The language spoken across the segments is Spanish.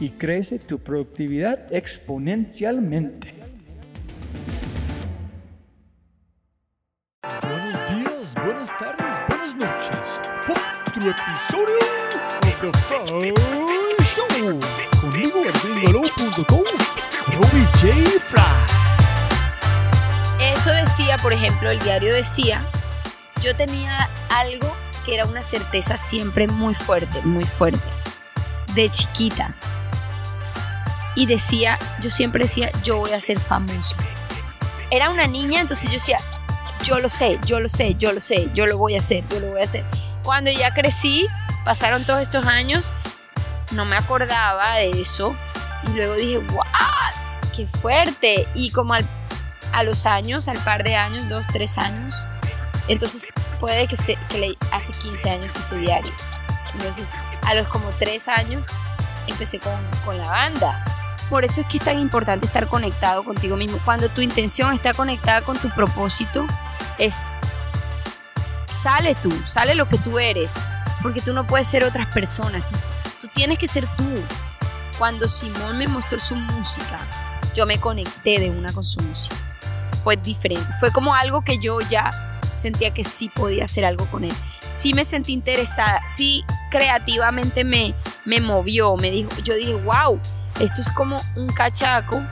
y crece tu productividad exponencialmente. Buenos días, buenas tardes, buenas noches. Otro episodio de The Fry Show. Conmigo en gringolo.com, Robbie J. Fry eso decía, por ejemplo, el diario decía, yo tenía algo que era una certeza siempre muy fuerte, muy fuerte, de chiquita. Y decía, yo siempre decía, yo voy a ser famosa. Era una niña, entonces yo decía, yo lo sé, yo lo sé, yo lo sé, yo lo voy a hacer, yo lo voy a hacer. Cuando ya crecí, pasaron todos estos años, no me acordaba de eso. Y luego dije, ¡what! ¡Qué fuerte! Y como al a los años, al par de años, dos, tres años. Entonces puede que, se, que le hace 15 años ese diario. Entonces a los como tres años empecé con, con la banda. Por eso es que es tan importante estar conectado contigo mismo. Cuando tu intención está conectada con tu propósito, es sale tú, sale lo que tú eres, porque tú no puedes ser otras personas, tú, tú tienes que ser tú. Cuando Simón me mostró su música, yo me conecté de una con su música fue diferente. Fue como algo que yo ya sentía que sí podía hacer algo con él. Sí me sentí interesada, sí creativamente me, me movió, me dijo, yo dije, wow, esto es como un cachaco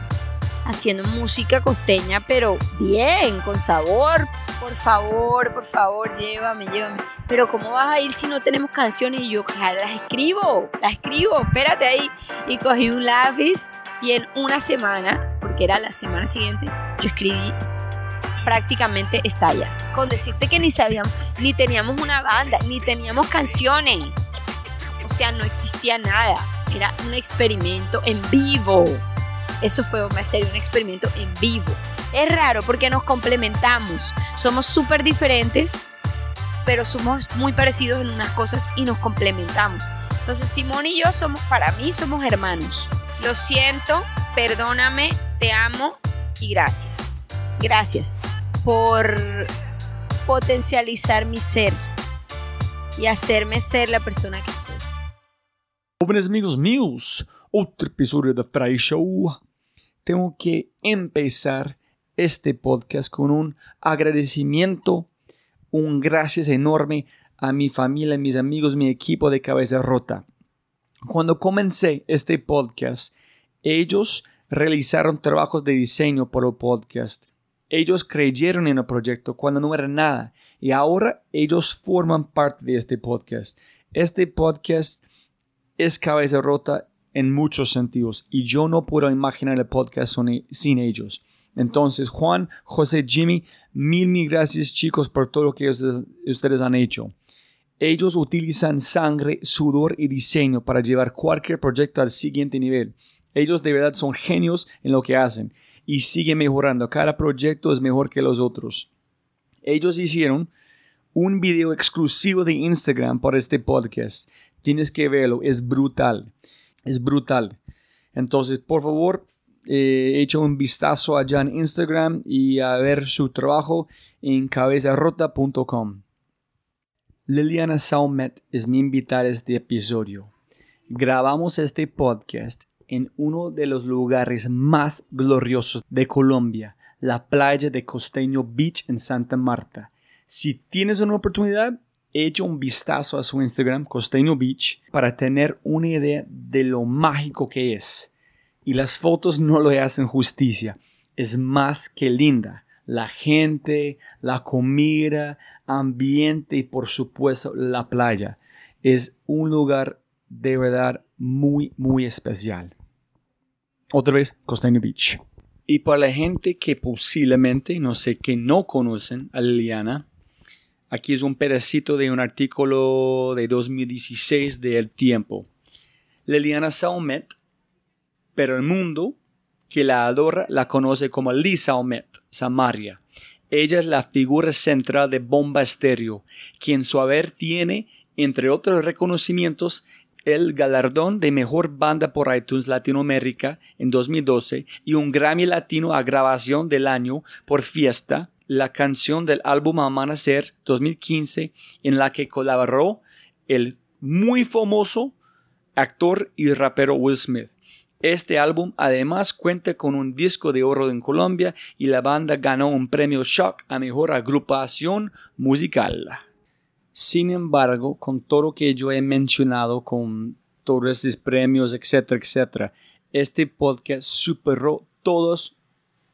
haciendo música costeña, pero bien, con sabor. Por favor, por favor, llévame, llévame. Pero ¿cómo vas a ir si no tenemos canciones? Y yo, las escribo, las escribo, espérate ahí. Y cogí un lápiz y en una semana, porque era la semana siguiente, yo escribí prácticamente estalla. Con decirte que ni sabíamos, ni teníamos una banda, ni teníamos canciones. O sea, no existía nada. Era un experimento en vivo. Eso fue un un experimento en vivo. Es raro porque nos complementamos. Somos súper diferentes, pero somos muy parecidos en unas cosas y nos complementamos. Entonces, Simón y yo somos, para mí, somos hermanos. Lo siento, perdóname, te amo y gracias. Gracias por potencializar mi ser y hacerme ser la persona que soy. Jóvenes amigos míos, otro episodio de Fry Show. Tengo que empezar este podcast con un agradecimiento, un gracias enorme a mi familia, mis amigos, mi equipo de cabeza rota. Cuando comencé este podcast, ellos realizaron trabajos de diseño por el podcast. Ellos creyeron en el proyecto cuando no era nada y ahora ellos forman parte de este podcast. Este podcast es cabeza rota en muchos sentidos y yo no puedo imaginar el podcast sin ellos. Entonces, Juan, José, Jimmy, mil, mil gracias chicos por todo lo que ustedes han hecho. Ellos utilizan sangre, sudor y diseño para llevar cualquier proyecto al siguiente nivel. Ellos de verdad son genios en lo que hacen y siguen mejorando. Cada proyecto es mejor que los otros. Ellos hicieron un video exclusivo de Instagram para este podcast. Tienes que verlo, es brutal. Es brutal. Entonces, por favor, eh, echa un vistazo allá en Instagram y a ver su trabajo en cabezarrota.com. Liliana Saumet es mi invitada a este episodio. Grabamos este podcast en uno de los lugares más gloriosos de Colombia, la playa de Costeño Beach en Santa Marta. Si tienes una oportunidad, echa un vistazo a su Instagram, Costeño Beach, para tener una idea de lo mágico que es. Y las fotos no lo hacen justicia. Es más que linda. La gente, la comida, ambiente y por supuesto la playa. Es un lugar de verdad muy, muy especial. Otra vez, Costeño Beach. Y para la gente que posiblemente, no sé, que no conocen a Liliana, aquí es un pedacito de un artículo de 2016 de El Tiempo. Liliana Saumet, pero el mundo que la adora la conoce como Lisa Saumet, Samaria. Ella es la figura central de Bomba Estéreo, quien su haber tiene, entre otros reconocimientos, el galardón de Mejor Banda por iTunes Latinoamérica en 2012 y un Grammy Latino a Grabación del Año por Fiesta, la canción del álbum Amanecer 2015 en la que colaboró el muy famoso actor y rapero Will Smith. Este álbum además cuenta con un disco de oro en Colombia y la banda ganó un premio Shock a Mejor Agrupación Musical. Sin embargo, con todo lo que yo he mencionado, con todos estos premios, etcétera, etcétera, este podcast superó todos,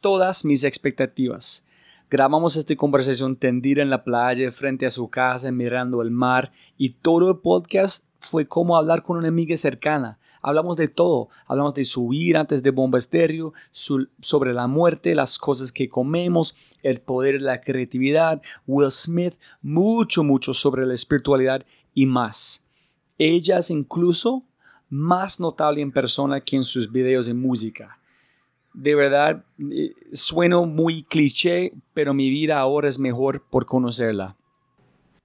todas mis expectativas. Grabamos esta conversación tendida en la playa, frente a su casa, mirando el mar, y todo el podcast fue como hablar con una amiga cercana. Hablamos de todo. Hablamos de subir antes de bomba estéreo, sobre la muerte, las cosas que comemos, el poder de la creatividad, Will Smith, mucho, mucho sobre la espiritualidad y más. Ella es incluso más notable en persona que en sus videos de música. De verdad, eh, sueno muy cliché, pero mi vida ahora es mejor por conocerla.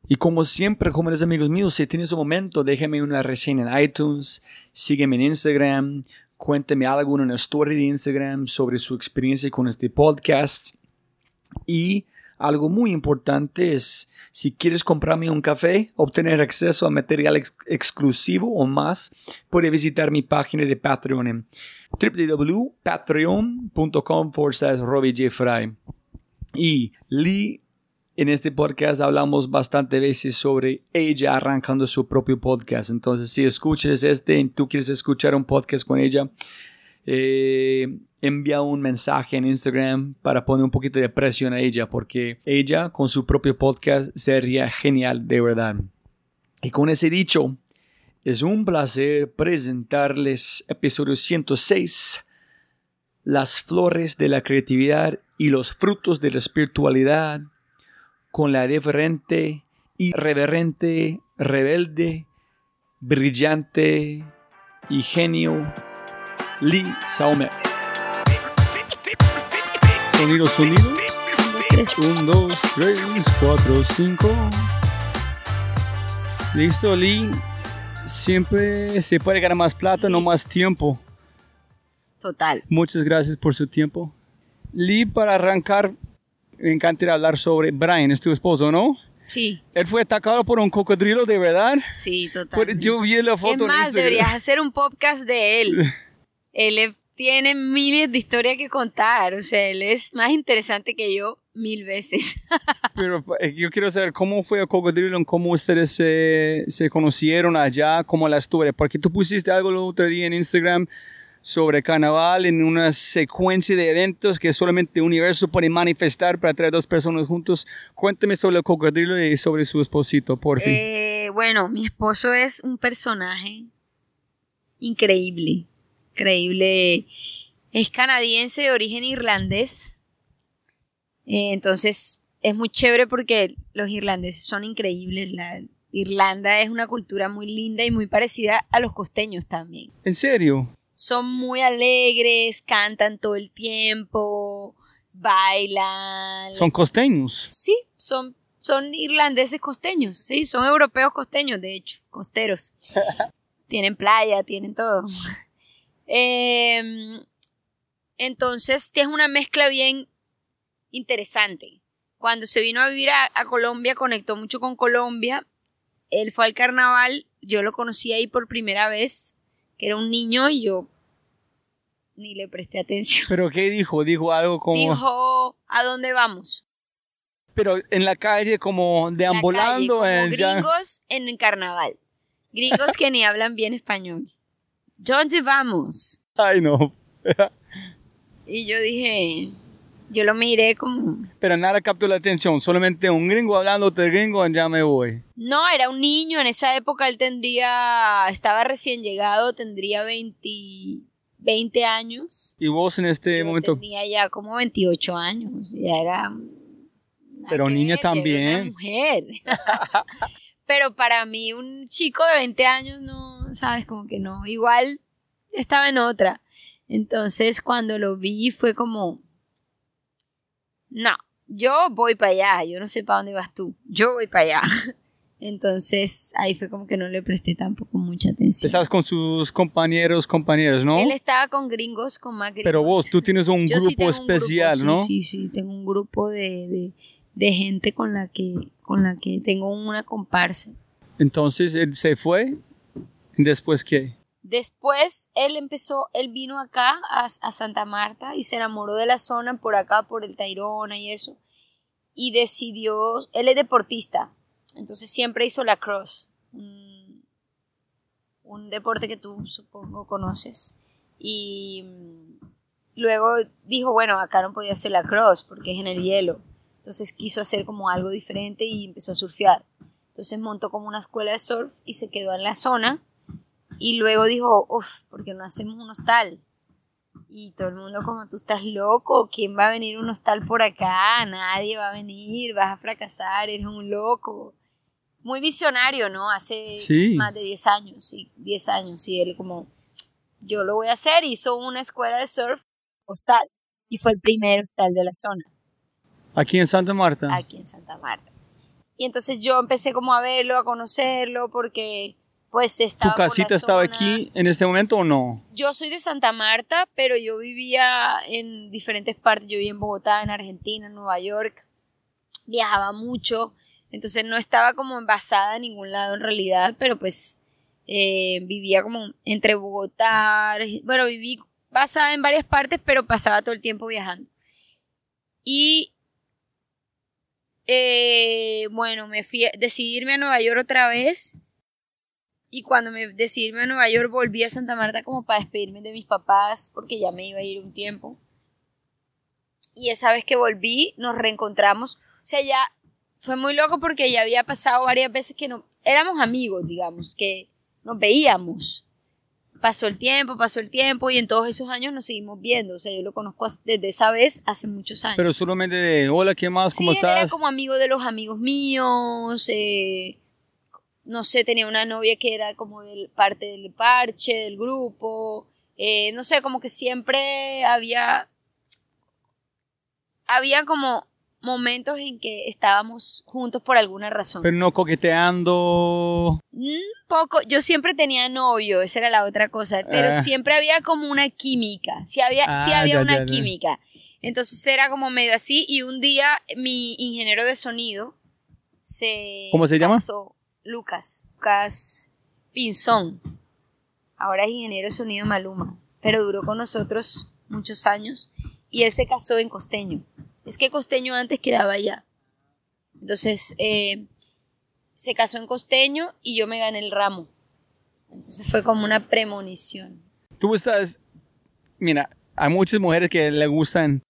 Y como siempre, jóvenes amigos míos, si tienes un momento, déjame una reseña en iTunes, sígueme en Instagram, cuénteme algo en una story de Instagram sobre su experiencia con este podcast. Y algo muy importante es, si quieres comprarme un café, obtener acceso a material exclusivo o más, puedes visitar mi página de Patreon en www.patreon.com Y Lee en este podcast hablamos bastante veces sobre ella arrancando su propio podcast. Entonces, si escuchas este y tú quieres escuchar un podcast con ella, eh, envía un mensaje en Instagram para poner un poquito de presión a ella, porque ella con su propio podcast sería genial de verdad. Y con ese dicho, es un placer presentarles episodio 106, las flores de la creatividad y los frutos de la espiritualidad con la diferente, irreverente, rebelde, brillante y genio Lee Saume. Sonido, sonido. Un, dos, tres, cuatro, cinco. Listo, Lee. Siempre se puede ganar más plata, no más tiempo. Total. Muchas gracias por su tiempo. Lee, para arrancar, me encanta hablar sobre Brian, es tu esposo, ¿no? Sí. Él fue atacado por un cocodrilo, ¿de verdad? Sí, total. Yo vi la foto. Es más, deberías hacer un podcast de él. él tiene miles de historias que contar. O sea, él es más interesante que yo mil veces. Pero eh, yo quiero saber cómo fue el cocodrilo, cómo ustedes se, se conocieron allá, cómo la historia. Porque tú pusiste algo el otro día en Instagram sobre carnaval en una secuencia de eventos que solamente el universo puede manifestar para traer dos personas juntos. Cuénteme sobre el cocodrilo y sobre su esposito, por fin. Eh, bueno, mi esposo es un personaje increíble, increíble. Es canadiense de origen irlandés, Eh, entonces es muy chévere porque los irlandeses son increíbles. La Irlanda es una cultura muy linda y muy parecida a los costeños también. ¿En serio? Son muy alegres, cantan todo el tiempo, bailan. ¿Son costeños? Sí, son, son irlandeses costeños, sí, son europeos costeños, de hecho, costeros. tienen playa, tienen todo. Em, entonces, es una mezcla bien interesante. Cuando se vino a vivir a, a Colombia, conectó mucho con Colombia. Él fue al carnaval, yo lo conocí ahí por primera vez, que era un niño y yo ni le presté atención. ¿Pero qué dijo? Dijo algo como... Dijo, ¿a dónde vamos? Pero en la calle como deambulando. La calle, como en- ya- gringos en el carnaval. Gringos que ni hablan bien español. ¿Dónde vamos? Ay, no. Y yo dije, yo lo miré como, Pero nada captó la atención. Solamente un gringo hablando de gringo, ya me voy. no, era un niño, en esa época él tendría, estaba recién llegado, tendría 20, 20 años. Y vos en este Yo momento... tenía ya como 28 años, ya era... Pero niña ver, ya era también. Una mujer. Pero para mí un chico de 20 años no, sabes, como que no, igual estaba en otra. Entonces cuando lo vi fue como, no, yo voy para allá, yo no sé para dónde vas tú, yo voy para allá. Entonces ahí fue como que no le presté tampoco mucha atención. Estás con sus compañeros, compañeros, ¿no? Él estaba con gringos, con más gringos. Pero vos, tú tienes un Yo sí grupo un especial, grupo, ¿no? Sí, sí, sí, tengo un grupo de, de, de gente con la que con la que tengo una comparsa. Entonces él se fue. ¿Después qué? Después él empezó, él vino acá a, a Santa Marta y se enamoró de la zona por acá, por el Tayrona y eso. Y decidió, él es deportista, entonces siempre hizo la cross, un, un deporte que tú supongo conoces. Y mm, luego dijo, bueno, acá no podía hacer la cross porque es en el hielo. Entonces quiso hacer como algo diferente y empezó a surfear. Entonces montó como una escuela de surf y se quedó en la zona. Y luego dijo, uff, ¿por qué no hacemos un hostal? Y todo el mundo como, tú estás loco, ¿quién va a venir un hostal por acá? Nadie va a venir, vas a fracasar, eres un loco. Muy visionario, ¿no? Hace Sí. más de 10 años, sí, 10 años, y él como, yo lo voy a hacer, hizo una escuela de surf hostal. Y fue el primer hostal de la zona Aquí en Santa Marta. aquí en Santa Marta. Y entonces yo empecé como a verlo, a conocerlo, porque pues ¿Tu estaba por la casita estaba zona. aquí en este momento o no? Yo soy de Santa Marta, pero yo vivía en diferentes partes. Yo vivía en Bogotá, en Argentina, en Nueva York. Viajaba mucho, entonces no estaba como envasada en ningún lado en realidad, pero pues eh, vivía como entre Bogotá, bueno, viví basada en varias partes, pero pasaba todo el tiempo viajando. Y eh, bueno, me fui, a- decidí irme a Nueva York otra vez. Y cuando me decidí irme a Nueva York, volví a Santa Marta como para despedirme de mis papás, porque ya me iba a ir un tiempo. Y esa vez que volví, nos reencontramos. O sea, ya fue muy loco porque ya había pasado varias veces que no éramos amigos, digamos, que nos veíamos. Pasó el tiempo, pasó el tiempo y en todos esos años nos seguimos viendo. O sea, yo lo conozco desde esa vez hace muchos años. Pero solamente de, hola, ¿qué más? ¿Cómo sí, él era estás? como amigo de los amigos míos. eh, no sé, tenía una novia que era como del, parte del parche, del grupo. eh, no sé, como que siempre había. Había como momentos en que estábamos juntos por alguna razón. Pero no coqueteando. Un poco, yo siempre tenía novio, esa era la otra cosa, pero Ah. siempre había como una química, sí había, sí Ah, había ya, una ya, ya. química. Entonces era como medio así y un día mi ingeniero de sonido se ¿Cómo se llama? casó, Lucas, Lucas Pinzón. Ahora es ingeniero de sonido Maluma, pero duró con nosotros muchos años y él se casó en Costeño. Es que Costeño antes quedaba allá. Entonces, eh, se casó en Costeño y yo me gané el ramo. Entonces fue como una premonición. Tú estás. Mira, hay muchas mujeres que le gustan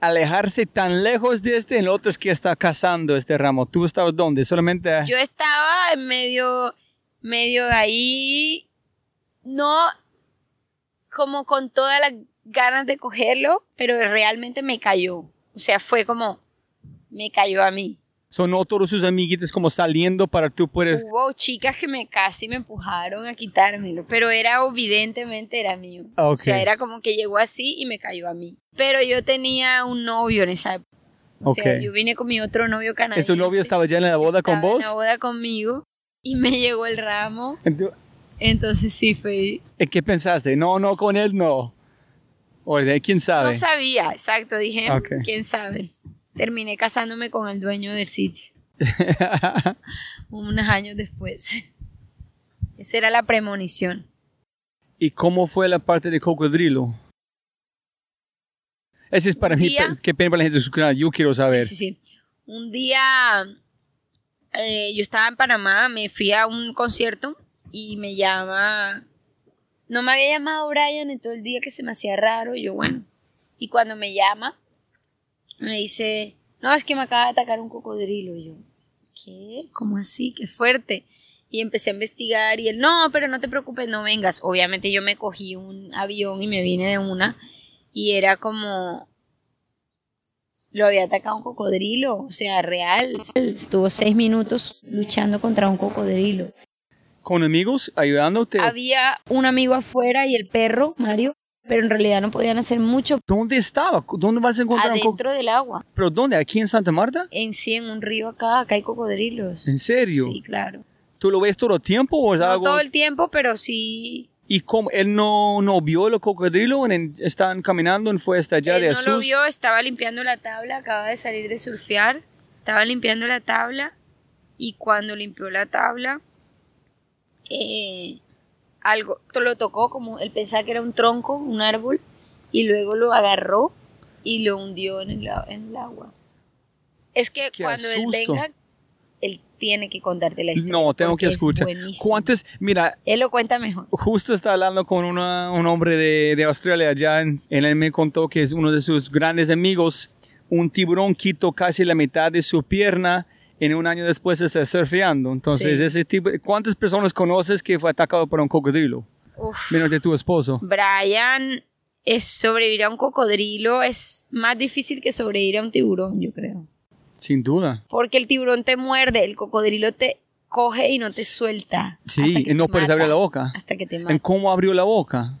alejarse tan lejos de este, el otro es que está cazando este ramo. ¿Tú estabas dónde? Solamente. Yo estaba en medio, medio ahí, no como con todas las ganas de cogerlo, pero realmente me cayó. O sea, fue como, me cayó a mí. Son no todos sus amiguitos como saliendo para tú puedes... Hubo chicas que me casi me empujaron a quitármelo, pero era evidentemente era mío. Ah, O sea, era como que llegó así y me cayó a mí. Pero yo tenía un novio en esa época. O sea, yo vine con mi otro novio canadiense. ¿Su novio estaba ya en la boda con vos? en la boda conmigo y me llegó el ramo. Ent- Entonces sí fue. ¿En qué pensaste? No, no, con él no. O de quién sabe. No sabía, exacto. Dije, Ok. quién sabe. Terminé casándome con el dueño del sitio unos años después. Esa era la premonición. ¿Y cómo fue la parte de cocodrilo? Ese es para Un mí, día- qué pena para la gente de su canal, yo quiero saber. Sí, sí, sí. Un día eh, yo estaba en Panamá, me fui a un concierto y me llama. No me había llamado Brian en todo el día que se me hacía raro. y Yo, bueno. Y cuando me llama, me dice: No, es que me acaba de atacar un cocodrilo. Y yo, ¿qué? ¿Cómo así? Qué fuerte. Y empecé a investigar y él, no, pero no te preocupes, no vengas. Obviamente yo me cogí un avión y me vine de una y era como, lo había atacado un cocodrilo, o sea, real. Estuvo seis minutos luchando contra un cocodrilo. ¿Con amigos ayudándote? Había un amigo afuera y el perro, Mario, pero en realidad no podían hacer mucho ¿Dónde estaba? ¿Dónde vas a encontrar un adentro del agua. ¿Pero dónde? ¿Aquí en Santa Marta? En sí, en un río acá, acá hay cocodrilos. ¿En serio? Sí, claro. ¿Tú lo ves todo el tiempo o es No algo? todo el tiempo, pero sí. ¿Y cómo? ¿Él no, no vio el cocodrilo? En- ¿Están caminando fue hasta allá Él de no Asus? lo vio, estaba limpiando la tabla, acaba de salir de surfear, estaba limpiando la tabla y cuando limpió la tabla, eh, algo lo tocó como él pensaba que era un tronco, un árbol, y luego lo agarró y lo hundió en el, en el agua. Es que Qué cuando él venga, él tiene que contarte la historia. No, tengo que es escuchar. buenísimo. ¿Cuántas? Mira, Él lo cuenta mejor. justo está hablando con una- un hombre de, de Australia allá. en- Él me contó que es uno de sus grandes amigos. Un tiburón quitó casi la mitad de su pierna en un año después está surfeando. Entonces, Sí. ese tipo, ¿cuántas personas conoces que fue atacado por un cocodrilo? Uf. Menos de tu esposo. Brian es sobrevivir a un cocodrilo es más difícil que sobrevivir a un tiburón, yo creo. Sin duda. Porque el tiburón te muerde, el cocodrilo te coge y no te suelta. hasta Sí, que y no puedes abrir la boca. Hasta que te ¿En mata. cómo abrió la boca?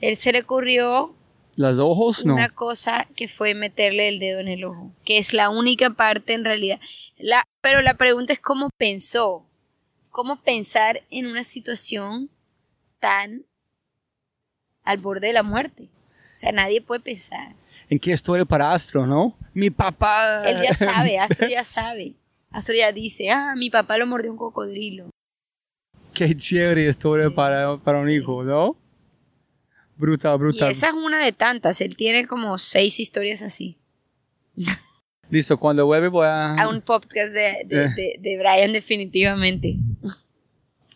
Él se le ocurrió ¿Los ojos? No. una cosa que fue meterle el dedo en el ojo, que es la única parte en realidad. La, pero la pregunta es cómo pensó. ¿Cómo pensar en una situación tan al borde de la muerte? O sea, nadie puede pensar. ¿En qué historia para Astro, no? Mi papá. Él ya sabe, Astro ya sabe. Astro ya dice, ah, mi papá lo mordió un cocodrilo. Qué chévere historia Sí, para, para un hijo, ¿no? Brutal, Y brutal. esa es una de tantas. Él tiene como seis historias así. Listo, cuando vuelve voy a... A un podcast de, de, Eh. de- de Brian definitivamente.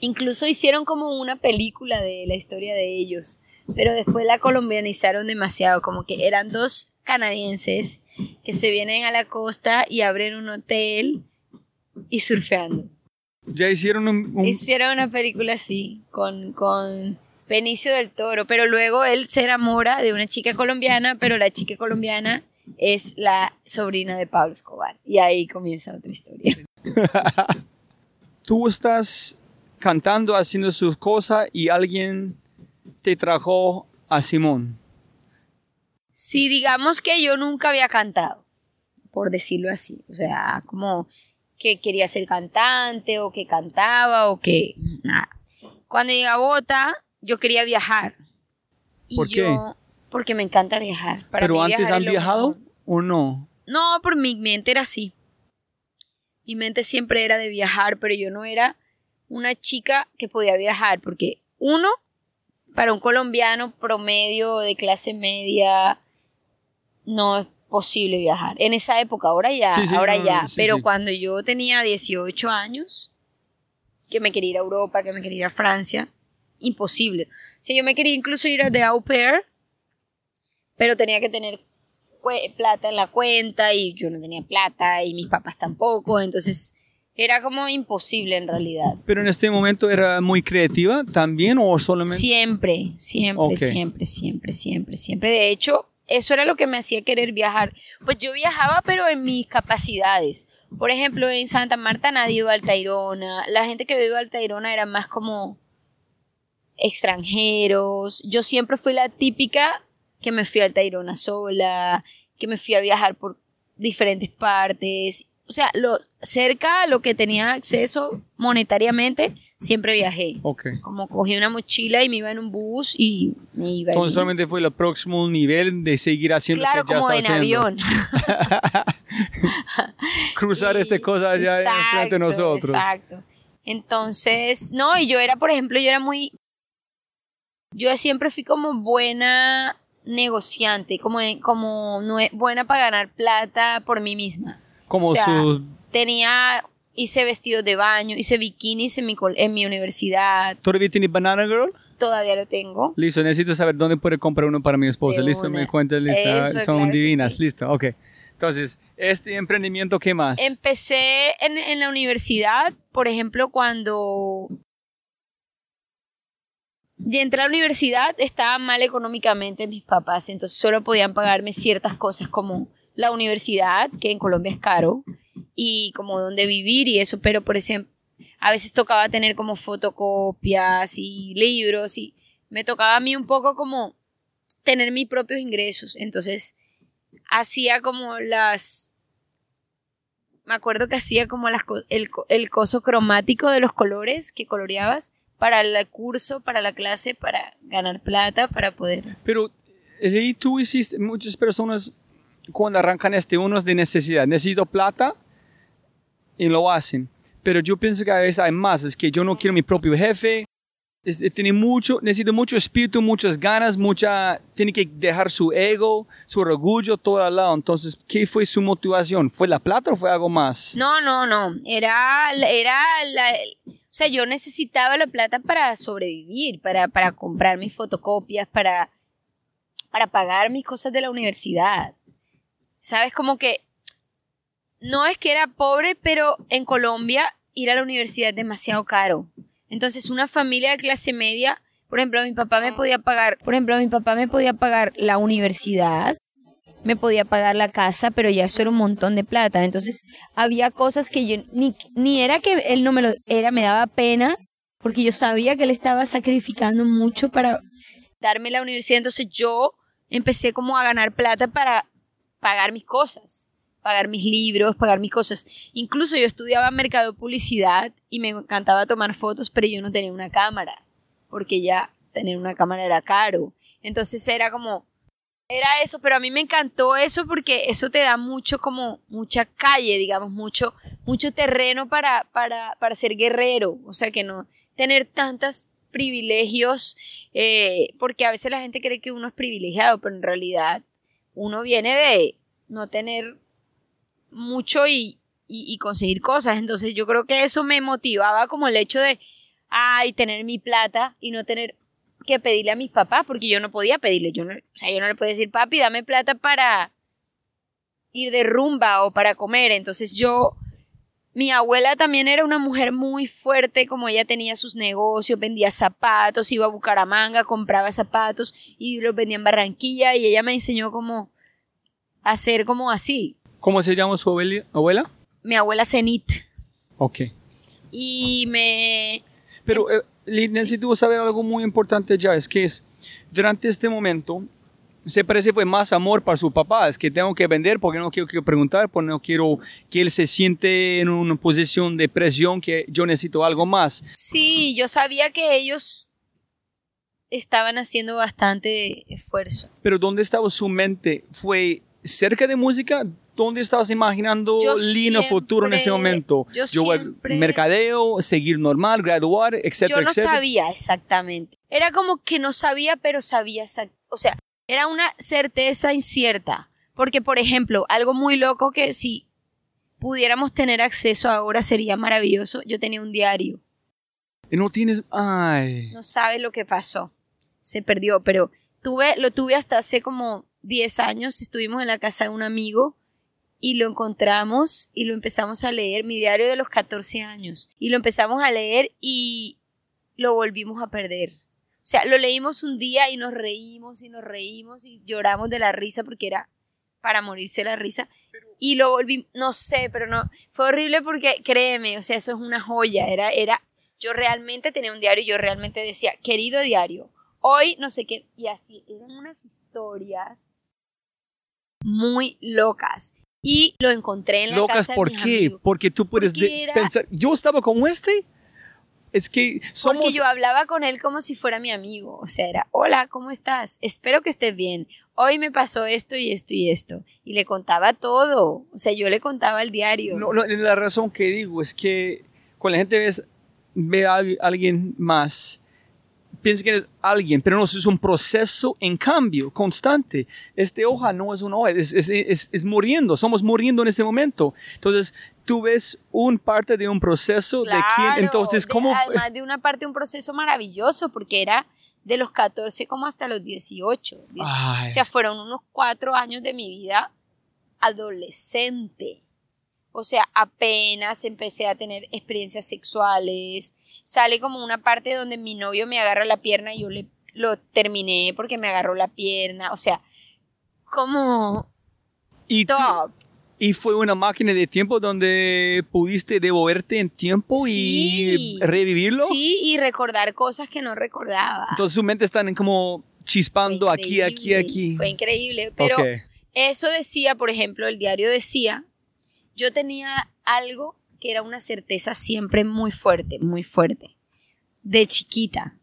Incluso hicieron como una película de la historia de ellos. Pero después la colombianizaron demasiado. Como que eran dos canadienses que se vienen a la costa y abren un hotel y surfeando. Ya hicieron un... un- Hicieron una película así, con, con Benicio del Toro, pero luego él se enamora de una chica colombiana, pero la chica colombiana es la sobrina de Pablo Escobar. Y ahí comienza otra historia. Tú estás cantando, haciendo sus cosas y alguien te trajo a Simón. Si digamos que yo nunca había cantado, por decirlo así, o sea, como que quería ser cantante o que cantaba o que nada. Cuando llegué a Bogotá, yo quería viajar. Y ¿Por qué? yo- porque me encanta viajar. Para ¿Pero mí antes han viajado mejor. o no? No, por mi mente era así. Mi mente siempre era de viajar, pero yo no era una chica que podía viajar, porque uno, para un colombiano promedio de clase media, no es posible viajar. En esa época, ahora ya, Sí, sí, ahora no, ya. sí, pero cuando yo tenía 18 años, que me quería ir a Europa, que me quería ir a Francia, imposible. O sea, yo me quería incluso ir a de au pair, pero tenía que tener plata en la cuenta y yo no tenía plata y mis papás tampoco, entonces era como imposible en realidad. ¿Pero en este momento era muy creativa también o solamente...? Siempre, siempre, siempre, siempre, siempre, siempre. De hecho, eso era lo que me hacía querer viajar. Pues yo viajaba, pero en mis capacidades. Por ejemplo, en Santa Marta nadie iba a Altairona. La gente que vive a Altairona era más como extranjeros. Yo siempre fui la típica que me fui a Altairona sola, que me fui a viajar por diferentes partes. O sea, lo cerca a lo que tenía acceso monetariamente, siempre viajé. Ok. Como cogí una mochila y me iba en un bus y me iba. Entonces solamente fue el próximo nivel de seguir haciendo claro, lo que ya como en haciendo. avión. Cruzar esta cosa allá enfrente de nosotros. Exacto. Entonces, no, y yo era, por ejemplo, yo era muy. Yo siempre fui como buena negociante, como, como buena para ganar plata por mí misma. Como O sea, su... Tenía, hice vestidos de baño, hice bikinis en mi, en mi universidad, ¿Todavía tiene Banana Girl? todavía lo tengo. Listo, necesito saber dónde puede comprar uno para mi esposa. De Listo, una. me cuentas, listo. Eso, Son claro divinas, sí. listo, ok. Entonces, este emprendimiento, ¿qué más? Empecé en, en la universidad, por ejemplo, cuando y entré a la universidad estaba mal económicamente mis papás, entonces solo podían pagarme ciertas cosas como la universidad, que en Colombia es caro, y como dónde vivir y eso, pero por ejemplo, a veces tocaba tener como fotocopias y libros y me tocaba a mí un poco como tener mis propios ingresos, entonces hacía como las me acuerdo que hacía como las el, el coso cromático de los colores que coloreabas para el curso, para la clase, para ganar plata, para poder... Pero ahí tú hiciste, muchas personas cuando arrancan este, uno es de necesidad, necesito plata y lo hacen. Pero yo pienso que a veces hay más, es que yo no quiero mi propio jefe, es- eh, tiene mucho, necesita mucho espíritu, muchas ganas, mucha, tiene que dejar su ego, su orgullo todo al lado. Entonces, ¿qué fue su motivación? ¿Fue la plata o fue algo más? No, no, no, era, la- era la... O sea, yo necesitaba la plata para sobrevivir, para, para comprar mis fotocopias, para, para pagar mis cosas de la universidad. ¿Sabes? Como que no es que era pobre, pero en Colombia ir a la universidad es demasiado caro. Entonces, una familia de clase media, por ejemplo, mi papá me podía pagar, por ejemplo, mi papá me podía pagar la universidad, me podía pagar la casa, pero ya eso era un montón de plata. Entonces, había cosas que yo ni, ni era que él no me lo era, me daba pena, porque yo sabía que él estaba sacrificando mucho para darme la universidad. Entonces, yo empecé como a ganar plata para pagar mis cosas, pagar mis libros, pagar mis cosas. Incluso yo estudiaba mercado publicidad y me encantaba tomar fotos, pero yo no tenía una cámara, porque ya tener una cámara era caro. Entonces era como, era eso, pero a mí me encantó eso porque eso te da mucho como, mucha calle, digamos, mucho, mucho terreno para, para, para ser guerrero. O sea, que no tener tantos privilegios, eh, porque a veces la gente cree que uno es privilegiado, pero en realidad uno viene de no tener mucho y, y, y conseguir cosas. Entonces yo creo que eso me motivaba como el hecho de, ay, tener mi plata y no tener que pedirle a mis papás, porque yo no podía pedirle, yo no, o sea, yo no le podía decir, papi, dame plata para ir de rumba o para comer. Entonces yo, mi abuela también era una mujer muy fuerte, como ella tenía sus negocios, vendía zapatos, iba a Bucaramanga, compraba zapatos y los vendía en Barranquilla y ella me enseñó cómo hacer como así. ¿Cómo se llama su abuela? Mi abuela Zenit. Ok. Y me... Pero eh, necesito saber algo muy importante ya, es que es, durante este momento, se parece fue más amor para su papá, es que tengo que vender porque no quiero, quiero preguntar, porque no quiero que él se siente en una posición de presión que yo necesito algo más. Sí, yo sabía que ellos estaban haciendo bastante esfuerzo. Pero ¿dónde estaba su mente? ¿Fue cerca de música? ¿Dónde estabas imaginando Yo línea futuro en ese siempre- momento? yo voy- siempre- mercadeo, seguir normal, graduar, etcétera, yo no etcétera. sabía exactamente. Era como que no sabía, pero sabía O sea, era una certeza incierta. Porque, por ejemplo, algo muy loco que si pudiéramos tener acceso ahora sería maravilloso. Yo tenía un diario. Y no tienes, ay, No sabes lo que pasó. Se perdió, pero tuve, lo tuve hasta hace como 10 años. Estuvimos en la casa de un amigo y lo encontramos y lo empezamos a leer, mi diario de los 14 años. Y lo empezamos a leer y lo volvimos a perder. O sea, lo leímos un día y nos reímos y nos reímos y lloramos de la risa porque era para morirse la risa. Y lo volví, no sé, pero no, fue horrible porque créeme, o sea, eso es una joya. Era, era, yo realmente tenía un diario y yo realmente decía, querido diario, hoy no sé qué, y así, eran unas historias muy locas. Y lo encontré en la Locas, casa de ¿por mis qué? amigos. Porque tú puedes Porque de- era- pensar, yo estaba como este. Es que somos... Porque yo hablaba con él como si fuera mi amigo. O sea, era, hola, ¿cómo estás? Espero que estés bien. Hoy me pasó esto y esto y esto. Y le contaba todo. O sea, yo le contaba el diario. No, no, la razón que digo es que cuando la gente ve, ve a alguien más, piensa que es alguien, pero no, es un proceso en cambio, constante. Este hoja no es una hoja, es, es, es, es muriendo, somos muriendo en este momento. Entonces, tú ves un parte de un proceso de quién, Claro, entonces, de- ¿cómo? Además de una parte, un proceso maravilloso, porque era de los 14 como hasta los 18. 10. Ay. O sea, fueron unos cuatro años de mi vida adolescente. O sea, apenas empecé a tener experiencias sexuales. Sale como una parte donde mi novio me agarra la pierna y yo le lo terminé porque me agarró la pierna. O sea, como y, top. y fue una máquina de tiempo donde pudiste devolverte en tiempo Sí. y revivirlo. Sí, y recordar cosas que no recordaba. Entonces su mente está en como chispando aquí, aquí, aquí. Fue increíble, pero eso decía, por ejemplo, el diario decía, yo tenía algo que era una certeza siempre muy fuerte, muy fuerte, de chiquita.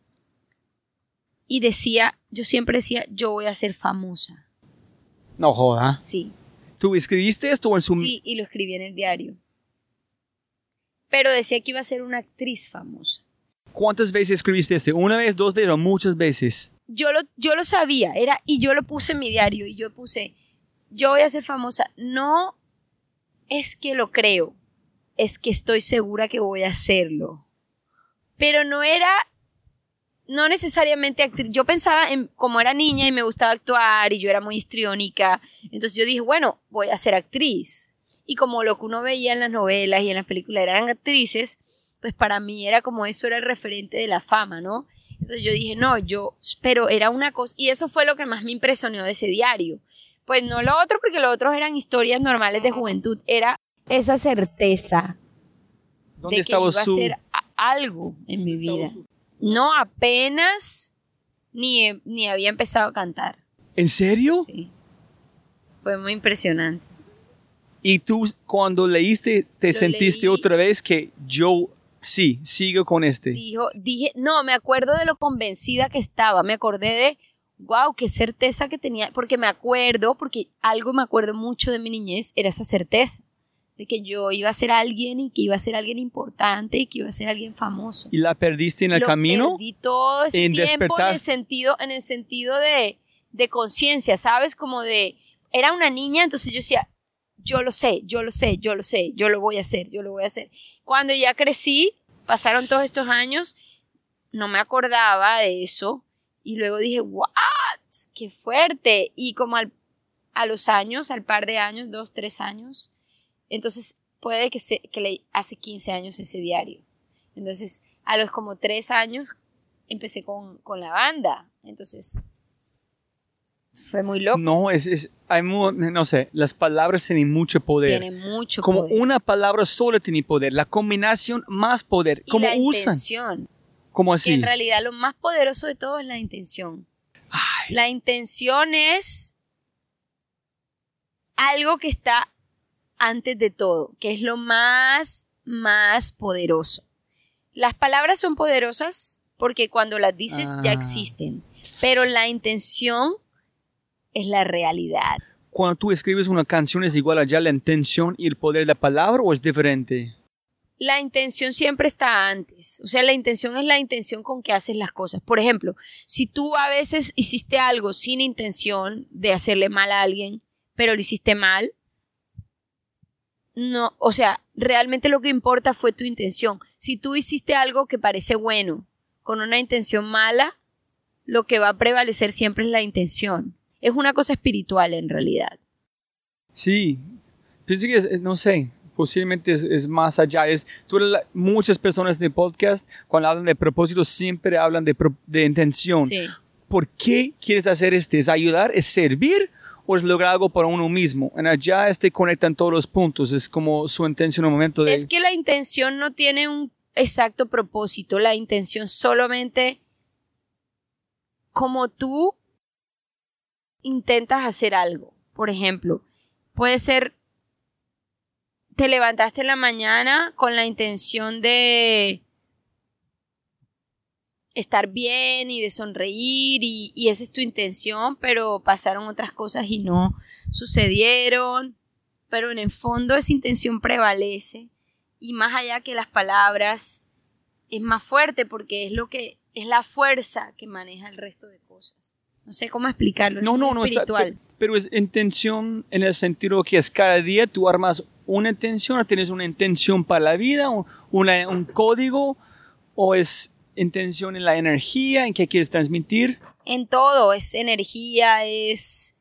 Y decía, yo siempre decía, yo voy a ser famosa. No joda. Sí, ¿Tú escribiste esto en su sí, y lo escribí en el diario. Pero decía que iba a ser una actriz famosa. ¿Cuántas veces escribiste este? ¿Una vez, dos veces o muchas veces? yo lo, yo lo sabía, era, y yo lo puse en mi diario, y yo puse, yo voy a ser famosa. No es que lo creo, es que estoy segura que voy a hacerlo. Pero no era, no necesariamente actriz. Yo pensaba en, como era niña y me gustaba actuar, y yo era muy histriónica, entonces yo dije, bueno, voy a ser actriz. Y como lo que uno veía en las novelas y en las películas eran actrices, pues para mí era como eso era el referente de la fama, ¿no? Entonces yo dije, no, yo, pero era una cosa, y eso fue lo que más me impresionó de ese diario. Pues no lo otro, porque lo otro eran historias normales de juventud, era esa certeza ¿Dónde de que iba a su... a- algo en mi vida. su- No apenas ni, ni había empezado a cantar. ¿En serio? Sí. Fue muy impresionante. Y tú cuando leíste te Lo sentiste leí. otra vez que yo sí, sigo con este. Dijo, dije, no, me acuerdo de lo convencida que estaba, me acordé de, wow, qué certeza que tenía, porque me acuerdo, porque algo me acuerdo mucho de mi niñez, era esa certeza de que yo iba a ser alguien y que iba a ser alguien importante y que iba a ser alguien famoso. ¿Y la perdiste en el Lo camino? Perdí todo ese En tiempo en el despertar- sentido, en el sentido de, de conciencia, ¿sabes? Como de, era una niña, entonces yo decía, yo lo sé, yo lo sé, yo lo sé, yo lo voy a hacer, yo lo voy a hacer. Cuando ya crecí, pasaron todos estos años, no me acordaba de eso y luego dije, what, qué fuerte. Y como al- a los años, al par de años, dos, tres años, entonces puede que, se, que le hace 15 años ese diario. Entonces, a los como tres años empecé con, con la banda. Entonces, fue muy loco. No, es, es hay mu- no sé, las palabras tienen mucho poder. Tiene mucho como poder. una palabra sola tiene poder, la combinación más poder. y ¿Cómo la usan? intención. ¿Cómo Que así? en realidad lo más poderoso de todo es la intención. Ay, La intención es algo que está antes de todo, que es lo más, más poderoso. Las palabras son poderosas porque cuando las dices ya Ah. existen, pero la intención es la realidad. Cuando tú escribes una canción es igual allá la intención y el poder de la palabra o es diferente? La intención siempre está antes. O sea, la intención es la intención con que haces las cosas. Por ejemplo, si tú a veces hiciste algo sin intención de hacerle mal a alguien, pero lo hiciste mal, no, o sea, realmente lo que importa fue tu intención. Si tú hiciste algo que parece bueno con una intención mala, lo que va a prevalecer siempre es la intención. Es una cosa espiritual en realidad. Sí. Pienso que no sé, posiblemente es, es más allá. Es, tú, la- muchas personas de podcast, cuando hablan de propósito, siempre hablan de, de intención. Sí. ¿Por qué quieres hacer este? ¿Es ayudar? ¿Es servir? ¿O es lograr algo para uno mismo? En allá este conectan todos los puntos. Es como su intención en un momento de... Es que la intención no tiene un exacto propósito, la intención solamente como tú intentas hacer algo. Por ejemplo, puede ser, te levantaste en la mañana con la intención de estar bien y de sonreír y, y esa es tu intención, pero pasaron otras cosas y no sucedieron, pero en el fondo esa intención prevalece y más allá que las palabras es más fuerte porque es lo que es la fuerza que maneja el resto de cosas. No sé cómo explicarlo. es No, no, no. está- espiritual. pe- pero es intención en el sentido que es cada día tú armas una intención tienes una intención para la vida, una- un código, o es intención en la energía, en qué quieres transmitir. en todo, es energía, es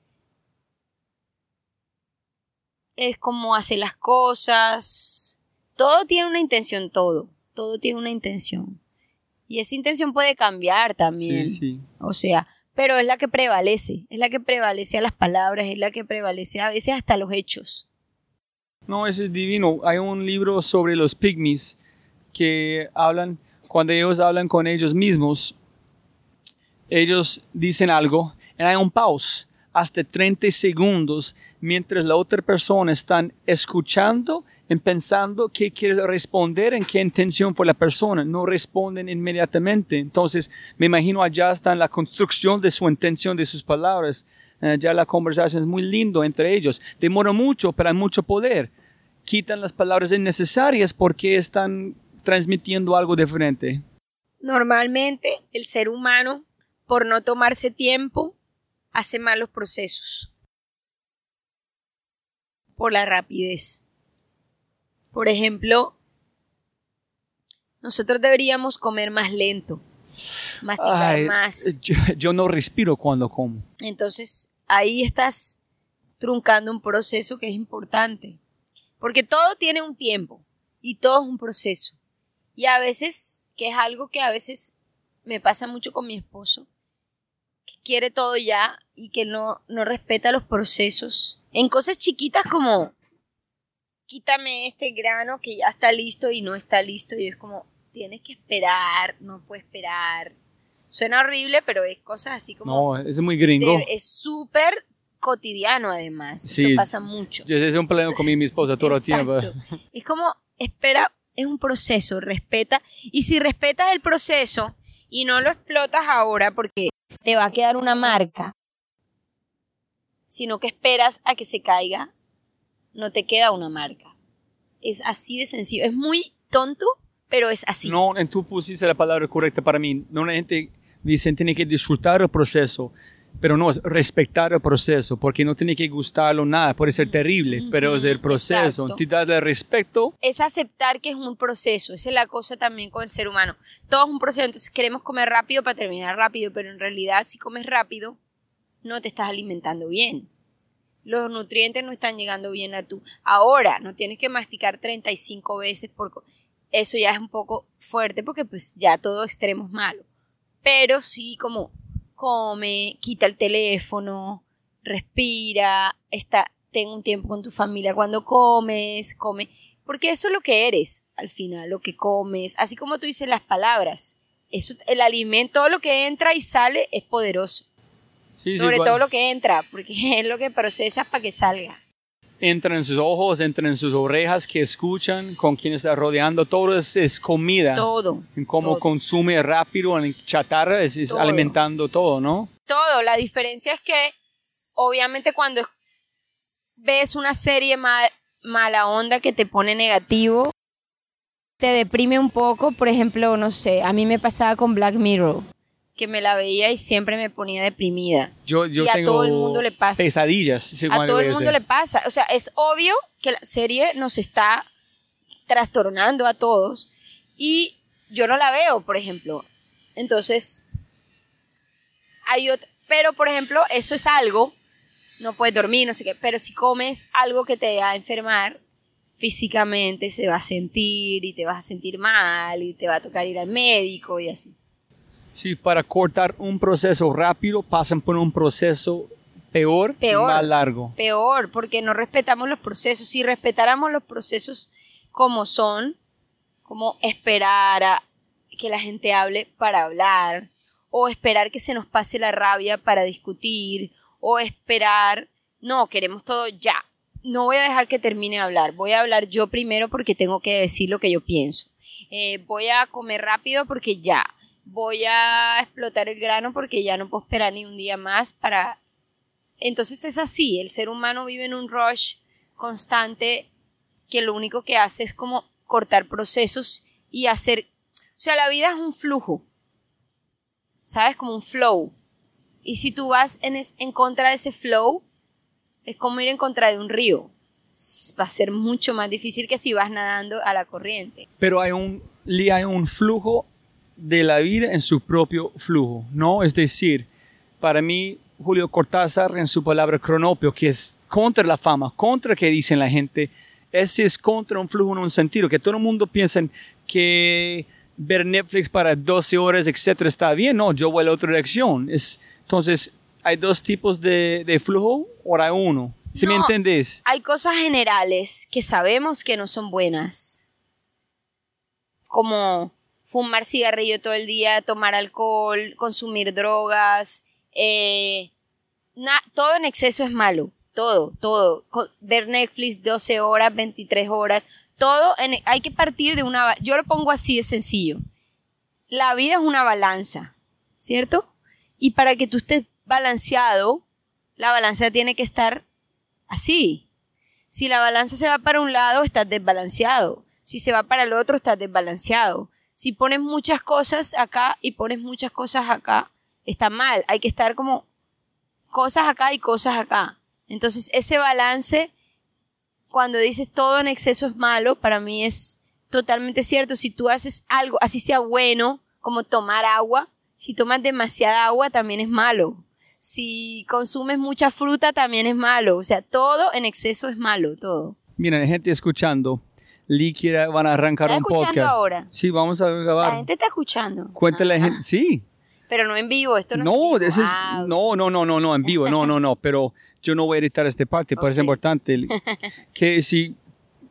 es como hace las cosas. Todo tiene una intención, todo. Todo tiene una intención. Y esa intención puede cambiar también. Sí, sí. O sea, pero es la que prevalece, es la que prevalece a las palabras, es la que prevalece a veces hasta los hechos. No, eso es divino. Hay un libro sobre los pygmies que hablan, cuando ellos hablan con ellos mismos, ellos dicen algo y hay un pause hasta 30 segundos mientras la otra persona está escuchando y pensando qué quiere responder, en qué intención fue la persona. No responden inmediatamente. Entonces, me imagino allá está en la construcción de su intención, de sus palabras. Eh, ya la conversación es muy lindo entre ellos. Demora mucho, pero hay mucho poder. Quitan las palabras innecesarias porque están transmitiendo algo diferente. Normalmente el ser humano, por no tomarse tiempo, hace malos procesos. Por la rapidez. Por ejemplo, nosotros deberíamos comer más lento, masticar Ay, más. Yo, yo no respiro cuando como. Entonces, ahí estás truncando un proceso que es importante. Porque todo tiene un tiempo y todo es un proceso. Y a veces, que es algo que a veces me pasa mucho con mi esposo, que quiere todo ya y que no, no respeta los procesos. En cosas chiquitas como, quítame este grano que ya está listo y no está listo. Y es como, tienes que esperar, no puedes esperar. Suena horrible, pero es cosas así como... No, es muy gringo. de- es súper cotidiano además. Sí. Eso pasa mucho. Yo ese es un problema con mi, mi esposa todo el tiempo. Es como, espera, es un proceso, respeta. Y si respetas el proceso y no lo explotas ahora porque te va a quedar una marca, sino que esperas a que se caiga, no te queda una marca. Es así de sencillo. Es muy tonto, pero es así. No, en tú pusiste la palabra correcta para mí. No la gente dice tiene que disfrutar el proceso, pero no es respetar el proceso, porque no tiene que gustarlo nada, puede ser terrible, pero es el proceso. exacto. Te respeto. es aceptar que es un proceso. Esa es la cosa también con el ser humano. Todo es un proceso. Entonces queremos comer rápido para terminar rápido, pero en realidad si comes rápido, no te estás alimentando bien. Los nutrientes no están llegando bien a tú. Ahora, no tienes que masticar 35 veces porque eso ya es un poco fuerte porque pues ya todo extremo es malo. Pero sí como come, quita el teléfono, respira, está, ten un tiempo con tu familia cuando comes, come, porque eso es lo que eres al final, lo que comes, así como tú dices las palabras. Eso, el alimento, todo lo que entra y sale es poderoso. Sí, Sobre todo lo que entra, porque es lo que procesas para que salga. Entra en sus ojos, entra en sus orejas que escuchan, con quien está rodeando, todo es, es comida. Todo. En cómo todo. consume rápido, en chatarra, es, es Todo. alimentando todo, ¿no? todo. La diferencia es que, obviamente, cuando ves una serie ma- mala onda que te pone negativo, te deprime un poco. Por ejemplo, no sé, a mí me pasaba con Black Mirror, que me la veía y siempre me ponía deprimida. Yo, yo Y a tengo todo el mundo le pasa. pesadillas. A todo el mundo le pasa. O sea, es obvio que la serie nos está trastornando a todos y yo no la veo, por ejemplo. Entonces, hay ot- pero por ejemplo, eso es algo, no puedes dormir, no sé qué, pero si comes algo que te va a enfermar físicamente se va a sentir y te vas a sentir mal y te va a tocar ir al médico y así. Sí, para cortar un proceso rápido pasan por un proceso peor, Peor. y más largo. Peor, porque no respetamos los procesos. Si respetáramos los procesos como son, como esperar a que la gente hable para hablar, o esperar que se nos pase la rabia para discutir, o esperar, no, queremos todo ya. No voy a dejar que termine de hablar, voy a hablar yo primero porque tengo que decir lo que yo pienso. Eh, voy a comer rápido porque ya. Voy a explotar el grano porque ya no puedo esperar ni un día más para entonces es así, el ser humano vive en un rush constante que lo único que hace es como cortar procesos y hacer, o sea, la vida es un flujo, ¿sabes? Como un flow. Y si tú vas en, es- en contra de ese flow, es como ir en contra de un río. Va a ser mucho más difícil que si vas nadando a la corriente. Pero hay un, hay un flujo de la vida en su propio flujo, ¿no? Es decir, para mí, Julio Cortázar en su palabra cronopio, que es contra la fama, contra que dicen la gente, ese es contra un flujo en un sentido, que todo el mundo piensa que ver Netflix para 12 horas, etcétera, está bien. No, yo voy a la otra dirección. Es, entonces, hay dos tipos de, de flujo, o hay uno. ¿Sí me entendés? hay cosas generales que sabemos que no son buenas. Como fumar cigarrillo todo el día, tomar alcohol, consumir drogas. eh, todo en exceso es malo. Todo, todo. Ver Netflix 12 horas, 23 horas. Todo en- hay que partir de una... Yo lo pongo así de sencillo. La vida es una balanza, ¿cierto? Y para que tú estés balanceado, la balanza tiene que estar así. Si la balanza se va para un lado, estás desbalanceado. Si se va para el otro, estás desbalanceado. Si pones muchas cosas acá y pones muchas cosas acá, está mal. Hay que estar como cosas acá y cosas acá. Entonces, ese balance, cuando dices todo en exceso es malo, para mí es totalmente cierto. Si tú haces algo, así sea bueno, como tomar agua, si tomas demasiada agua, también es malo. Si consumes mucha fruta, también es malo. O sea, todo en exceso es malo, todo. Miren, gente escuchando. Quiere, van a arrancar ¿Estás un escuchando podcast. ahora? Sí, vamos a La grabar. gente está escuchando. Cuéntale a la Ah, gente. Sí. Pero no en vivo, esto no, No, es en ese vivo. es, no, no, no, no, no, en vivo, no, no, no, pero yo no voy a editar esta parte, parece Ok. importante. Que si,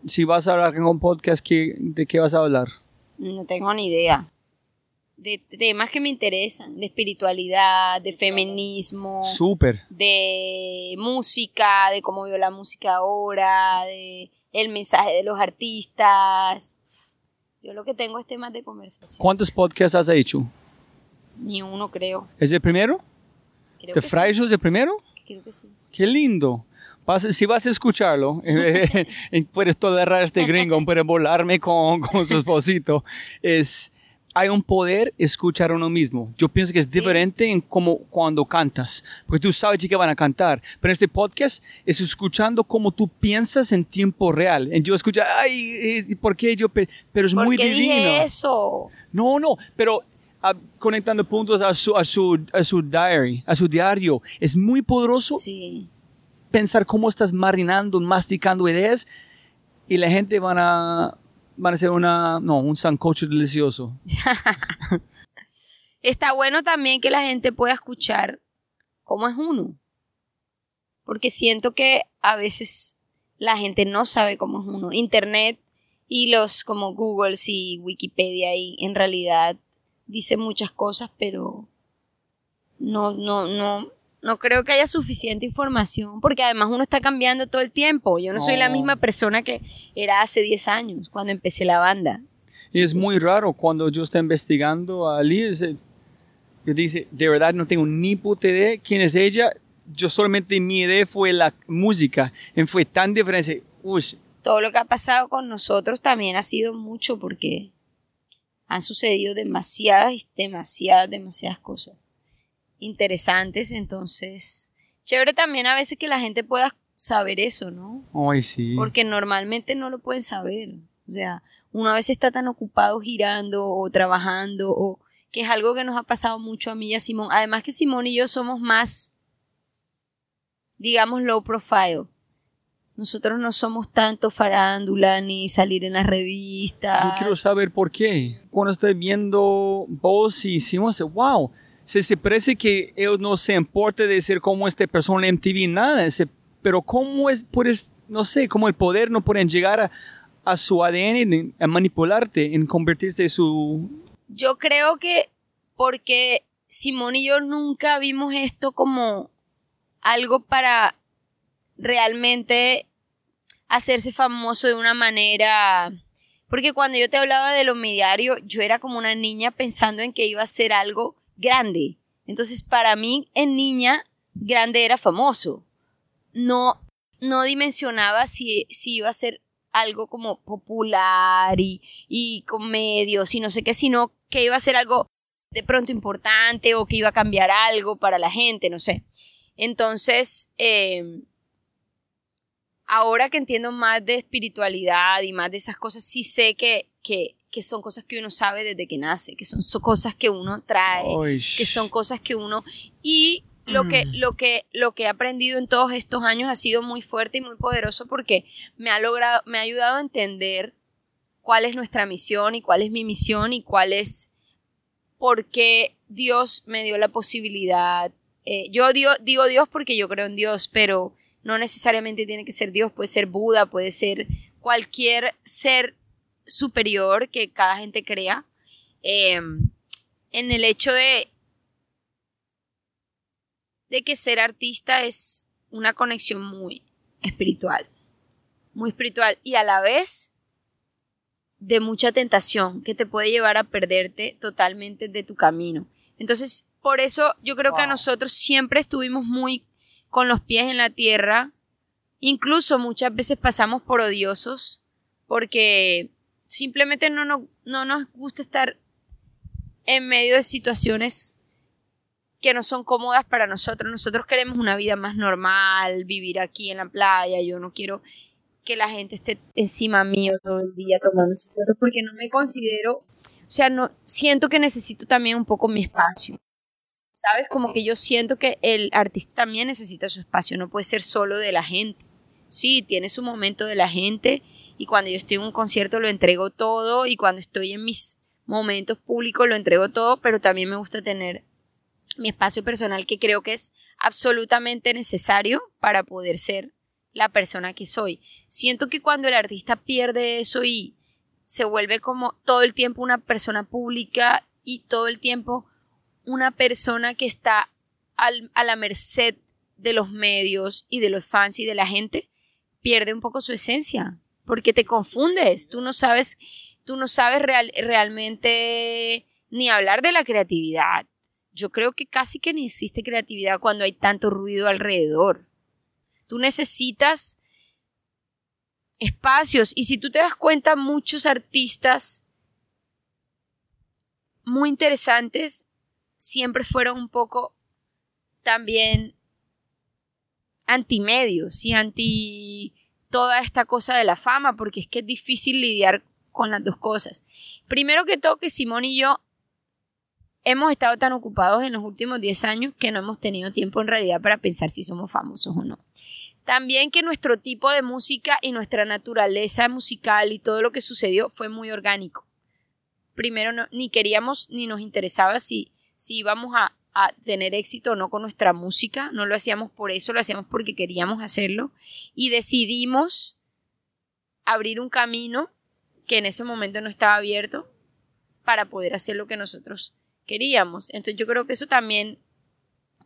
si vas a hablar en un podcast, ¿qué, ¿de qué vas a hablar? No tengo ni idea. De temas que me interesan, de espiritualidad, de feminismo, Súper. de música, de cómo veo la música ahora, de el mensaje de los artistas. Yo lo que tengo es temas de conversación. ¿Cuántos podcasts has hecho? Ni uno creo. ¿Es el primero? Creo ¿De que Friday es el primero? Creo que sí. Qué lindo. Si vas a escucharlo, puedes tolerar a este gringo, puedes volarme con, con su esposito. Es, hay un poder escuchar a uno mismo. Yo pienso que es Sí. diferente en como cuando cantas, porque tú sabes que van a cantar. Pero este podcast es escuchando cómo tú piensas en tiempo real. Yo escucho, ay, eh, ¿por qué yo? pe-?" Pero es ¿Por muy qué divino. dije eso? No, no, pero ah, conectando puntos a su, a, su, a su diary, a su diario, es muy poderoso Sí. pensar cómo estás marinando, masticando ideas y la gente van a, van a hacer una, no, un sancocho delicioso. Está bueno también que la gente pueda escuchar cómo es uno. Porque siento que a veces la gente no sabe cómo es uno. Internet y los como Google y Wikipedia y en realidad dicen muchas cosas, pero no, no, no, no creo que haya suficiente información, porque además uno está cambiando todo el tiempo. Yo no soy la No. misma persona que era hace 10 años, cuando empecé la banda. Y es muy Entonces- raro cuando yo estoy investigando a Liz, yo dice, de verdad no tengo ni puta idea quién es ella, yo solamente mi idea fue la música, y fue tan diferente, uy, todo lo que ha pasado con nosotros también ha sido mucho porque han sucedido demasiadas, demasiadas, demasiadas cosas interesantes. Entonces, chévere también a veces que la gente pueda saber eso, ¿no? ay sí. Porque normalmente no lo pueden saber. O sea, uno a veces está tan ocupado girando o trabajando o que es algo que nos ha pasado mucho a mí y a Simón. Además que Simón y yo somos más, digamos, low profile. Nosotros no somos tanto farándula ni salir en las revistas. Yo quiero saber por qué. Cuando estoy viendo vos y Simón, wow, se, se parece que ellos no se importa de ser como esta persona en MTV, nada. Se, pero cómo es, puedes, no sé, cómo el poder no pueden llegar a, a su ADN, a manipularte, en convertirse en su... Yo creo que porque Simón y yo nunca vimos esto como algo para realmente hacerse famoso de una manera... Porque cuando yo te hablaba de lo mediario, yo era como una niña pensando en que iba a ser algo grande. Entonces, para mí, en niña, grande era famoso. No, no dimensionaba si, si iba a ser algo como popular y, y con medios y no sé qué, sino que iba a ser algo de pronto importante o que iba a cambiar algo para la gente, no sé. Entonces, eh, ahora que entiendo más de espiritualidad y más de esas cosas, sí sé que, que, que son cosas que uno sabe desde que nace, que son, cosas que uno trae, que son cosas que uno... Y lo que, mm. lo, que, lo que he aprendido en todos estos años ha sido muy fuerte y muy poderoso porque me ha logrado, me ha ayudado a entender cuál es nuestra misión y cuál es mi misión y cuál es por qué Dios me dio la posibilidad. Eh, yo digo, digo Dios porque yo creo en Dios, pero no necesariamente tiene que ser Dios, puede ser Buda, puede ser cualquier ser superior que cada gente crea, em, en el hecho de, de que ser artista es una conexión muy espiritual, muy espiritual y a la vez de mucha tentación que te puede llevar a perderte totalmente de tu camino. Entonces, por eso yo creo que nosotros siempre estuvimos muy con los pies en la tierra. Incluso muchas veces pasamos por odiosos porque simplemente no, no, no nos gusta estar en medio de situaciones que no son cómodas para nosotros. Nosotros queremos una vida más normal, vivir aquí en la playa. Yo no quiero que la gente esté encima mío todo el día tomándose fotos porque no me considero, o sea, no siento que necesito también un poco mi espacio. ¿Sabes? Como que yo siento que el artista también necesita su espacio, no puede ser solo de la gente. Sí, tiene su momento de la gente y cuando yo estoy en un concierto lo entrego todo y cuando estoy en mis momentos públicos lo entrego todo, pero también me gusta tener mi espacio personal que creo que es absolutamente necesario para poder ser la persona que soy. Siento que cuando el artista pierde eso y se vuelve como todo el tiempo una persona pública y todo el tiempo una persona que está a la merced de los medios y de los fans y de la gente, pierde un poco su esencia, porque te confundes, tú no sabes, tú no sabes realmente ni hablar de la creatividad. Yo creo que casi que ni existe creatividad cuando hay tanto ruido alrededor. Tú necesitas espacios y si tú te das cuenta, muchos artistas muy interesantes siempre fueron un poco también antimedios y anti toda esta cosa de la fama, porque es que es difícil lidiar con las dos cosas. Primero que todo, que Simón y yo hemos estado tan ocupados en los últimos 10 años que no hemos tenido tiempo en realidad para pensar si somos famosos o no. También que nuestro tipo de música y nuestra naturaleza musical y todo lo que sucedió fue muy orgánico. Primero, ni queríamos ni nos interesaba si si íbamos a, tener éxito o no con nuestra música, no lo hacíamos por eso, lo hacíamos porque queríamos hacerlo y decidimos abrir un camino que en ese momento no estaba abierto para poder hacer lo que nosotros queríamos. Entonces yo creo que eso también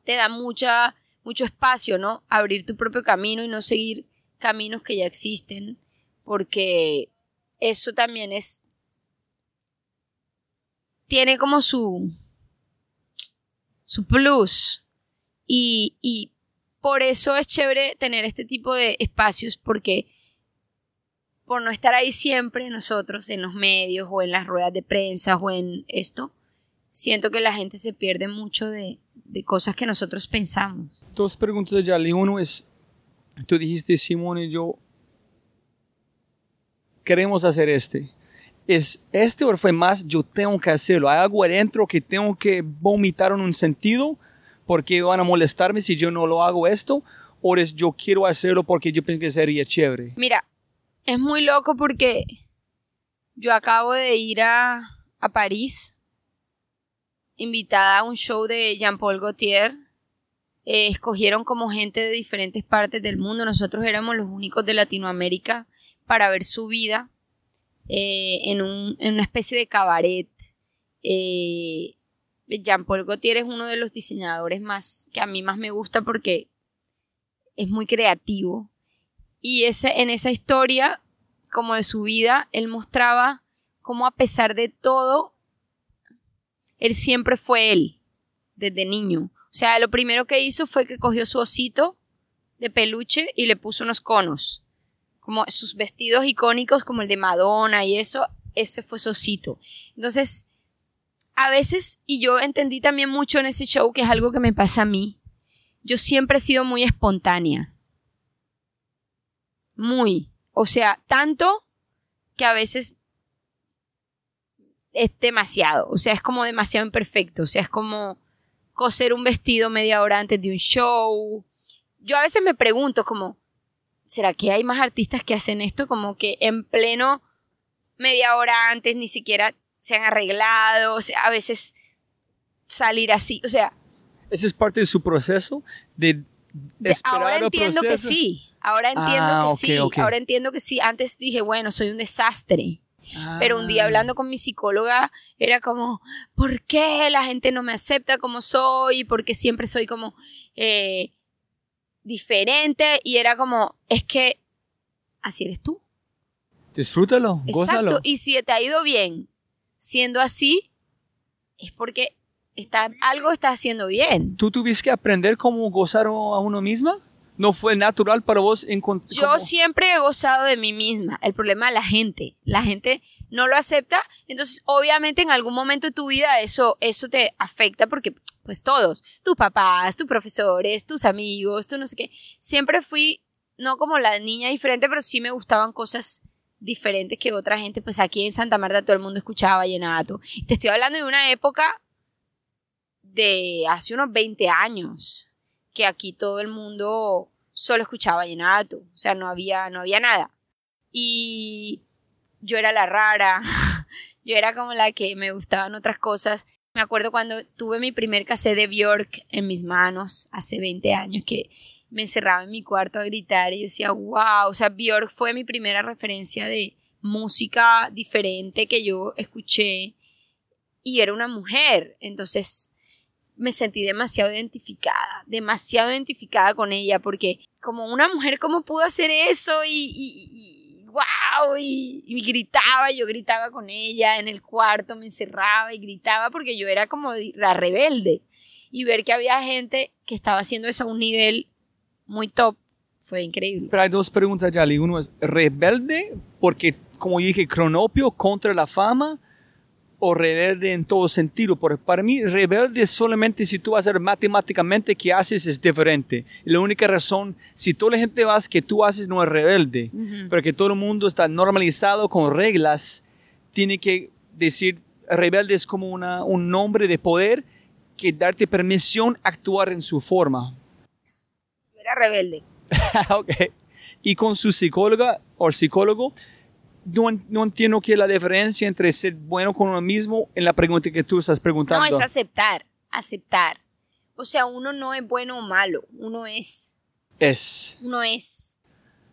te da mucha, mucho espacio, ¿no? Abrir tu propio camino y no seguir caminos que ya existen, porque eso también es... tiene como su, su plus. Y, y por eso es chévere tener este tipo de espacios porque por no estar ahí siempre nosotros en los medios o en las ruedas de prensa o en esto, siento que la gente se pierde mucho de, de cosas que nosotros pensamos. Dos preguntas de Yali. Uno es, tú dijiste, Simón y yo queremos hacer este es este o fue más yo tengo que hacerlo. Hay algo adentro que tengo que vomitar en un sentido porque van a molestarme si yo no lo hago esto. ¿O es yo quiero hacerlo porque yo pienso que sería chévere? Mira, es muy loco porque yo acabo de ir a, a París, invitada a un show de Jean-Paul Gaultier. Eh, escogieron como gente de diferentes partes del mundo. Nosotros éramos los únicos de Latinoamérica para ver su vida eh, en, un, en, una especie de cabaret. Eh, Jean-Paul Gaultier es uno de los diseñadores más que a mí más me gusta porque es muy creativo. Y ese, en esa historia, como de su vida, él mostraba cómo a pesar de todo, él siempre fue él, desde niño. O sea, lo primero que hizo fue que cogió su osito de peluche y le puso unos conos. Como sus vestidos icónicos, como el de Madonna y eso, ese fue su osito. Entonces, a veces, y yo entendí también mucho en ese show, que es algo que me pasa a mí, yo siempre he sido muy espontánea. Muy. O sea, tanto que a veces es demasiado. O sea, es como demasiado imperfecto. O sea, es como coser un vestido media hora antes de un show. Yo a veces me pregunto como, ¿será que hay más artistas que hacen esto? Como que en pleno media hora antes ni siquiera se han arreglado. O sea, a veces salir así. O sea, ¿Ese es parte de su proceso? De, esperar ahora entiendo que sí. Ahora entiendo Ah, que ok, sí. Ahora entiendo que sí. Antes dije, bueno, soy un desastre. Pero un Ah. día hablando con mi psicóloga era como, ¿por qué la gente no me acepta como soy? Porque siempre soy como eh, diferente. Y era como, es que así eres tú. Disfrútalo, gózalo. Exacto. Y si te ha ido bien siendo así, es porque está, algo está haciendo bien. ¿Tú tuviste que aprender cómo gozar a uno misma? ¿No fue natural para vos encontrar? Yo siempre he gozado de mí misma. El problema es la gente. La gente no lo acepta. Entonces, obviamente, en algún momento de tu vida eso, eso te afecta porque, pues todos, tus papás, tus profesores, tus amigos, tú no sé qué. Siempre fui, no como la niña diferente, pero sí me gustaban cosas diferentes que otra gente. Pues aquí en Santa Marta todo el mundo escuchaba vallenato. Te estoy hablando de una época de hace unos 20 años que aquí todo el mundo solo escuchaba vallenato, o sea, no había, no había nada. Y yo era la rara, yo era como la que me gustaban otras cosas. Me acuerdo cuando tuve mi primer cassette de Bjork en mis manos hace 20 años que me encerraba en mi cuarto a gritar y decía, wow, o sea, Bjork fue mi primera referencia de música diferente que yo escuché y era una mujer, entonces me sentí demasiado identificada, demasiado identificada con ella, porque como una mujer, ¿cómo pudo hacer eso? Y, y wow, y, gritaba, yo gritaba con ella en el cuarto, me encerraba y gritaba porque yo era como la rebelde. Y ver que había gente que estaba haciendo eso a un nivel muy top fue increíble. Pero hay dos preguntas, Yali. Uno es rebelde, porque como dije, cronopio contra la fama, o rebelde en todo sentido. Porque para mí, rebelde solamente si tú vas a hacer matemáticamente que haces es diferente. La única razón, si toda la gente vas que tú haces no es rebelde, Uh -huh. pero que todo el mundo está normalizado con reglas, tiene que decir rebelde es como una, un nombre de poder que darte permisión actuar en su forma. Era rebelde. ok. Y con su psicóloga o psicólogo, no, no, entiendo qué es la diferencia entre ser bueno con uno mismo en la pregunta que tú estás preguntando. No, es aceptar, aceptar. O sea, uno no es bueno o malo, uno es. Es. Uno es.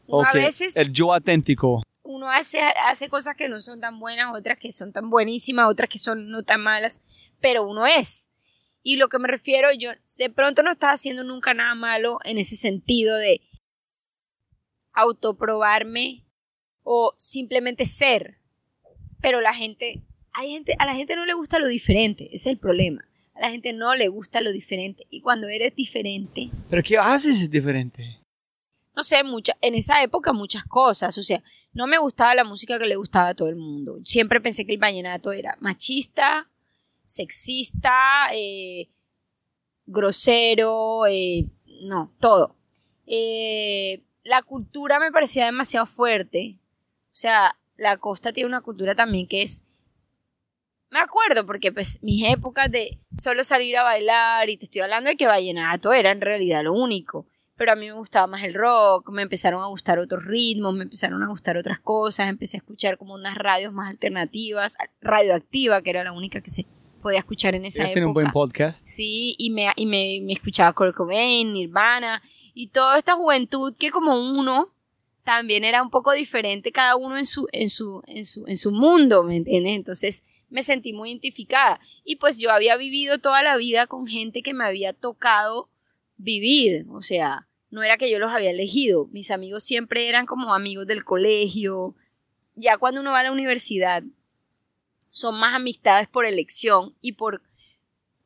Uno okay. a veces. El yo auténtico. Uno hace, hace cosas que no son tan buenas, otras que son tan buenísimas, otras que son no tan malas, pero uno es. Y lo que me refiero, yo de pronto no estás haciendo nunca nada malo en ese sentido de autoprobarme o simplemente ser. Pero la gente, hay gente, a la gente no le gusta lo diferente, ese es el problema. A la gente no le gusta lo diferente. Y cuando eres diferente. ¿Pero qué haces diferente? No sé, mucha, en esa época muchas cosas. O sea, no me gustaba la música que le gustaba a todo el mundo. Siempre pensé que el vallenato era machista, sexista, eh, grosero, eh, no, todo. Eh, la cultura me parecía demasiado fuerte. O sea, la costa tiene una cultura también que es... Me acuerdo porque pues mis épocas de solo salir a bailar y te estoy hablando de que vallenato era en realidad lo único. pero a mí me gustaba más el rock, me empezaron a gustar otros ritmos, me empezaron a gustar otras cosas, empecé a escuchar como unas radios más alternativas, radioactiva, que era la única que se podía escuchar en esa Es época. un buen podcast. Sí, y me, y me, me escuchaba Kurt Cobain, Nirvana, y toda esta juventud que como uno también era un poco diferente cada uno en su, en su, en su, en su mundo, ¿me entiendes? Entonces me sentí muy identificada. Y pues yo había vivido toda la vida con gente que me había tocado vivir, o sea, no era que yo los había elegido, mis amigos siempre eran como amigos del colegio. Ya cuando uno va a la universidad, son más amistades por elección y por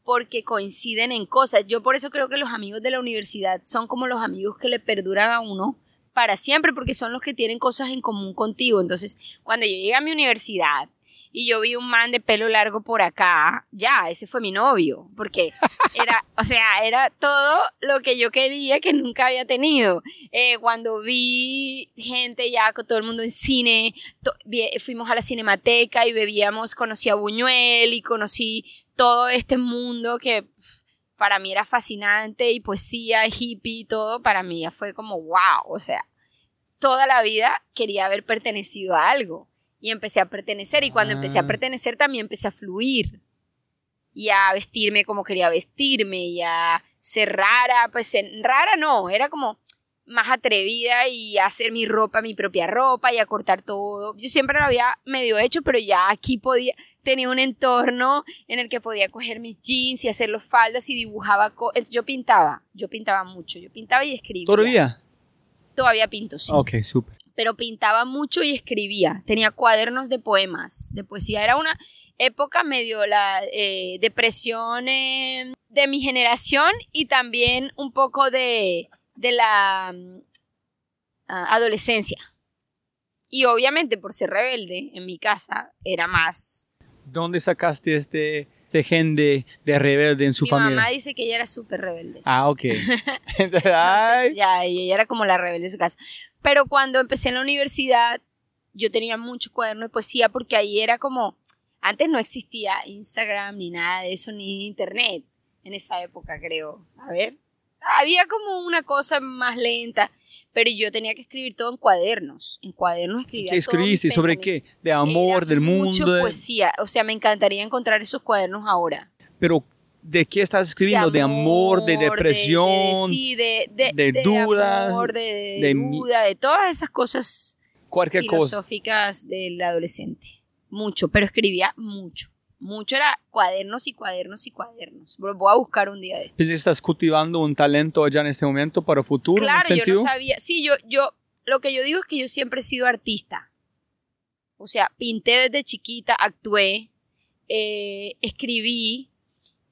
porque coinciden en cosas. Yo por eso creo que los amigos de la universidad son como los amigos que le perduran a uno para siempre, porque son los que tienen cosas en común contigo. Entonces, cuando yo llegué a mi universidad y yo vi un man de pelo largo por acá, ya, ese fue mi novio, porque era, o sea, era todo lo que yo quería que nunca había tenido. Eh, cuando vi gente ya con todo el mundo en cine, fuimos a la cinemateca y bebíamos, conocí a Buñuel y conocí todo este mundo que para mí era fascinante y poesía, hippie y todo, para mí ya fue como wow, o sea, toda la vida quería haber pertenecido a algo y empecé a pertenecer y cuando empecé a Ah. pertenecer también empecé a fluir y a vestirme como quería vestirme y a ser rara, pues en- rara no, era como más atrevida y a hacer mi ropa, mi propia ropa y a cortar todo. Yo siempre lo había medio hecho, pero ya aquí podía, tenía un entorno en el que podía coger mis jeans y hacer los faldas y dibujaba. Entonces, yo pintaba, yo pintaba mucho, yo pintaba y escribía. ¿Todavía? Todavía pinto, sí Ok, súper. pero pintaba mucho y escribía. Tenía cuadernos de poemas, de poesía. Era una época medio la eh, depresión eh, de mi generación y también un poco de, de la mm, ah, adolescencia. Y obviamente por ser rebelde en mi casa era más. ¿Dónde sacaste este, este gen de, de rebelde en su mi familia? mamá dice que ella era súper rebelde. Ah, ok. Entonces, ya, y ella era como la rebelde de su casa. Pero cuando empecé en la universidad, yo tenía mucho cuaderno de poesía porque ahí era como, antes no existía Instagram ni nada de eso, ni internet en esa época, creo. A ver, había como una cosa más lenta, pero yo tenía que escribir todo en cuadernos. En cuadernos escribía ¿Qué escribiste? ¿Sobre qué? De amor, Era del Mucho mundo. de- poesía. O sea, me encantaría encontrar esos cuadernos ahora. Pero, ¿de qué estás escribiendo? ¿De amor, de, depresión? de- sí, de, de- de de dudas, amor, de, duda, de todas esas cosas cualquier cosa. filosóficas del adolescente. Mucho, pero escribía mucho. Mucho era cuadernos y cuadernos y cuadernos. Voy a buscar un día de esto. ¿Estás cultivando un talento ya en este momento para el futuro? en Claro, yo no sabía. Sí, yo, yo, lo que yo digo es que yo siempre he sido artista. O sea, pinté desde chiquita, actué, eh, escribí.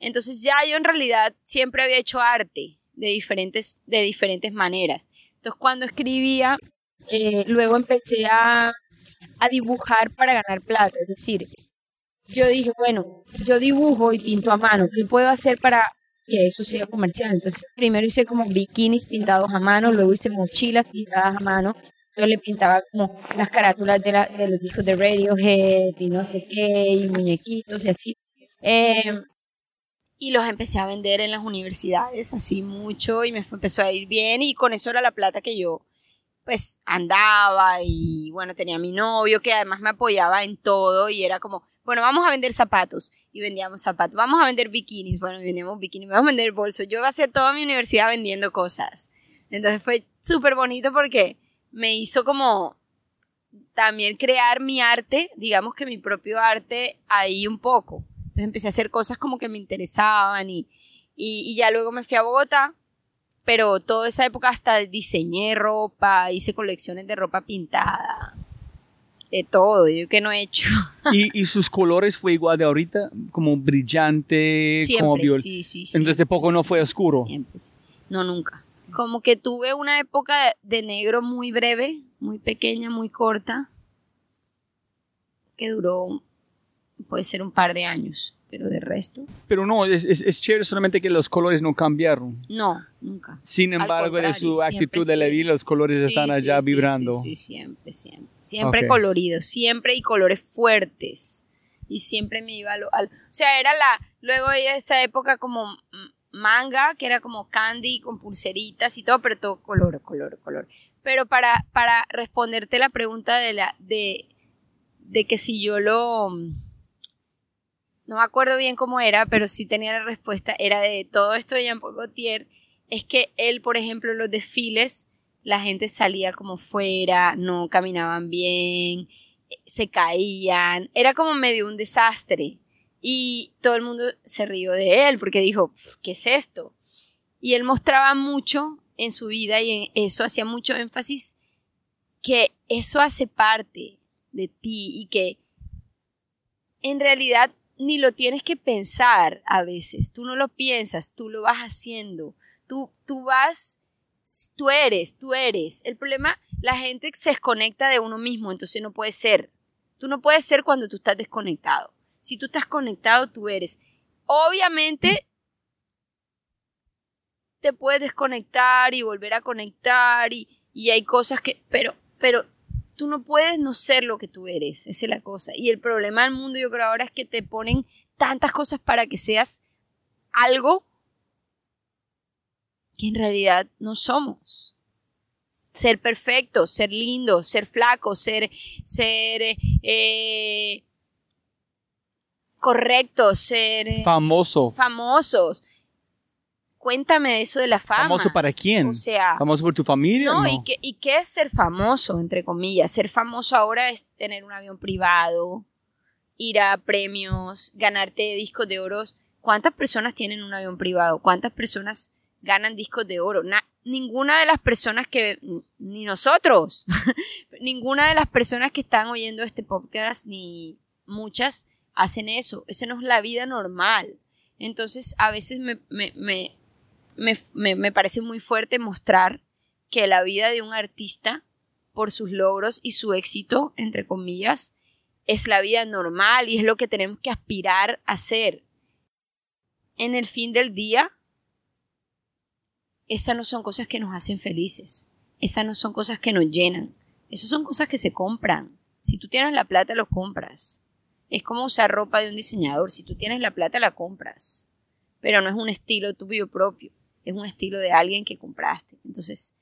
Entonces ya yo en realidad siempre había hecho arte de diferentes, de diferentes maneras. Entonces cuando escribía, eh, luego empecé a, a dibujar para ganar plata. Es decir, yo dije, bueno, yo dibujo y pinto a mano. ¿Qué puedo hacer para que eso sea comercial? Entonces, primero hice como bikinis pintados a mano, luego hice mochilas pintadas a mano. Yo le pintaba como las carátulas de, la- de los discos de Radiohead y no sé qué, y muñequitos y así. Eh, y los empecé a vender en las universidades así mucho y me empezó a ir bien y con eso era la plata que yo pues andaba y bueno, tenía mi novio que además me apoyaba en todo y era como, bueno, vamos a vender zapatos. Y vendíamos zapatos, vamos a vender bikinis, bueno, vendíamos bikinis, vamos a vender bolsos, yo pasé toda mi universidad vendiendo cosas. Entonces fue súper bonito porque me hizo como también crear mi arte, digamos que mi propio arte ahí un poco. Entonces empecé a hacer cosas como que me interesaban y, y, y ya luego me fui a Bogotá, pero toda esa época hasta diseñé ropa, hice colecciones de ropa pintada, de todo, yo que no he hecho. ¿Y, y sus colores fue igual de ahorita? Como brillante, como Siempre, viol... sí, sí, Entonces de poco no fue oscuro. Siempre, sí. No, nunca. Como que tuve una época de negro muy breve, muy pequeña, muy corta, que duró, puede ser un par de años, pero de resto, Pero no, es, es, es chévere solamente que los colores no cambiaron. no, nunca. Sin Al embargo, de su actitud de la vida, los colores Sí, están allá sí, vibrando. Sí, sí, siempre, siempre. Siempre Ok. coloridos, siempre y colores fuertes. Y siempre me iba a lo, al- O sea, era la... Luego esa época como manga, que era como candy con pulseritas y todo, pero todo color, color, color. Pero para, para responderte la pregunta de la, de, de que si yo lo, no me acuerdo bien cómo era, pero sí tenía la respuesta, era de todo esto de Jean-Paul Gaultier, es que él, por ejemplo, en los desfiles, la gente salía como fuera, no caminaban bien, se caían, era como medio un desastre. Y todo el mundo se rió de él porque dijo, ¿qué es esto? Y él mostraba mucho en su vida y en eso hacía mucho énfasis que eso hace parte de ti y que en realidad ni lo tienes que pensar a veces, tú no lo piensas, tú lo vas haciendo, tú, tú vas, tú eres, tú eres. El problema, la gente se desconecta de uno mismo, entonces no puede ser. Tú no puedes ser cuando tú estás desconectado. Si tú estás conectado, tú eres. Obviamente, te puedes desconectar y volver a conectar y, y hay cosas que, pero, pero tú no puedes no ser lo que tú eres, esa es la cosa. Y el problema del mundo yo creo ahora es que te ponen tantas cosas para que seas algo que en realidad no somos. Ser perfecto, ser lindo, ser flaco, ser, ser eh, correcto, ser eh, Famoso. famosos. Cuéntame de eso de la fama. ¿Famoso para quién? O sea, ¿Famoso por tu familia? no, No, ¿y, qué, ¿y qué es ser famoso, entre comillas? Ser famoso ahora es tener un avión privado, ir a premios, ganarte discos de oro. ¿Cuántas personas tienen un avión privado? ¿Cuántas personas ganan discos de oro? Na- ninguna de las personas que, ni nosotros, ninguna de las personas que están oyendo este podcast, ni muchas, hacen eso. Esa no es la vida normal. Entonces, a veces me, me, me, me, me- me parece muy fuerte mostrar que la vida de un artista, por sus logros y su éxito, entre comillas, es la vida normal y es lo que tenemos que aspirar a ser. En el fin del día, esas no son cosas que nos hacen felices. Esas no son cosas que nos llenan. Esas son cosas que se compran. Si tú tienes la plata, lo compras. Es como usar ropa de un diseñador. Si tú tienes la plata, la compras. Pero no es un estilo tuyo propio. Es un estilo de alguien que compraste. Entonces,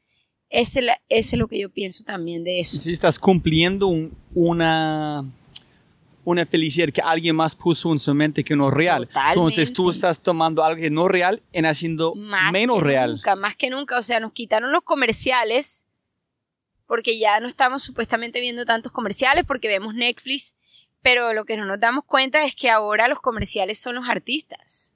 ese, es lo que yo pienso también de eso. Si estás cumpliendo un- una, una felicidad que alguien más puso en su mente que no real. Totalmente. Entonces tú estás tomando algo que no real en haciendo más menos que real. Nunca, más que nunca. O sea, nos quitaron los comerciales porque ya no estamos supuestamente viendo tantos comerciales porque vemos Netflix, pero lo que no nos damos cuenta es que ahora los comerciales son los artistas.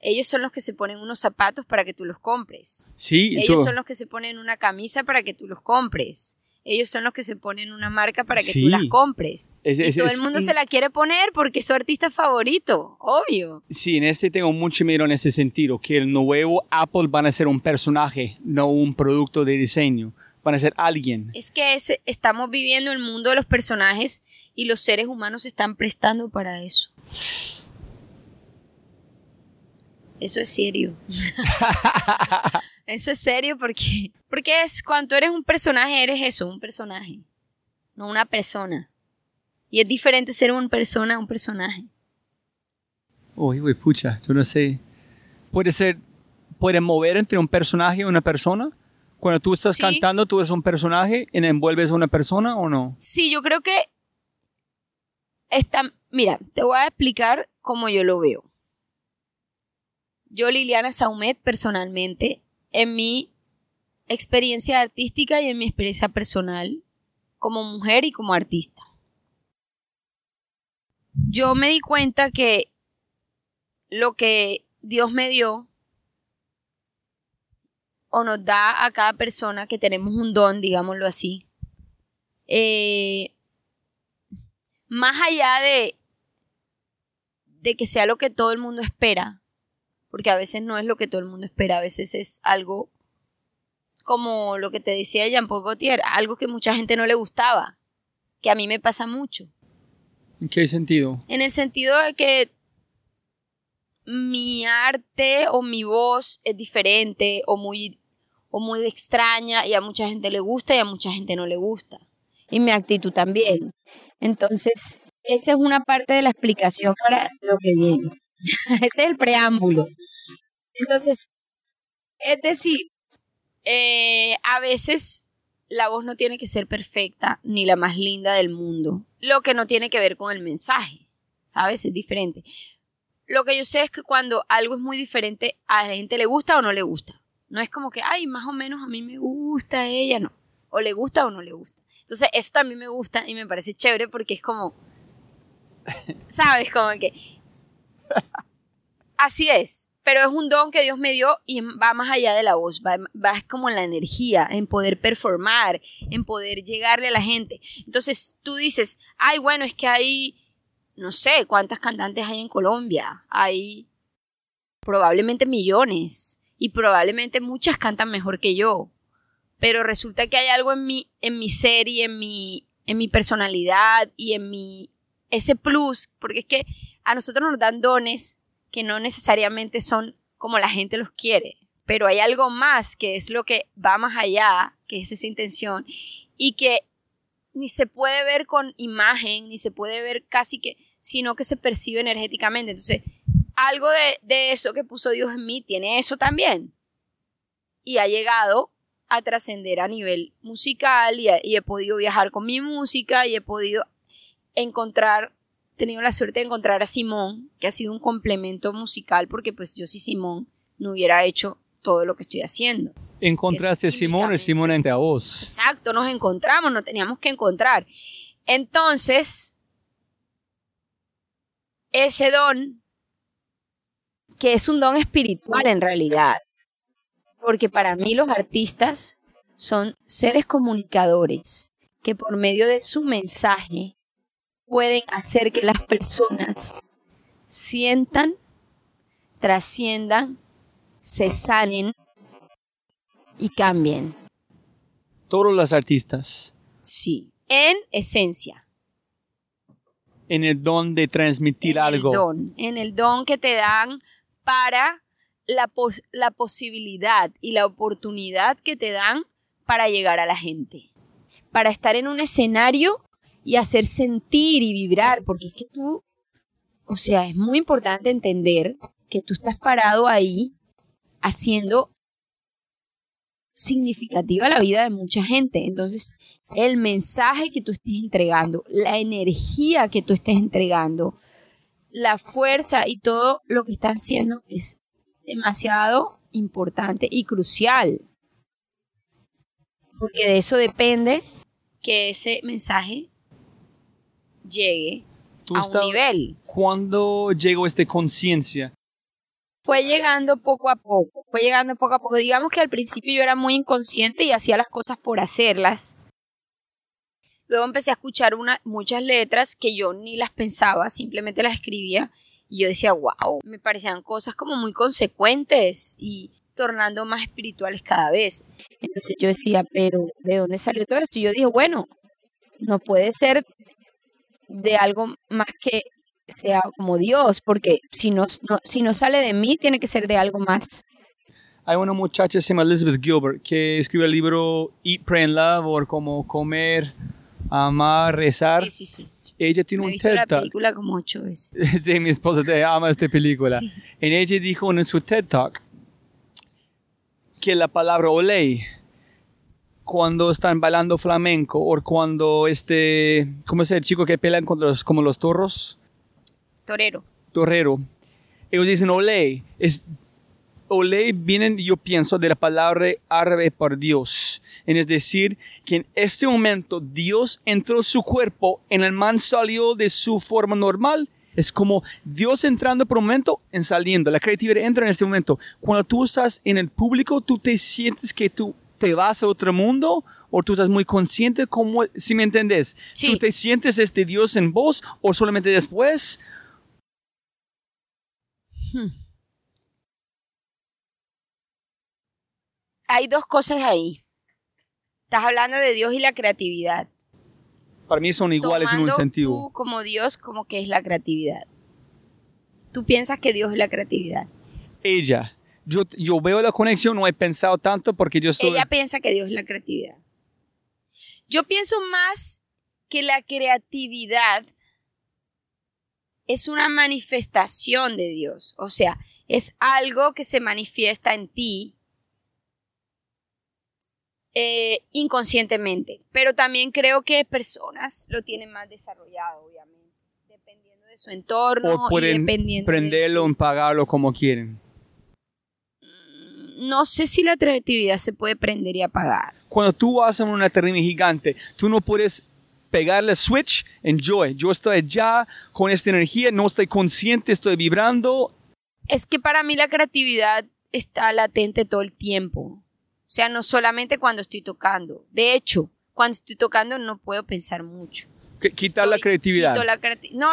Ellos son los que se ponen unos zapatos para que tú los compres. Sí, Ellos son los que se ponen una camisa para que tú los compres. Ellos son los que se ponen una marca para que Sí. tú las compres. es- y es- todo es- el mundo se la quiere poner porque es su artista favorito, obvio. Sí, en este tengo mucho miedo en ese sentido, que el nuevo Apple van a ser un personaje, no un producto de diseño. Van a ser alguien. Es que estamos viviendo el mundo de los personajes y los seres humanos se están prestando para eso. Eso es serio. eso es serio porque, porque es cuando eres un personaje, eres eso, un personaje, no una persona. Y es diferente ser una persona a un personaje. Uy, uy, pucha, yo no sé. Puede ser, puede mover entre un personaje y una persona. Cuando tú estás Sí. cantando, tú eres un personaje y envuelves a una persona o no? Sí, yo creo que está, mira, te voy a explicar cómo yo lo veo. Yo, Liliana Saumet, personalmente, en mi experiencia artística y en mi experiencia personal, como mujer y como artista, yo me di cuenta que lo que Dios me dio o nos da a cada persona que tenemos un don, digámoslo así, eh, más allá de, de que sea lo que todo el mundo espera, porque a veces no es lo que todo el mundo espera, a veces es algo como lo que te decía Jean-Paul Gaultier, algo que mucha gente no le gustaba, que a mí me pasa mucho, ¿En qué sentido? en el sentido de que mi arte o mi voz es diferente o muy, o muy extraña y a mucha gente le gusta y a mucha gente no le gusta. Y mi actitud también. Entonces, esa es una parte de la explicación para lo que viene. este es el preámbulo. Entonces, es decir, eh, a veces la voz no tiene que ser perfecta ni la más linda del mundo, lo que no tiene que ver con el mensaje, ¿sabes? Es diferente. Lo que yo sé es que cuando algo es muy diferente, a la gente le gusta o no le gusta. No es como que, ay, más o menos a mí me gusta ella, no. O le gusta o no le gusta. Entonces, eso también me gusta y me parece chévere porque es como, ¿sabes? Como que... Así es, pero es un don que Dios me dio y va más allá de la voz, va, va como en la energía, en poder performar, en poder llegarle a la gente. Entonces tú dices, ay, bueno, es que hay, no sé, cuántas cantantes hay en Colombia, hay probablemente millones y probablemente muchas cantan mejor que yo, pero resulta que hay algo en mi, en mi ser y en mi, en mi personalidad y en mi, ese plus, porque es que a nosotros nos dan dones que no necesariamente son como la gente los quiere, pero hay algo más que es lo que va más allá, que es esa intención, y que ni se puede ver con imagen, ni se puede ver casi que, sino que se percibe energéticamente. Entonces, algo de, eso que puso Dios en mí tiene eso también. Y ha llegado a trascender a nivel musical y he podido viajar con mi música y he podido encontrar tenido la suerte de encontrar a Simón, que ha sido un complemento musical, porque pues yo sin Simón no hubiera hecho todo lo que estoy haciendo. Encontraste a Simón y Simón entre a vos. Exacto, nos encontramos, nos teníamos que encontrar. Entonces, ese don, que es un don espiritual en realidad, porque para mí los artistas son seres comunicadores que por medio de su mensaje pueden hacer que las personas sientan, trasciendan, se sanen y cambien. Todos los artistas. Sí, en esencia. En el don de transmitir algo. El don, en el don que te dan para la, la posibilidad y la oportunidad que te dan para llegar a la gente. Para estar en un escenario y hacer sentir y vibrar, porque es que tú, o sea, es muy importante entender que tú estás parado ahí haciendo significativa la vida de mucha gente. Entonces, el mensaje que tú estés entregando, la energía que tú estés entregando, la fuerza y todo lo que estás haciendo es demasiado importante y crucial. Porque de eso depende que ese mensaje llegue a un nivel. ¿Cuándo llegó esta conciencia? Fue llegando poco a poco, fue llegando poco a poco. Digamos que al principio yo era muy inconsciente y hacía las cosas por hacerlas. Luego empecé a escuchar una, muchas letras que yo ni las pensaba, simplemente las escribía y yo decía, wow, me parecían cosas como muy consecuentes y tornando más espirituales cada vez. Entonces yo decía, pero ¿de dónde salió todo esto? Y yo dije, bueno, no puede ser de algo más que sea como Dios, porque si no, si no sale de mí, tiene que ser de algo más. Hay una muchacha que se llama Elizabeth Gilbert que escribe el libro Eat, Pray and Love o como comer, amar, rezar. Sí, sí, sí. Ella tiene un visto TED la película como ocho veces. sí, mi esposa te ama esta película. En ella dijo en su TED Talk que la palabra olay cuando están bailando flamenco o cuando este, ¿cómo es el chico que pelean contra los, como los toros? Torero. Torero. Ellos dicen ole. Es, ole vienen, yo pienso, de la palabra árabe por Dios. Es decir, que en este momento Dios entró en su cuerpo, en el man salió de su forma normal. Es como Dios entrando por un momento y saliendo. La creatividad entra en este momento. Cuando tú estás en el público, tú te sientes que tú te vas a otro mundo o tú estás muy consciente como, si me entendés, tú te sientes este Dios en vos o solamente después. Hmm. Hay dos cosas ahí. Estás hablando de Dios y la creatividad. Para mí son iguales en un sentido. Tú como Dios, como que es la creatividad. Tú piensas que Dios es la creatividad. Ella yo, veo la conexión, no he pensado tanto porque yo soy... Ella piensa que Dios es la creatividad. Yo pienso más que la creatividad es una manifestación de Dios. O sea, es algo que se manifiesta en ti eh, inconscientemente. Pero también creo que personas lo tienen más desarrollado, obviamente, dependiendo de su entorno O pueden y dependiendo prenderlo, de su- pagarlo como quieren. No sé si la creatividad se puede prender y apagar. Cuando tú haces una tarima gigante, tú no puedes pegarle switch, enjoy. Yo estoy allá con esta energía, no estoy consciente, estoy vibrando. Es que para mí la creatividad está latente todo el tiempo. O sea, no solamente cuando estoy tocando. De hecho, cuando estoy tocando no puedo pensar mucho. Quitar la creatividad. quito la creati- no,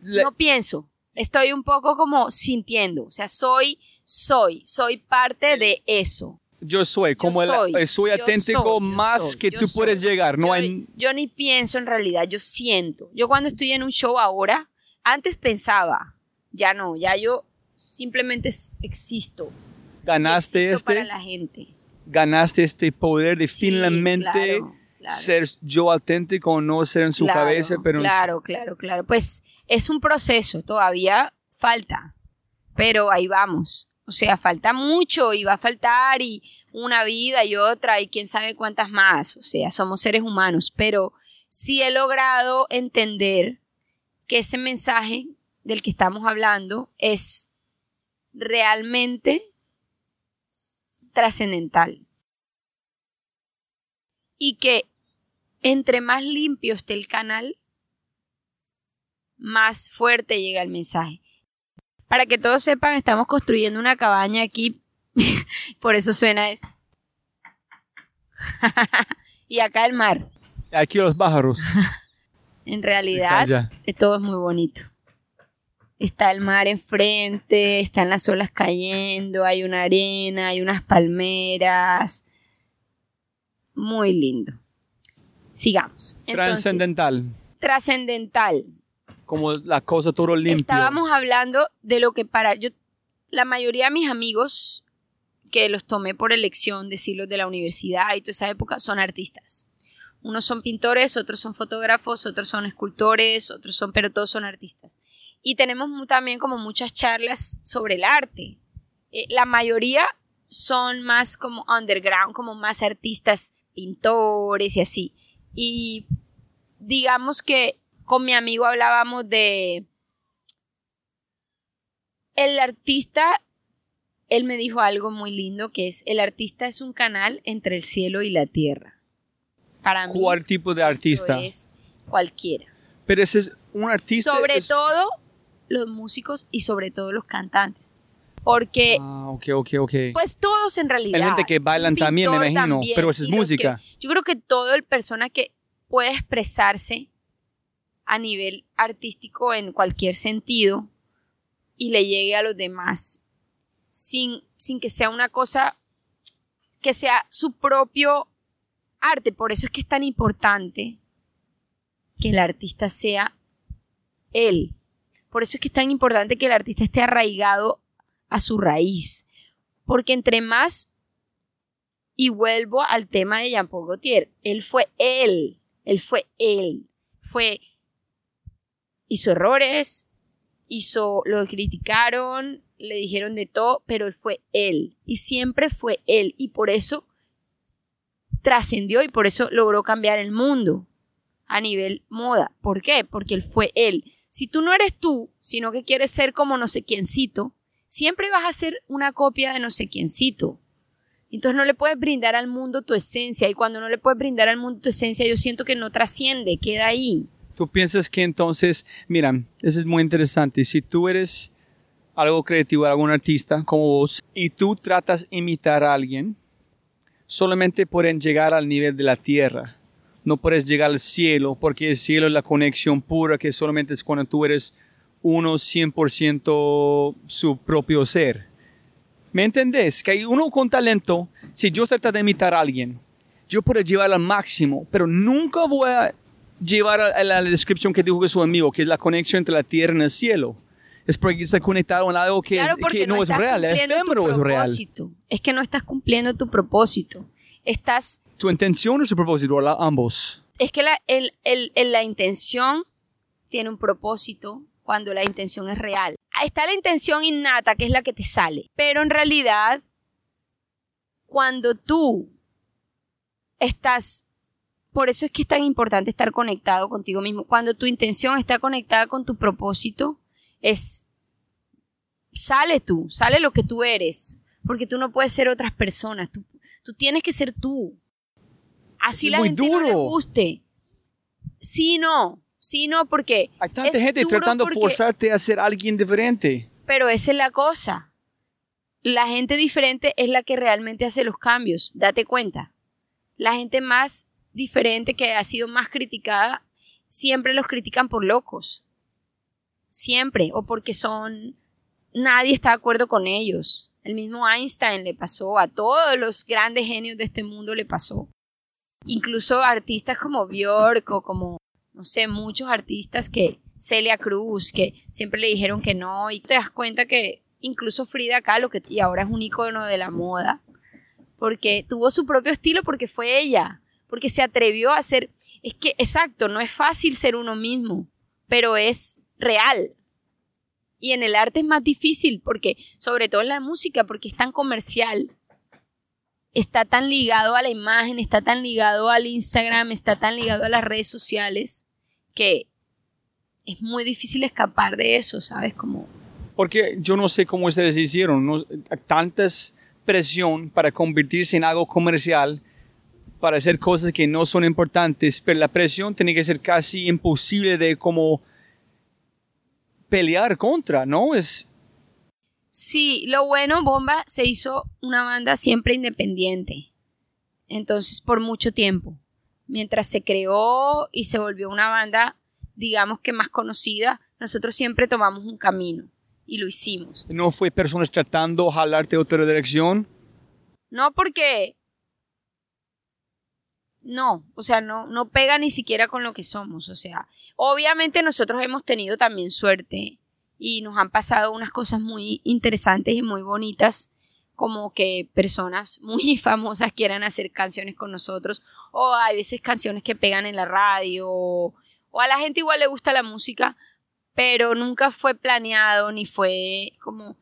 La- no pienso. Estoy un poco como sintiendo. O sea, soy, soy, soy parte de eso. yo soy, como el- soy, eh, soy, yo auténtico más soy, que tú puedes llegar. No yo, hay... yo ni pienso en realidad, yo siento. Yo cuando estoy en un show ahora, antes pensaba, ya no, ya yo simplemente existo. Ganaste existo para este, la gente. ganaste este poder de Sí, finalmente claro, claro. ser yo auténtico, no ser en su Claro, cabeza, pero Claro, claro, claro. Pues es un proceso, todavía falta, pero ahí vamos. O sea, falta mucho y va a faltar y una vida y otra y quién sabe cuántas más. O sea, somos seres humanos, pero sí he logrado entender que ese mensaje del que estamos hablando es realmente trascendental. Y que entre más limpio esté el canal, más fuerte llega el mensaje. Para que todos sepan, estamos construyendo una cabaña aquí, por eso suena eso. y acá el mar. Aquí los pájaros. En realidad, todo es muy bonito. Está el mar enfrente, están las olas cayendo, hay una arena, hay unas palmeras. Muy lindo. Sigamos. Entonces, Trascendental. Trascendental. Como la cosa todo limpio. Estábamos hablando de lo que para yo, la mayoría de mis amigos que los tomé por elección, decirlos de la universidad y toda esa época, son artistas. Unos son pintores, otros son fotógrafos, otros son escultores, otros son, pero todos son artistas. Y tenemos también como muchas charlas sobre el arte. Eh, la mayoría son más como underground, como más artistas, pintores y así. Y digamos que con mi amigo hablábamos de el artista, él me dijo algo muy lindo que es el artista es un canal entre el cielo y la tierra. Para mí, ¿Cuál tipo de eso artista? es cualquiera. Pero ese es un artista. sobre es- todo los músicos y sobre todo los cantantes. Porque, Ah, ok, ok, ok. pues todos en realidad. Hay gente que bailan también, me imagino, también, pero eso es música. que- yo creo que todo el persona que puede expresarse a nivel artístico en cualquier sentido y le llegue a los demás sin, sin que sea una cosa que sea su propio arte. Por eso es que es tan importante que el artista sea él. Por eso es que es tan importante que el artista esté arraigado a su raíz. Porque entre más, y vuelvo al tema de Jean-Paul Gaultier, él fue él, él fue él, fue, hizo errores, hizo, lo criticaron, le dijeron de todo, pero él fue él, y siempre fue él, y por eso trascendió y por eso logró cambiar el mundo a nivel moda. ¿Por qué? Porque él fue él. Si tú no eres tú, sino que quieres ser como no sé quiéncito, siempre vas a ser una copia de no sé quiéncito. Entonces no le puedes brindar al mundo tu esencia y cuando no le puedes brindar al mundo tu esencia yo siento que no trasciende, queda ahí. Tú piensas que entonces, mira, eso es muy interesante. Si tú eres algo creativo, algún artista como vos, y tú tratas de imitar a alguien, solamente pueden llegar al nivel de la tierra. No puedes llegar al cielo, porque el cielo es la conexión pura que solamente es cuando tú eres uno 100% su propio ser. ¿Me entendés? Que hay uno con talento, si yo trato de imitar a alguien, yo puedo llevar al máximo, pero nunca voy a llevar a, a la descripción que dijo que su amigo, que es la conexión entre la tierra y el cielo. Es porque está conectado en algo que, claro, que no, es real, es tu efímero, es real. propósito. Es que no estás cumpliendo tu propósito. Estás ¿Tu intención o su propósito? La- ambos. es que la, el- el- el- la intención tiene un propósito cuando la intención es real. Está la intención innata, que es la que te sale, pero en realidad, cuando tú estás, por eso es que es tan importante estar conectado contigo mismo, cuando tu intención está conectada con tu propósito, es, sale tú, sale lo que tú eres, porque tú no puedes ser otras personas, tú, tú tienes que ser tú. Así la gente no le guste. Sí, no, sí, no, porque... Hay tanta gente tratando de forzarte a ser alguien diferente. Pero esa es la cosa. La gente diferente es la que realmente hace los cambios, date cuenta. La gente más diferente que ha sido más criticada, siempre los critican por locos. Siempre, o porque son... Nadie está de acuerdo con ellos. El mismo Einstein le pasó, a todos los grandes genios de este mundo le pasó. Incluso artistas como Björk o como, no sé, muchos artistas que, Celia Cruz, que siempre le dijeron que no, y te das cuenta que incluso Frida Kahlo, que y ahora es un icono de la moda, porque tuvo su propio estilo, porque fue ella, porque se atrevió a hacer, es que, exacto, no es fácil ser uno mismo, pero es real. Y en el arte es más difícil, porque, sobre todo en la música, porque es tan comercial, está tan ligado a la imagen, está tan ligado al Instagram, está tan ligado a las redes sociales, que es muy difícil escapar de eso, ¿sabes? Como... Porque yo no sé cómo ustedes hicieron, ¿no? tantas presión para convertirse en algo comercial, para hacer cosas que no son importantes, pero la presión tiene que ser casi imposible de como pelear contra, ¿no? Es, Sí, lo bueno, Bomba se hizo una banda siempre independiente. Entonces, por mucho tiempo. Mientras se creó y se volvió una banda, digamos que más conocida, nosotros siempre tomamos un camino y lo hicimos. ¿No fue personas tratando de jalarte otra dirección? No, porque no, o sea, no, no pega ni siquiera con lo que somos. O sea, obviamente nosotros hemos tenido también suerte y nos han pasado unas cosas muy interesantes y muy bonitas como que personas muy famosas quieran hacer canciones con nosotros o hay veces canciones que pegan en la radio o, a la gente igual le gusta la música pero nunca fue planeado ni fue como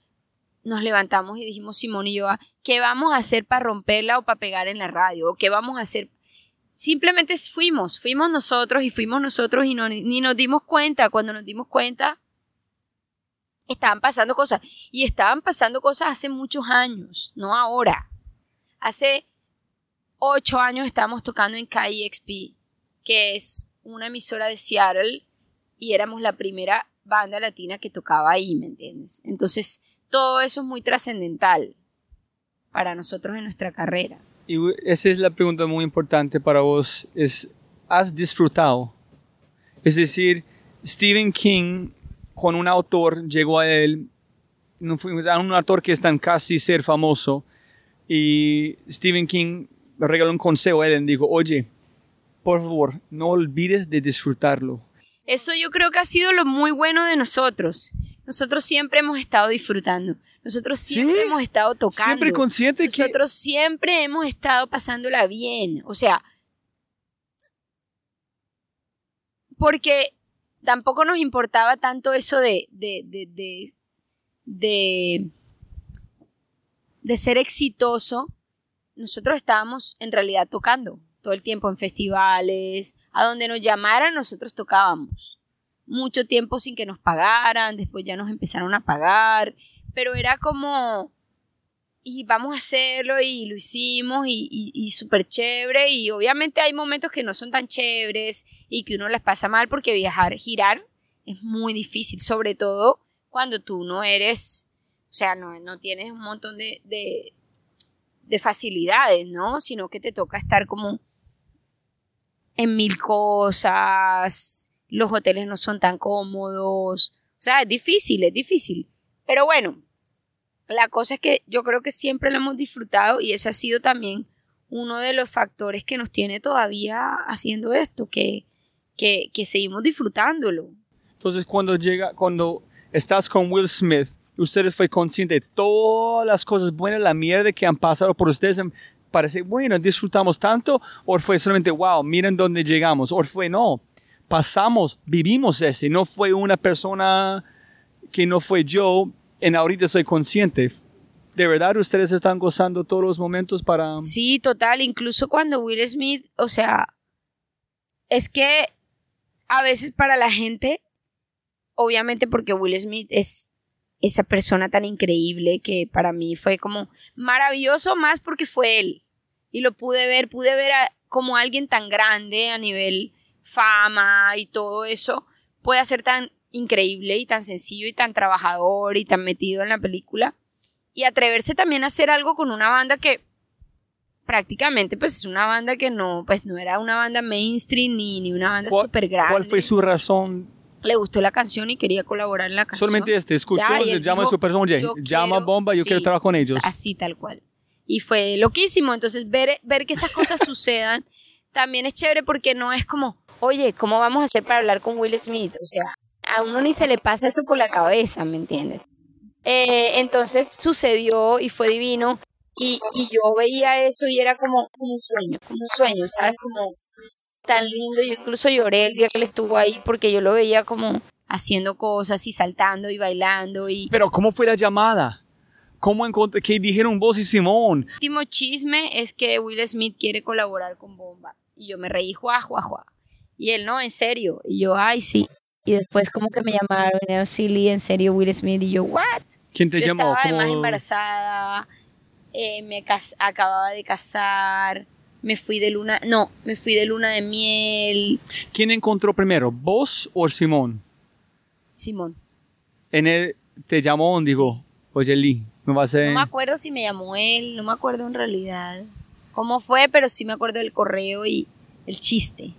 nos levantamos y dijimos Simón y yo ah, ¿qué vamos a hacer para romperla o para pegar en la radio? ¿o qué vamos a hacer? Simplemente fuimos, fuimos nosotros y fuimos nosotros y no, ni nos dimos cuenta cuando nos dimos cuenta estaban pasando cosas. Y estaban pasando cosas hace muchos años, no ahora. Hace ocho años estábamos tocando en KXP, que es una emisora de Seattle, y éramos la primera banda latina que tocaba ahí, ¿me entiendes? Entonces, todo eso es muy trascendental para nosotros en nuestra carrera. Y esa es la pregunta muy importante para vos, es, ¿has disfrutado? Es decir, Stephen King con un autor, llegó a él, a un autor que está en casi ser famoso, y Stephen King regaló un consejo a él y dijo, oye, por favor, no olvides de disfrutarlo. Eso yo creo que ha sido lo muy bueno de nosotros. Nosotros siempre hemos estado disfrutando. Nosotros siempre hemos estado tocando. Siempre consciente nosotros que... Nosotros siempre hemos estado pasándola bien. O sea, porque tampoco nos importaba tanto eso de, de, de, de, de, ser exitoso. Nosotros estábamos en realidad tocando todo el tiempo en festivales, a donde nos llamaran nosotros tocábamos. Mucho tiempo sin que nos pagaran, después ya nos empezaron a pagar, pero era como y vamos a hacerlo y lo hicimos y, y, súper chévere y obviamente hay momentos que no son tan chéveres y que uno las pasa mal porque viajar, girar es muy difícil, sobre todo cuando tú no eres, o sea, no, no tienes un montón de, de facilidades, ¿no? Sino que te toca estar como en mil cosas, los hoteles no son tan cómodos, o sea, es difícil, es difícil. Pero bueno, la cosa es que yo creo que siempre lo hemos disfrutado y ese ha sido también uno de los factores que nos tiene todavía haciendo esto, que, que, seguimos disfrutándolo. Entonces cuando llega, cuando estás con Will Smith, ustedes fue consciente de todas las cosas buenas, la mierda que han pasado por ustedes, parece, bueno, disfrutamos tanto, o fue solamente, wow, miren dónde llegamos, o fue no, pasamos, vivimos ese. No fue una persona que no fue yo, en ahorita soy consciente. ¿De verdad ustedes están gozando todos los momentos para...? Sí, total. Incluso cuando Will Smith, o sea, es que a veces para la gente, obviamente porque Will Smith es esa persona tan increíble que para mí fue como maravilloso más porque fue él. Y lo pude ver, pude ver como alguien tan grande a nivel fama y todo eso puede ser tan increíble y tan sencillo y tan trabajador y tan metido en la película y atreverse también a hacer algo con una banda que prácticamente pues es una banda que no pues no era una banda mainstream ni, ni una banda súper grande. ¿Cuál fue su razón? Le gustó la canción y quería colaborar en la canción. Solamente este, escuchó, llama a su persona, llama Bomba, yo quiero trabajar con ellos. Así tal cual. Y fue loquísimo, entonces ver, ver que esas cosas sucedan también es chévere porque no es como, oye, ¿cómo vamos a hacer para hablar con Will Smith? O sea, a uno ni se le pasa eso por la cabeza, ¿me entiendes? Eh, entonces sucedió y fue divino y, y, yo veía eso y era como, un sueño, como un sueño, ¿sabes? Como tan lindo. Yo incluso lloré el día que él estuvo ahí porque yo lo veía como haciendo cosas y saltando y bailando y... Pero ¿cómo fue la llamada? ¿Cómo encontré? ¿Qué dijeron vos y Simón? El último chisme es que Will Smith quiere colaborar con Bomba. Y yo me reí, juá, juá, juá. Y él, no, en serio. Y yo, ay, sí. Y después como que me llamaron, era Silly, en serio, Will Smith. Y yo, what? ¿Quién te yo llamó? Estaba además embarazada, eh, me acababa de casar, me fui de luna, no, me fui de luna de miel. ¿Quién encontró primero, vos o Simón? Simón. En él te llamó, digo, oye Lee, no va a ser... No me acuerdo si me llamó él, no me acuerdo en realidad cómo fue, pero sí me acuerdo del correo y el chiste.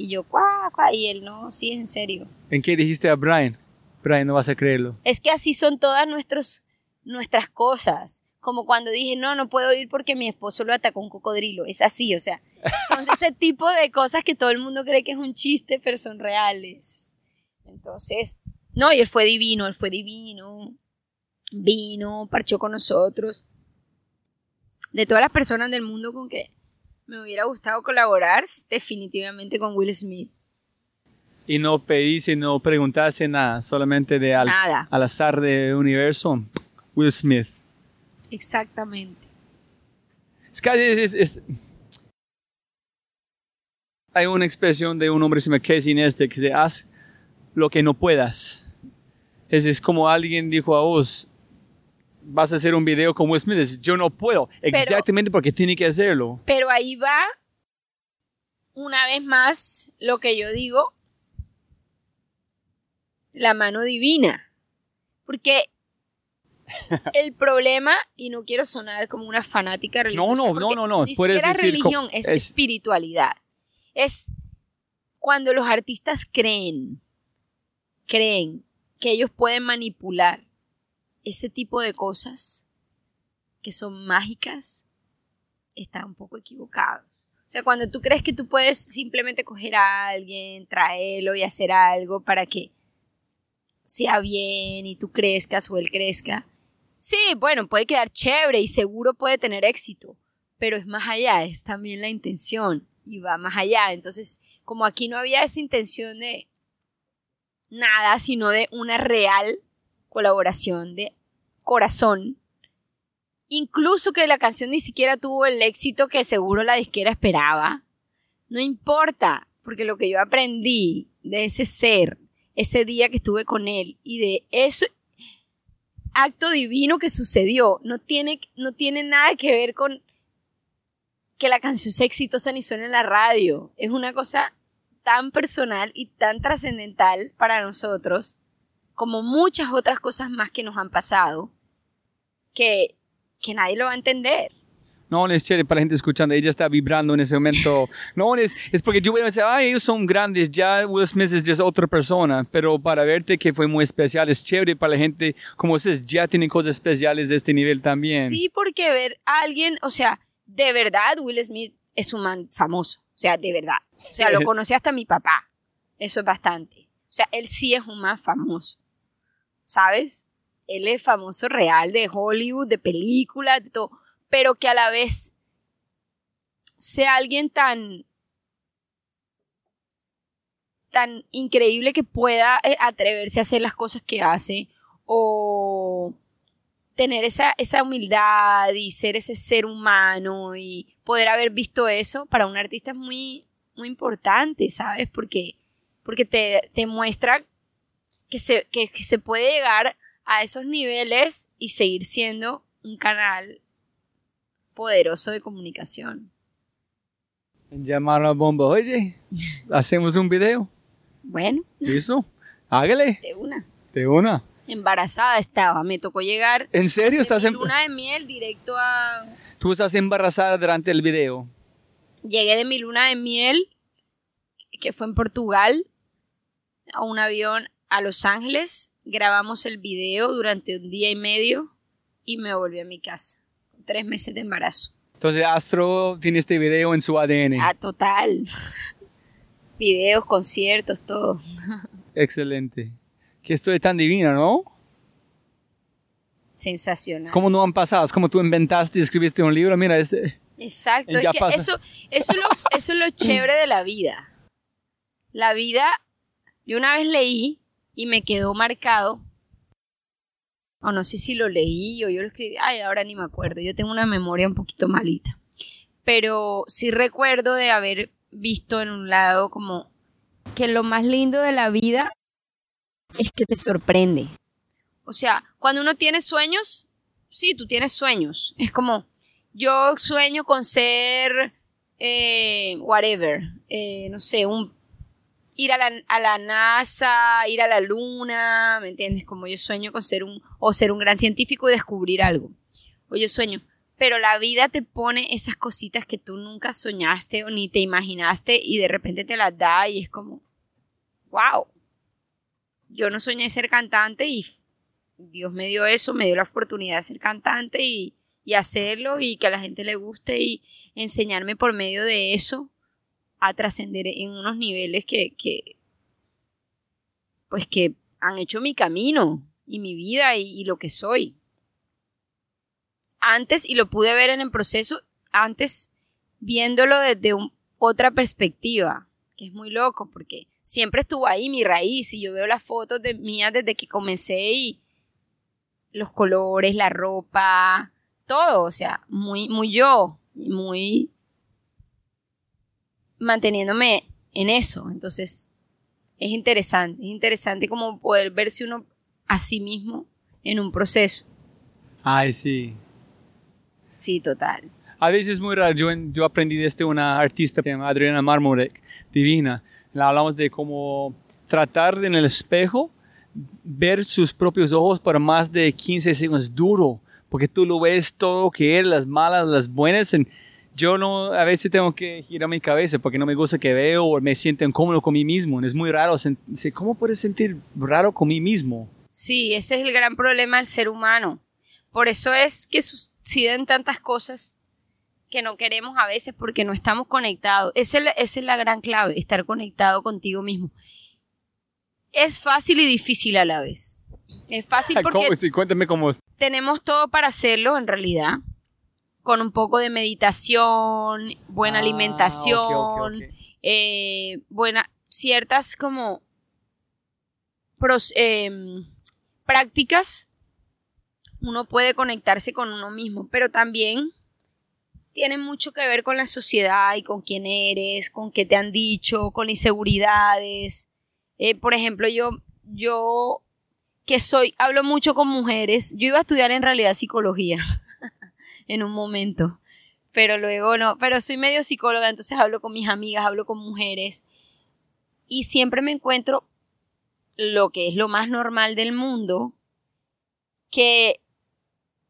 Y yo, cuá, cuá, y él, no, sí, en serio. ¿En qué dijiste a Brian? Brian, no vas a creerlo. Es que así son todas nuestros, nuestras cosas. Como cuando dije, no, no puedo ir porque mi esposo lo atacó un cocodrilo. Es así, o sea, son ese tipo de cosas que todo el mundo cree que es un chiste, pero son reales. Entonces, no, y él fue divino, él fue divino. Vino, parchó con nosotros. De todas las personas del mundo con que me hubiera gustado colaborar definitivamente con Will Smith. Y no pediste, no preguntaste nada, solamente de al, al azar de universo, Will Smith. Exactamente. Es, es, hay una expresión de un hombre que se llama Casey este que se haz lo que no puedas. Es, es como alguien dijo a vos, vas a hacer un video como Will Smith. Yo no puedo, exactamente porque tiene que hacerlo. Pero ahí va, una vez más, lo que yo digo, la mano divina. Porque el problema, y no quiero sonar como una fanática religiosa. No, no, no, no, no. Ni siquiera religión, es, es espiritualidad. Es cuando los artistas creen, creen que ellos pueden manipular ese tipo de cosas que son mágicas están un poco equivocados. O sea, cuando tú crees que tú puedes simplemente coger a alguien, traerlo y hacer algo para que sea bien y tú crezcas o él crezca, sí, bueno, puede quedar chévere y seguro puede tener éxito, pero es más allá, es también la intención y va más allá. Entonces, como aquí no había esa intención de nada, sino de una real colaboración de corazón. Incluso que la canción ni siquiera tuvo el éxito que seguro la disquera esperaba. No importa, porque lo que yo aprendí de ese ser, ese día que estuve con él y de ese acto divino que sucedió, no tiene, no tiene nada que ver con que la canción sea exitosa ni suene en la radio. Es una cosa tan personal y tan trascendental para nosotros como muchas otras cosas más que nos han pasado, que, que nadie lo va a entender. No, es chévere para la gente escuchando. Ella está vibrando en ese momento. No, es, es porque yo voy a decir, ay, ellos son grandes, ya Will Smith es otra persona. Pero para verte que fue muy especial, es chévere para la gente, como ustedes, ya tienen cosas especiales de este nivel también. Sí, porque ver a alguien, o sea, de verdad, Will Smith es un man famoso. O sea, de verdad. O sea, lo conocí hasta mi papá. Eso es bastante. O sea, él sí es un man famoso. ¿Sabes? Él es famoso real de Hollywood, de películas, todo, pero que a la vez sea alguien tan tan increíble que pueda eh, atreverse a hacer las cosas que hace o tener esa, esa humildad y ser ese ser humano y poder haber visto eso para un artista es muy, muy importante, ¿sabes? Porque, porque te, te muestra que se, que, que se puede llegar a esos niveles y seguir siendo un canal poderoso de comunicación. Llamaron a Bomba, oye, hacemos un video. Bueno, ¿Listo? Hágale. de una. De una. Embarazada estaba, me tocó llegar ¿En serio estás en... luna de miel directo a... Tú estás embarazada durante el video? Llegué de mi luna de miel, que fue en Portugal, a un avión a Los Ángeles, grabamos el video durante un día y medio y me volví a mi casa. Tres meses de embarazo. Entonces Astro tiene este video en su ADN. Ah, total. Videos, conciertos, todo. Excelente. Que esto es tan divino, ¿no? Sensacional. Es como no han pasado, es como tú inventaste y escribiste un libro, mira, este... Exacto, es que eso, eso, es lo, eso es lo chévere de la vida. La vida, yo una vez leí y me quedó marcado, o no sé si lo leí o yo lo escribí, ay, ahora ni me acuerdo, yo tengo una memoria un poquito malita, pero sí recuerdo de haber visto en un lado como que lo más lindo de la vida es que te sorprende. O sea, cuando uno tiene sueños, sí, tú tienes sueños, es como yo sueño con ser eh, whatever, eh, no sé, un ir a la, a la NASA, ir a la luna, ¿me entiendes? Como yo sueño con ser un, o ser un gran científico y descubrir algo. O yo sueño. Pero la vida te pone esas cositas que tú nunca soñaste o ni te imaginaste y de repente te las da y es como, wow. Yo no soñé ser cantante y Dios me dio eso, me dio la oportunidad de ser cantante y, y hacerlo y que a la gente le guste y enseñarme por medio de eso a trascender en unos niveles que, que, pues que han hecho mi camino y mi vida y, lo que soy. Antes, y lo pude ver en el proceso, antes viéndolo desde un- otra perspectiva, que es muy loco porque siempre estuvo ahí mi raíz y yo veo las fotos de mías desde que comencé y los colores, la ropa, todo, o sea, muy, muy yo, muy manteniéndome en eso. Entonces, es interesante, es interesante como poder verse uno a sí mismo en un proceso. Ay, sí. Sí, total. A veces es muy raro. Yo, yo aprendí de este una artista que se llama Adriana Marmorek, divina. Le hablamos de cómo tratar de en el espejo ver sus propios ojos por más de 15 segundos. Duro, porque tú lo ves todo que es, las malas, las buenas. en- yo no, a veces tengo que girar mi cabeza porque no me gusta que veo o me siento incómodo con mí mismo. Es muy raro. ¿Cómo puedes sentir raro con mí mismo? Sí, ese es el gran problema del ser humano. Por eso es que suceden tantas cosas que no queremos a veces porque no estamos conectados. Esa es la, esa es la gran clave, estar conectado contigo mismo. Es fácil y difícil a la vez. Es fácil porque ¿Cómo? Sí, cuéntame cómo. tenemos todo para hacerlo en realidad. Con un poco de meditación, buena Ah, alimentación, ok, ok, ok. eh, buena, ciertas como pros- em, prácticas, uno puede conectarse con uno mismo, pero también tiene mucho que ver con la sociedad y con quién eres, con qué te han dicho, con inseguridades. Eh, por ejemplo, yo, yo que soy, hablo mucho con mujeres, yo iba a estudiar en realidad psicología en un momento, pero luego no, pero soy medio psicóloga, entonces hablo con mis amigas, hablo con mujeres y siempre me encuentro lo que es lo más normal del mundo, que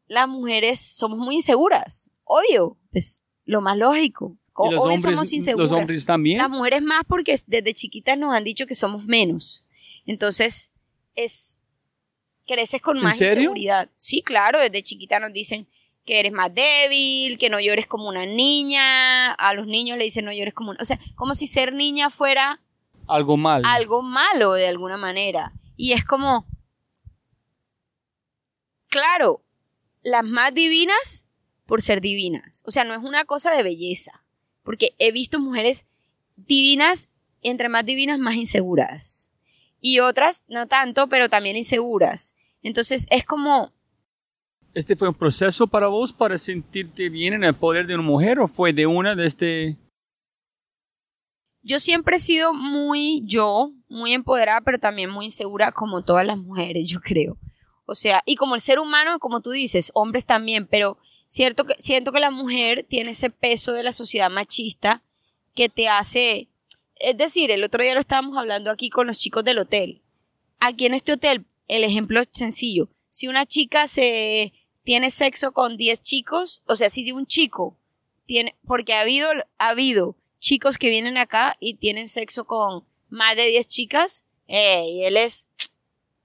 las mujeres somos muy inseguras, obvio, es lo más lógico. ¿Y los Obvio hombres, somos inseguras. los hombres también? Las mujeres más porque desde chiquitas nos han dicho que somos menos. Entonces, es creces con ¿En más inseguridad. Sí, claro, desde chiquita nos dicen que eres más débil, que no llores como una niña, a los niños le dicen no llores como una, o sea, como si ser niña fuera Algo mal. algo malo de alguna manera. Y es como, claro, las más divinas por ser divinas. O sea, no es una cosa de belleza, porque he visto mujeres divinas entre más divinas, más inseguras. Y otras, no tanto, pero también inseguras. Entonces es como... ¿Este fue un proceso para vos para sentirte bien en el poder de una mujer o fue de una de este... Yo siempre he sido muy yo, muy empoderada, pero también muy insegura como todas las mujeres, yo creo. O sea, y como el ser humano, como tú dices, hombres también, pero cierto que, siento que la mujer tiene ese peso de la sociedad machista que te hace, es decir, el otro día lo estábamos hablando aquí con los chicos del hotel. Aquí en este hotel, el ejemplo es sencillo. Si una chica se tiene sexo con 10 chicos, o sea, si un chico tiene, porque ha habido, ha habido chicos que vienen acá y tienen sexo con más de 10 chicas, y él es,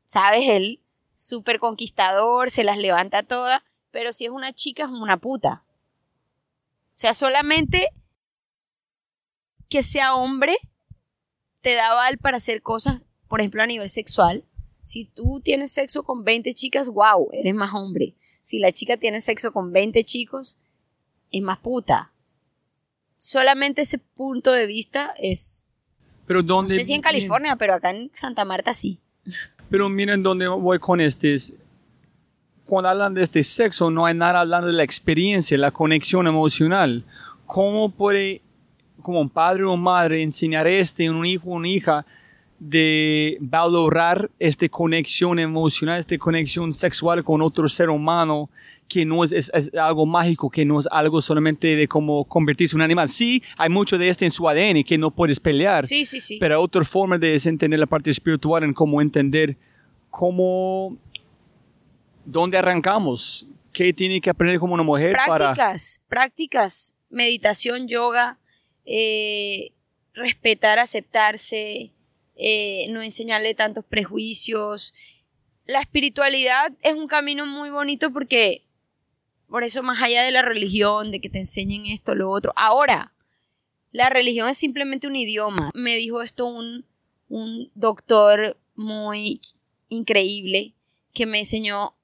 sabes, él súper conquistador, se las levanta todas, pero si es una chica es una puta. O sea, solamente que sea hombre te da val para hacer cosas, por ejemplo, a nivel sexual. Si tú tienes sexo con 20 chicas, wow, eres más hombre. Si la chica tiene sexo con 20 chicos, es más puta. Solamente ese punto de vista es... Pero dónde... No sé si en California, pero acá en Santa Marta sí. Pero miren dónde voy con este. Cuando hablan de este sexo, no hay nada hablando de la experiencia, la conexión emocional. ¿Cómo puede, como un padre o madre, enseñar este, un hijo o una hija, de valorar esta conexión emocional, esta conexión sexual con otro ser humano, que no es, es, algo mágico, que no es algo solamente de cómo convertirse en un animal. Sí, hay mucho de este en su ADN que no puedes pelear, sí, sí, sí. pero otra forma de entender la parte espiritual en cómo entender cómo, dónde arrancamos, qué tiene que aprender como una mujer prácticas, para... Prácticas, meditación, yoga, eh, respetar, aceptarse, eh, no enseñarle tantos prejuicios. La espiritualidad es un camino muy bonito porque, por eso más allá de la religión, de que te enseñen esto, lo otro, ahora, la religión es simplemente un idioma. Me dijo esto un, un doctor muy increíble que me enseñó,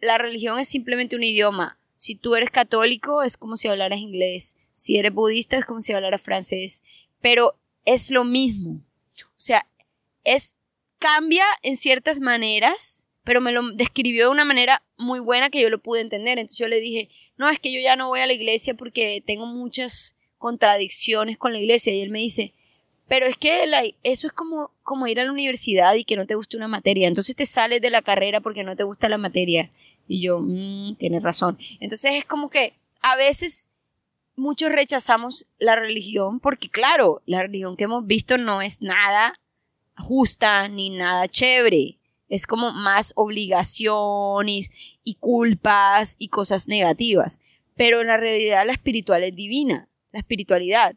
la religión es simplemente un idioma. Si tú eres católico es como si hablaras inglés, si eres budista es como si hablaras francés, pero es lo mismo. O sea, es cambia en ciertas maneras, pero me lo describió de una manera muy buena que yo lo pude entender. Entonces yo le dije, no, es que yo ya no voy a la iglesia porque tengo muchas contradicciones con la iglesia. Y él me dice, pero es que eso es como, como ir a la universidad y que no te guste una materia. Entonces te sales de la carrera porque no te gusta la materia. Y yo, mmm, tienes razón. Entonces es como que a veces muchos rechazamos la religión porque, claro, la religión que hemos visto no es nada justa ni nada chévere. Es como más obligaciones y culpas y cosas negativas. Pero en la realidad la espiritual es divina, la espiritualidad.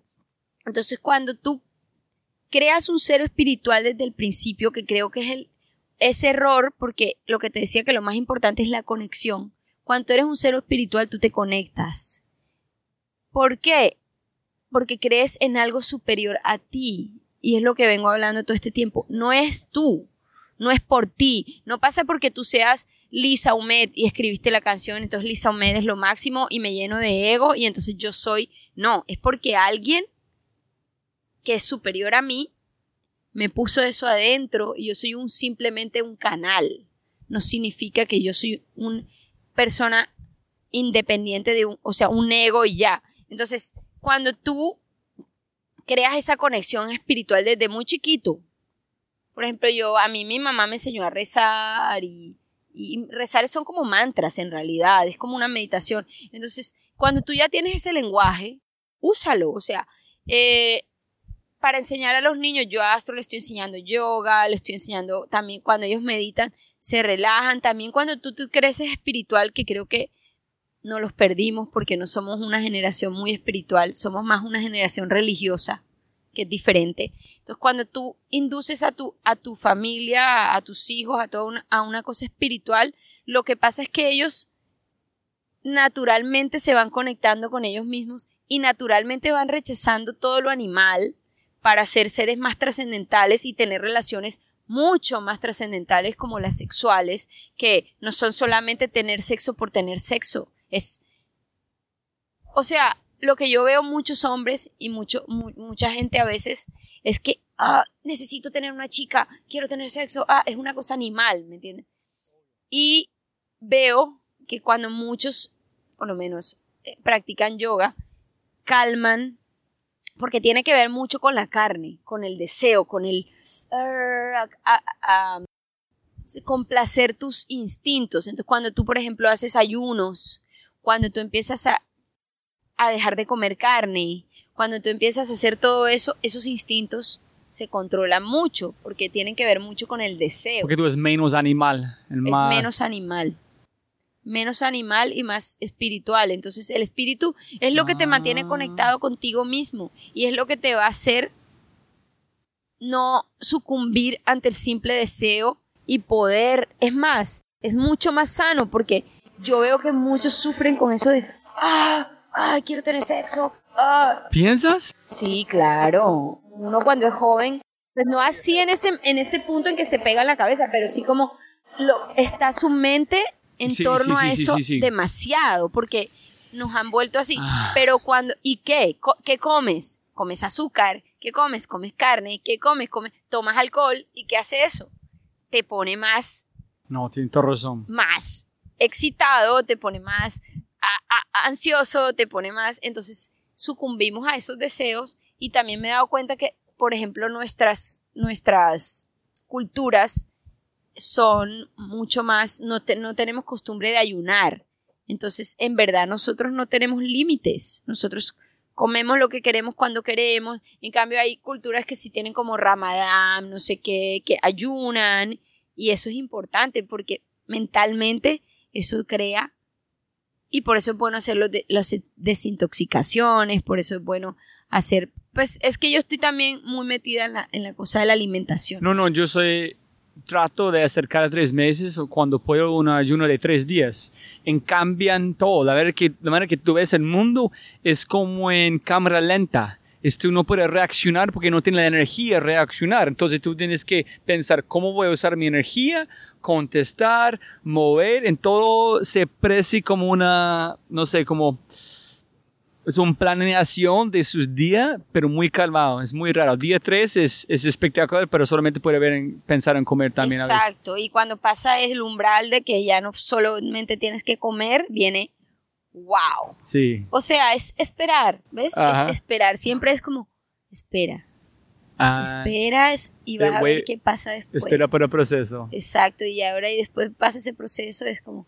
Entonces cuando tú creas un ser espiritual desde el principio, que creo que es el, ese error, porque lo que te decía que lo más importante es la conexión. Cuando eres un ser espiritual, tú te conectas. ¿Por qué? Porque crees en algo superior a ti y es lo que vengo hablando todo este tiempo, no es tú, no es por ti, no pasa porque tú seas Lisa Humed y escribiste la canción, entonces Lisa Humed es lo máximo y me lleno de ego y entonces yo soy, no, es porque alguien que es superior a mí me puso eso adentro y yo soy un simplemente un canal. No significa que yo soy una persona independiente de un, o sea, un ego y ya. Entonces, cuando tú creas esa conexión espiritual desde muy chiquito. Por ejemplo, yo, a mí mi mamá me enseñó a rezar y, rezar son como mantras en realidad, es como una meditación. Entonces, cuando tú ya tienes ese lenguaje, úsalo. O sea, eh, para enseñar a los niños, yo Astro le estoy enseñando yoga, le estoy enseñando también cuando ellos meditan, se relajan, también cuando tú, tú creces espiritual, que creo que no los perdimos porque no somos una generación muy espiritual, somos más una generación religiosa, que es diferente. Entonces, cuando tú induces a tu, a tu familia, a, tus hijos, a toda a una cosa espiritual, lo que pasa es que ellos naturalmente se van conectando con ellos mismos y naturalmente van rechazando todo lo animal para ser seres más trascendentales y tener relaciones mucho más trascendentales como las sexuales, que no son solamente tener sexo por tener sexo, es, o sea, lo que yo veo muchos hombres y mucho, mucha gente a veces es que ah, necesito tener una chica, quiero tener sexo, ah, es una cosa animal, ¿me entiendes? Y veo que cuando muchos, por lo menos, eh, practican yoga, calman, porque tiene que ver mucho con la carne, con el deseo, con el complacer tus instintos. Entonces, cuando tú, por ejemplo, haces ayunos, cuando tú empiezas a, a dejar de comer carne, cuando tú empiezas a hacer todo eso, esos instintos se controlan mucho, porque tienen que ver mucho con el deseo. Porque tú eres menos animal. es menos animal menos animal y más espiritual. Entonces el espíritu es lo que te mantiene ah. conectado contigo mismo y es lo que te va a hacer no sucumbir ante el simple deseo y poder. Es más, es mucho más sano porque yo veo que muchos sufren con eso de, ah, ah quiero tener sexo. Ah. ¿Piensas? Sí, claro. Uno cuando es joven, pues no así en ese, en ese punto en que se pega en la cabeza, pero sí como lo, está su mente en torno a eso demasiado, porque nos han vuelto así. Ah. Pero cuando, ¿y qué? ¿Qué comes? Comes azúcar, ¿qué comes? Comes carne, ¿qué comes? Comes, tomas alcohol, ¿y qué hace eso? Te pone más... No, tienes razón. Más excitado, te pone más ansioso, te pone más... Entonces sucumbimos a esos deseos y también me he dado cuenta que, por ejemplo, nuestras, nuestras culturas son mucho más, no, no tenemos costumbre de ayunar. Entonces, en verdad, nosotros no tenemos límites. Nosotros comemos lo que queremos cuando queremos. En cambio, hay culturas que sí tienen como Ramadán, no sé qué, que ayunan. Y eso es importante porque mentalmente eso crea. Y por eso es bueno hacer los las desintoxicaciones, por eso es bueno hacer... Pues es que yo estoy también muy metida en la, en la cosa de la alimentación. No, no, yo soy trato de hacer cada tres meses o cuando puedo un ayuno de tres días. En cambian todo. La, verdad que, la manera que tú ves el mundo es como en cámara lenta. Esto no puede reaccionar porque no tiene la energía reaccionar. Entonces tú tienes que pensar cómo voy a usar mi energía, contestar, mover. En todo se precie como una, no sé, como es una planeación de sus días, pero muy calmado, es muy raro. Día 3 es, es espectacular, pero solamente puede ver en, pensar en comer también. Exacto, y cuando pasa el umbral de que ya no solamente tienes que comer, viene wow. Sí. O sea, es esperar, ¿ves? Es esperar, siempre es como, espera. Ah, Esperas y vas a ver qué pasa después. Espera para el proceso. Exacto, y ahora y después pasa ese proceso, es como,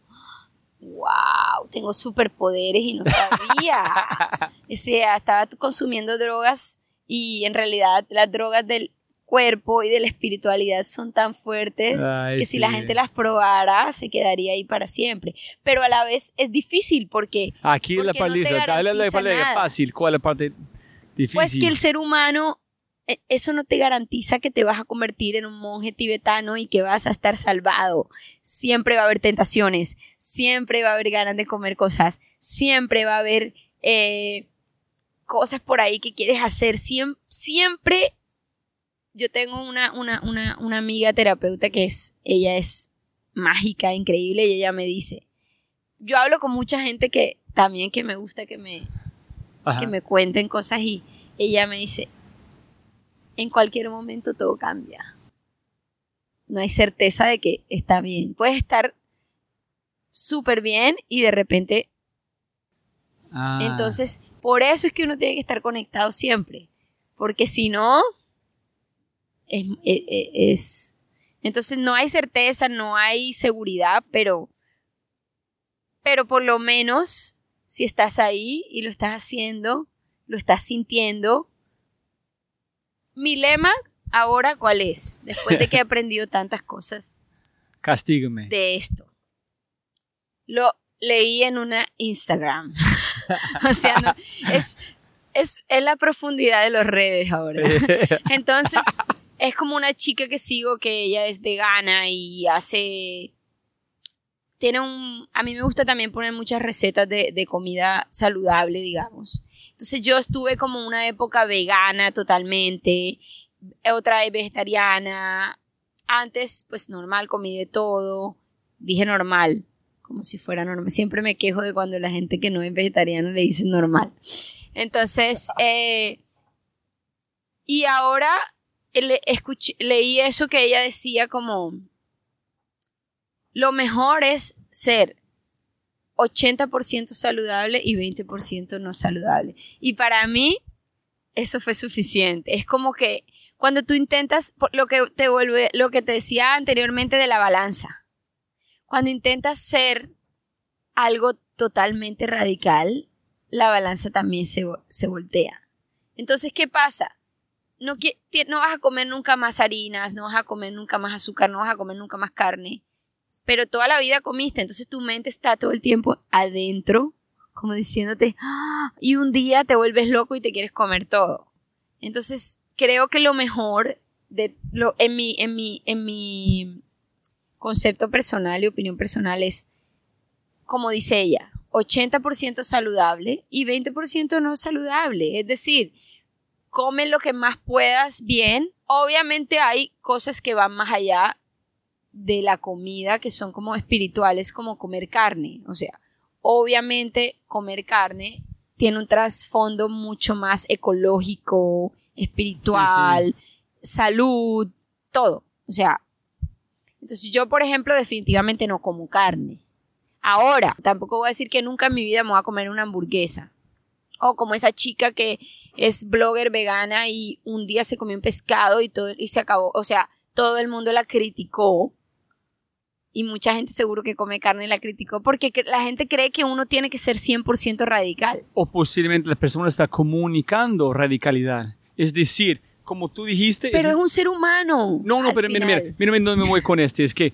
wow, tengo superpoderes y no sabía. o sea, estaba consumiendo drogas y en realidad las drogas del cuerpo y de la espiritualidad son tan fuertes que si la gente las probara se quedaría ahí para siempre. Pero a la vez es difícil porque... Aquí la paliza, dale la fácil, ¿cuál es la parte difícil? Pues que el ser humano eso no te garantiza que te vas a convertir en un monje tibetano y que vas a estar salvado. Siempre va a haber tentaciones, siempre va a haber ganas de comer cosas, siempre va a haber eh, cosas por ahí que quieres hacer. siempre, yo tengo una, una, una, una, amiga terapeuta que es, ella es mágica, increíble, y ella me dice, yo hablo con mucha gente que también que me gusta que me, que me cuenten cosas y ella me dice, en cualquier momento todo cambia. No hay certeza de que está bien. Puedes estar súper bien y de repente... Ah. Entonces, por eso es que uno tiene que estar conectado siempre. Porque si no, es, e, e, es, Entonces no hay certeza, no hay seguridad, pero... Pero por lo menos, si estás ahí y lo estás haciendo, lo estás sintiendo, mi lema ahora, ¿cuál es? Después de que he aprendido tantas cosas. Castígame. De esto. Lo leí en una Instagram. o sea, es, es, es la profundidad de las redes ahora. Entonces, es como una chica que sigo que ella es vegana y hace tiene un a mí me gusta también poner muchas recetas de, de, comida saludable digamos entonces yo estuve como una época vegana totalmente, otra vez vegetariana. Antes, pues normal, comí de todo. Dije normal, como si fuera normal. Siempre me quejo de cuando la gente que no es vegetariana le dice normal. Entonces, eh, y ahora le- escuché- leí eso que ella decía como, lo mejor es ser 80% saludable y 20% no saludable. Y para mí, eso fue suficiente. Es como que cuando tú intentas, lo que te vuelve, lo que te decía anteriormente de la balanza, cuando intentas ser algo totalmente radical, la balanza también se, se voltea. Entonces, ¿qué pasa? No, no vas a comer nunca más harinas, no vas a comer nunca más azúcar, no vas a comer nunca más carne, pero toda la vida comiste, entonces tu mente está todo el tiempo adentro, como diciéndote, "Ah", y un día te vuelves loco y te quieres comer todo. Entonces, creo que lo mejor de lo en mi en mi en mi concepto personal y opinión personal es como dice ella, 80% saludable y 20% no saludable, es decir, come lo que más puedas bien. Obviamente hay cosas que van más allá de la comida que son como espirituales, como comer carne. O sea, obviamente comer carne tiene un trasfondo mucho más ecológico, espiritual, salud, todo. O sea, entonces yo, por ejemplo, definitivamente no como carne. Ahora, tampoco voy a decir que nunca en mi vida me voy a comer una hamburguesa. O como esa chica que es blogger vegana y un día se comió un pescado y todo y se acabó. O sea, todo el mundo la criticó. Y mucha gente seguro que come carne la criticó porque la gente cree que uno tiene que ser 100% radical. O posiblemente la persona está comunicando radicalidad. Es decir, como tú dijiste... Pero es- es un ser humano. No, no, pero mira, mira, final. mira, mira dónde me voy con este. Es que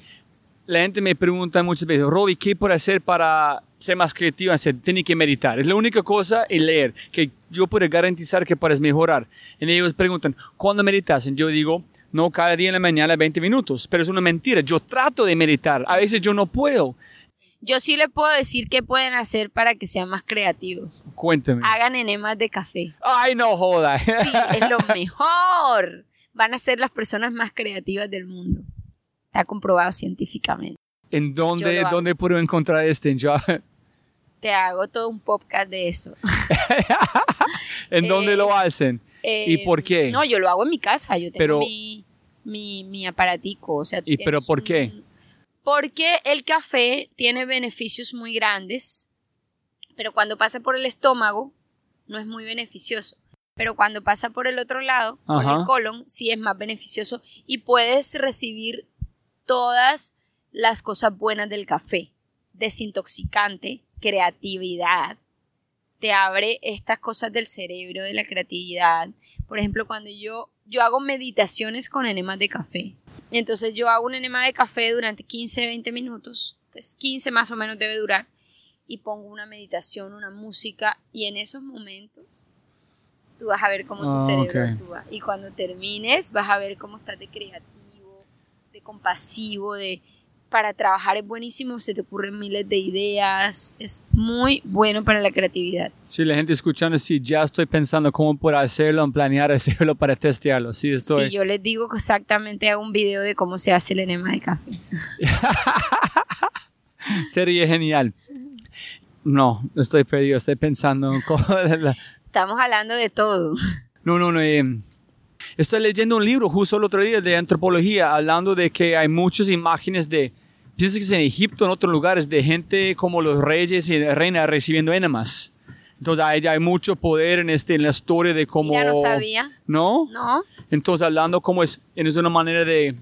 la gente me pregunta muchas veces, Robbie, ¿qué puedo hacer para ser más creativo? Hacer, tiene que meditar. Es la única cosa y leer que yo puedo garantizar que puedes mejorar. Y ellos preguntan, ¿cuándo meditas? Y yo digo, no cada día en la mañana 20 minutos. Pero es una mentira. Yo trato de meditar. A veces yo no puedo. Yo sí le puedo decir qué pueden hacer para que sean más creativos. Cuéntame. Hagan enemas de café. Ay, no joda. Sí, es lo mejor. Van a ser las personas más creativas del mundo. Está comprobado científicamente. ¿En dónde, dónde puedo encontrar este? Yo- Te hago todo un podcast de eso. ¿En dónde lo Es- ¿Y Eh, por qué? No, yo lo hago en mi casa. Yo tengo Pero- mi, mi, mi aparatico. O sea, ¿Y pero por qué? Porque el café tiene beneficios muy grandes, pero cuando pasa por el estómago no es muy beneficioso. Pero cuando pasa por el otro lado, por el colon, sí es más beneficioso y puedes recibir todas las cosas buenas del café. Desintoxicante, creatividad, te abre estas cosas del cerebro, de la creatividad. Por ejemplo, cuando yo, yo hago meditaciones con enemas de café. Entonces yo hago un enema de café durante 15, 20 minutos, pues 15 más o menos debe durar, y pongo una meditación, una música, y en esos momentos tú vas a ver cómo tu Ah, cerebro ok. actúa. Y cuando termines vas a ver cómo estás de creativo, de compasivo, de para trabajar es buenísimo, se te ocurren miles de ideas, es muy bueno para la creatividad. Si la gente escuchando, sí, ya estoy pensando cómo puedo hacerlo, en planear hacerlo para testearlo. Sí, estoy. Si yo les digo que exactamente hago un video de cómo se hace el enema de café. Sería genial. No, estoy perdido, estoy pensando en cómo- la- Estamos hablando de todo. No, no, no. eh, estoy leyendo un libro justo el otro día de antropología, hablando de que hay muchas imágenes de, es en Egipto, en otros lugares, de gente como los reyes y reinas recibiendo enemas. Entonces hay, hay mucho poder en, este, en la historia de cómo... Ya no sabía, ¿No? ¿no? Entonces, hablando como es, es una manera de...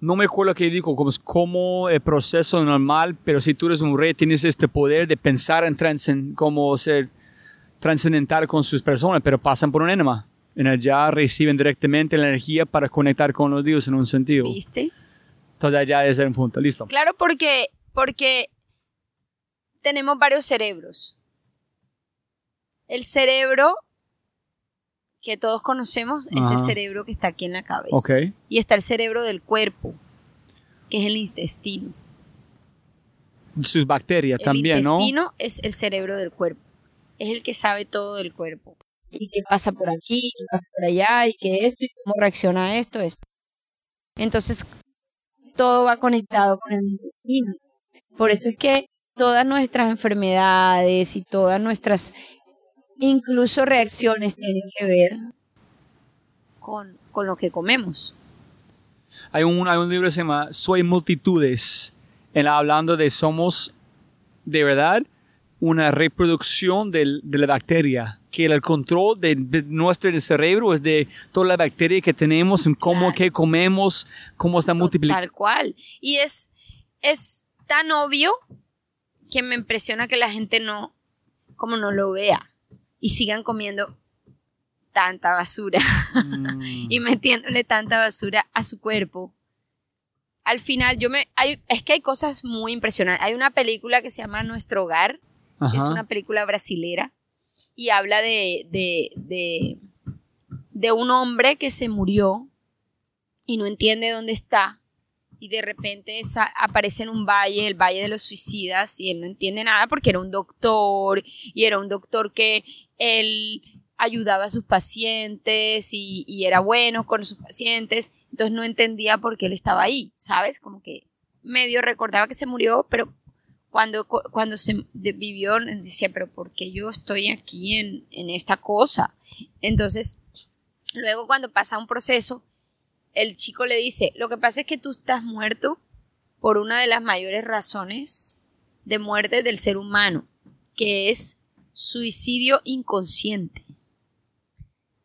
No me acuerdo qué dijo, como es como el proceso normal, pero si tú eres un rey, tienes este poder de pensar en transcend, como ser trascendental con sus personas, pero pasan por un enema. En allá reciben directamente la energía para conectar con los dioses en un sentido. ¿Viste? Entonces, allá es un punto. Listo. Claro, porque, porque tenemos varios cerebros. El cerebro que todos conocemos es el cerebro que está aquí en la cabeza. Y está el cerebro del cuerpo, que es el intestino. Sus bacterias El también, ¿no? intestino es el cerebro del cuerpo. Es el que sabe todo del cuerpo. Y qué pasa por aquí, qué pasa por allá, y qué esto, y cómo reacciona esto, esto. Entonces, todo va conectado con el intestino. Por eso es que todas nuestras enfermedades y todas nuestras, incluso reacciones, tienen que ver con, con lo que comemos. Hay un, libro que se llama Soy Multitudes, en la- hablando de somos de verdad una reproducción del- de la bacteria, que el control de, de nuestro cerebro es de toda la bacteria que tenemos, en cómo Claro. que comemos, cómo está multiplicando. Tal cual. Y es, es tan obvio que me impresiona que la gente no, como no lo vea y sigan comiendo tanta basura y metiéndole tanta basura a su cuerpo. Al final, yo me. Hay, es que hay cosas muy impresionantes. Hay una película que se llama Nuestro Hogar, es una película brasilera y habla de, de, de, de un hombre que se murió y no entiende dónde está y de repente esa- aparece en un valle, el valle de los suicidas y él no entiende nada porque era un doctor y era un doctor que él ayudaba a sus pacientes y, y era bueno con sus pacientes, entonces no entendía por qué él estaba ahí, ¿sabes? Como que medio recordaba que se murió, pero cuando, cu- cuando se vivió, decía, pero ¿por qué yo estoy aquí en, en esta cosa? Entonces, luego cuando pasa un proceso, el chico le dice, lo que pasa es que tú estás muerto por una de las mayores razones de muerte del ser humano, que es suicidio inconsciente.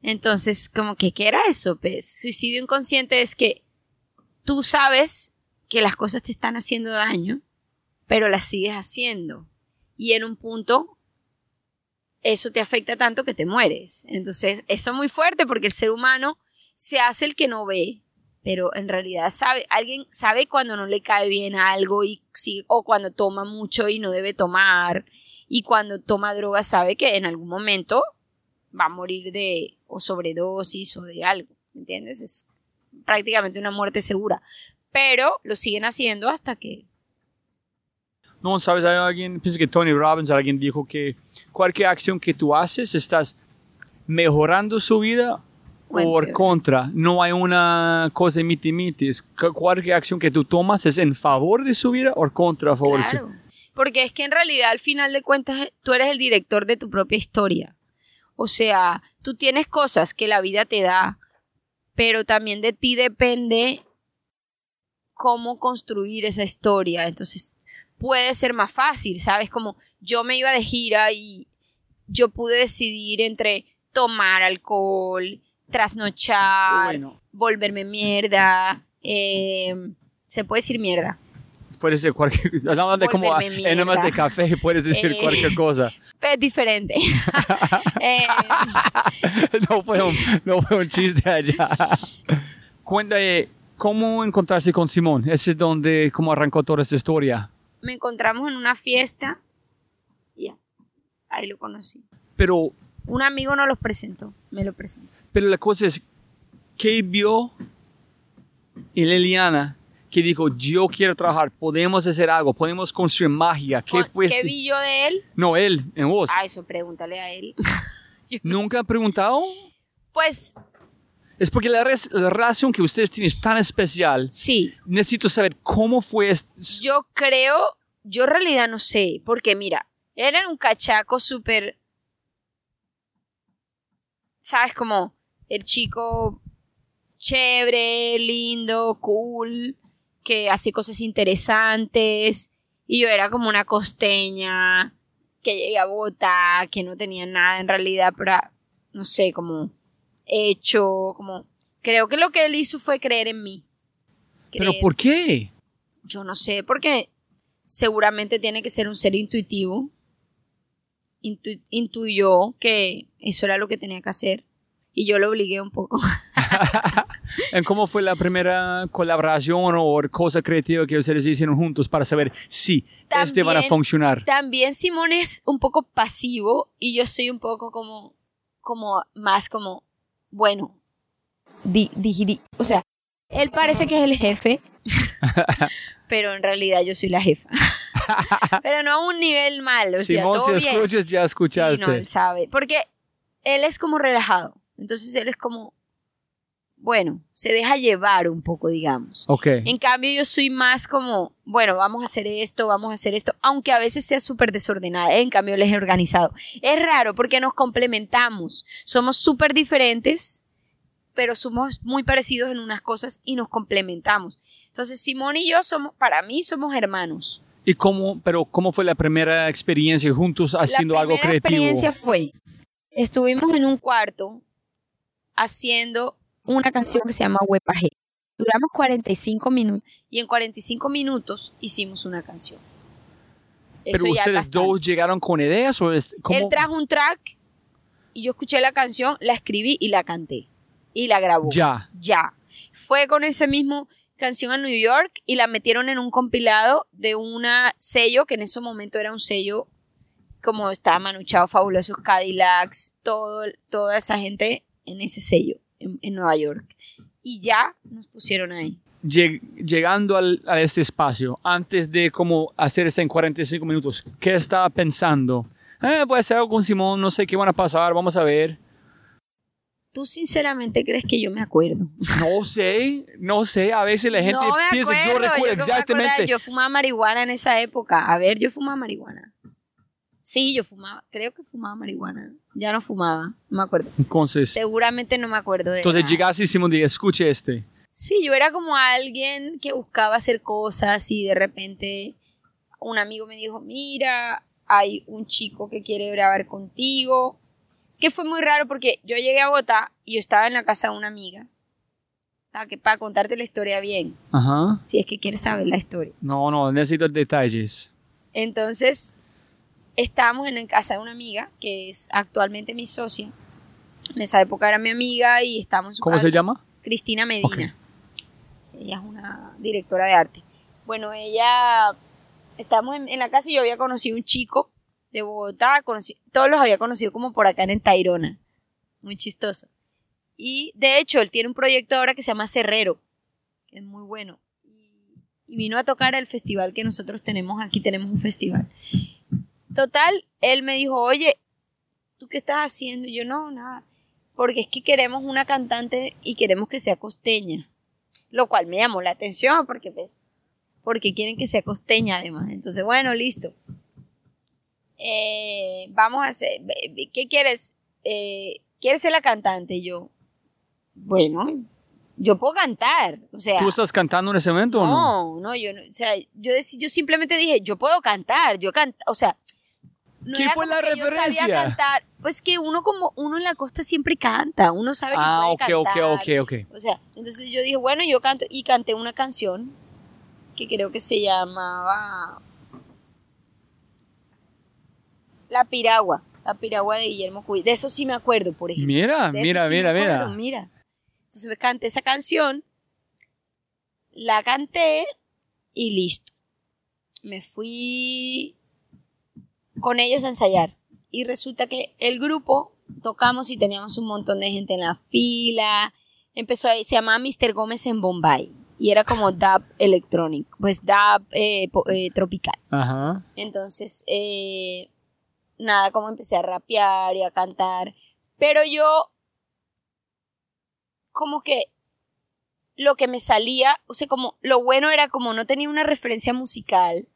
Entonces, como que, ¿qué era eso? Pues, suicidio inconsciente es que tú sabes que las cosas te están haciendo daño, pero las sigues haciendo. Y en un punto, eso te afecta tanto que te mueres. Entonces, eso es muy fuerte porque el ser humano se hace el que no ve, pero en realidad sabe, alguien sabe cuando no le cae bien algo y o cuando toma mucho y no debe tomar, y cuando toma droga sabe que en algún momento va a morir de o sobredosis o de algo, ¿entiendes? Es prácticamente una muerte segura, pero lo siguen haciendo hasta que No, sabes, hay alguien, pienso que Tony Robbins, alguien dijo que cualquier acción que tú haces, estás mejorando su vida o o empeora. contra. No hay una cosa miti miti. Cu- cualquier acción que tú tomas es en favor de su vida o contra favor de su Claro, porque es que en realidad al final de cuentas tú eres el director de tu propia historia. O sea, tú tienes cosas que la vida te da, pero también de ti depende cómo construir esa historia. Entonces puede ser más fácil, ¿sabes? Como yo me iba de gira y yo pude decidir entre tomar alcohol, trasnochar, Bueno, volverme mierda. eh, se puede decir mierda. puede ser cualquier cosa. De como Volverme en más de café, puedes decir Eh. cualquier cosa. Es diferente. Eh, no, fue un, no fue un chiste allá. Cuéntame, ¿cómo encontrarse con Simón? Ese es donde, cómo arrancó toda esta historia. Me encontramos en una fiesta. y ahí lo conocí. Pero, Un amigo nos los presentó, me lo presentó. pero la cosa es, ¿qué vio en Liliana que dijo, yo quiero trabajar, podemos hacer algo, podemos construir magia? ¿Qué Con- fue ¿Qué este- vi yo de él? No, él, en vos. Ah, eso pregúntale a él. No ¿Nunca ha preguntado? Pues Es porque la, res- la relación que ustedes tienen es tan especial. sí, Necesito saber cómo fue. est- yo creo, yo en realidad no sé, porque mira, él era un cachaco súper, ¿sabes? Como el chico chévere, lindo, cool, que hace cosas interesantes, y yo era como una costeña que llegué a Bogotá, que no tenía nada en realidad para, no sé, como hecho, como... Creo que lo que él hizo fue creer en mí. ¿Pero por qué? yo no sé, porque seguramente tiene que ser un ser intuitivo. Intu- intuyó que eso era lo que tenía que hacer. Y yo lo obligué un poco. ¿En ¿Cómo fue la primera colaboración o cosa creativa que ustedes hicieron juntos para saber si este van a También- funcionar? También Simón es un poco pasivo y yo soy un poco como, como más como, bueno, di, di- di- o sea, él parece que es el jefe, pero en realidad yo soy la jefa. pero no a un nivel mal, o sea, Simón, todo si bien. escuchas, ya escuchaste. Sí, no, él sabe. Porque él es como relajado. Entonces él es como, bueno, se deja llevar un poco, digamos. ok. En cambio, yo soy más como, bueno, vamos a hacer esto, vamos a hacer esto, aunque a veces sea súper desordenada. En cambio, él es organizado. Es raro porque nos complementamos. Somos súper diferentes, pero somos muy parecidos en unas cosas y nos complementamos. Entonces, Simón y yo somos, para mí, somos hermanos. ¿Y cómo, pero cómo fue la primera experiencia juntos haciendo la algo primera creativo? experiencia fue, estuvimos en un cuarto haciendo una canción que se llama Huepaje. Duramos 45 minutos y en 45 minutos hicimos una canción. Pero Eso es ustedes dos llegaron con ideas o es, cómo? Él trajo un track y yo escuché la canción, la escribí y la canté. Y la grabó. Ya. Ya. Fue con ese mismo canción a New York y la metieron en un compilado de una sello que en ese momento era un sello como estaba Manuchado, Fabulosos Cadillacs, todo, toda esa gente en ese sello en, en Nueva York. Y ya nos pusieron ahí. Lleg- llegando al- a este espacio, antes de como hacer esto en 45 minutos, ¿qué estaba pensando? Eh, voy a hacer algo con Simón, no sé qué van a pasar, vamos a ver. ¿Tú sinceramente crees que yo me acuerdo? No sé, no sé, a veces la gente no me piensa, acuerdo, yo recuerdo me a acordar, exactamente. Yo fumaba marihuana en esa época. A ver, yo fumaba marihuana. Sí, yo fumaba, creo que fumaba marihuana. Ya no fumaba, no me acuerdo. Entonces, Seguramente no me acuerdo de entonces nada. llegaste y Simón escuche este. Sí, yo era como alguien que buscaba hacer cosas y de repente un amigo me dijo, mira, hay un chico que quiere grabar contigo. Es que fue muy raro porque yo llegué a Bogotá y yo estaba en la casa de una amiga. Ah, que para contarte la historia bien, Ajá. si es que quieres saber la historia. No, no, necesito detalles. Entonces, estábamos en la casa de una amiga que es actualmente mi socia. En esa época era mi amiga y estábamos en su ¿Cómo se casa. llama? Cristina Medina. Ella es una directora de arte. Bueno, ella, estábamos en, en la casa y yo había conocido un chico de Bogotá, conocí- todos los había conocido como por acá en Tairona. Muy chistoso. Y de hecho, él tiene un proyecto ahora que se llama Cerrero, que es muy bueno. Y, y vino a tocar al festival que nosotros tenemos, aquí tenemos un festival. Total, él me dijo, oye, ¿tú qué estás haciendo? Y yo, no, nada porque es que queremos una cantante y queremos que sea costeña. Lo cual me llamó la atención porque pues, porque quieren que sea costeña además. Entonces, bueno, listo. Eh, vamos a hacer, ¿qué quieres? Eh, ¿Quieres ser la cantante? Y yo, bueno, yo puedo cantar. O sea, ¿Tú estás cantando en ese momento o no? no, no, yo no, o sea, yo, yo simplemente dije, yo puedo cantar, yo canto, o sea, no ¿Qué era fue como la que yo sabía referencia? cantar, pues que uno como, uno en la costa siempre canta, uno sabe que Ah, puede ok, ok, cantar. ok, ok. O sea, entonces yo dije, bueno, yo canto, y canté una canción que creo que se llamaba La Piragua, La Piragua de Guillermo Cuy, de eso sí me acuerdo, por ejemplo. Mira, De mira, sí mira, acuerdo, mira. mira. Entonces me canté esa canción, la canté y listo. Me fui con ellos a ensayar. Y resulta que el grupo tocamos y teníamos un montón de gente en la fila. Empezó ahí, se llamaba Mr. Gómez en Bombay. Y era como dub electrónico, pues dub eh, eh, tropical. Ajá. Entonces, eh, nada, como empecé a rapear y a cantar. Pero yo, como que lo que me salía, o sea, como lo bueno era como no tenía una referencia musical,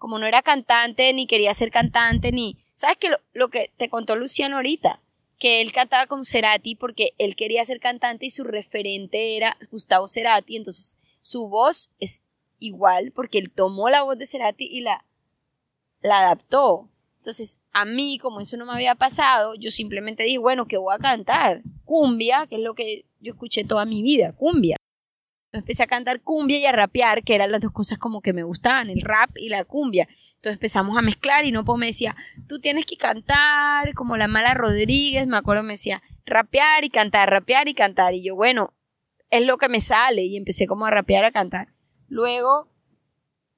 como no era cantante, ni quería ser cantante, ni... ¿Sabes qué? Lo, lo que te contó Luciano ahorita, que él cantaba con Cerati porque él quería ser cantante y su referente era Gustavo Cerati, entonces su voz es igual porque él tomó la voz de Cerati y la, la adaptó. Entonces, a mí, como eso no me había pasado, yo simplemente dije, bueno, que voy a cantar? Cumbia, que es lo que yo escuché toda mi vida, cumbia. Empecé a cantar cumbia y a rapear, que eran las dos cosas como que me gustaban, el rap y la cumbia. Entonces empezamos a mezclar y no me decía, tú tienes que cantar como la mala Rodríguez, me acuerdo, me decía, rapear y cantar, rapear y cantar. Y yo, bueno, es lo que me sale y empecé como a rapear, a cantar. Luego,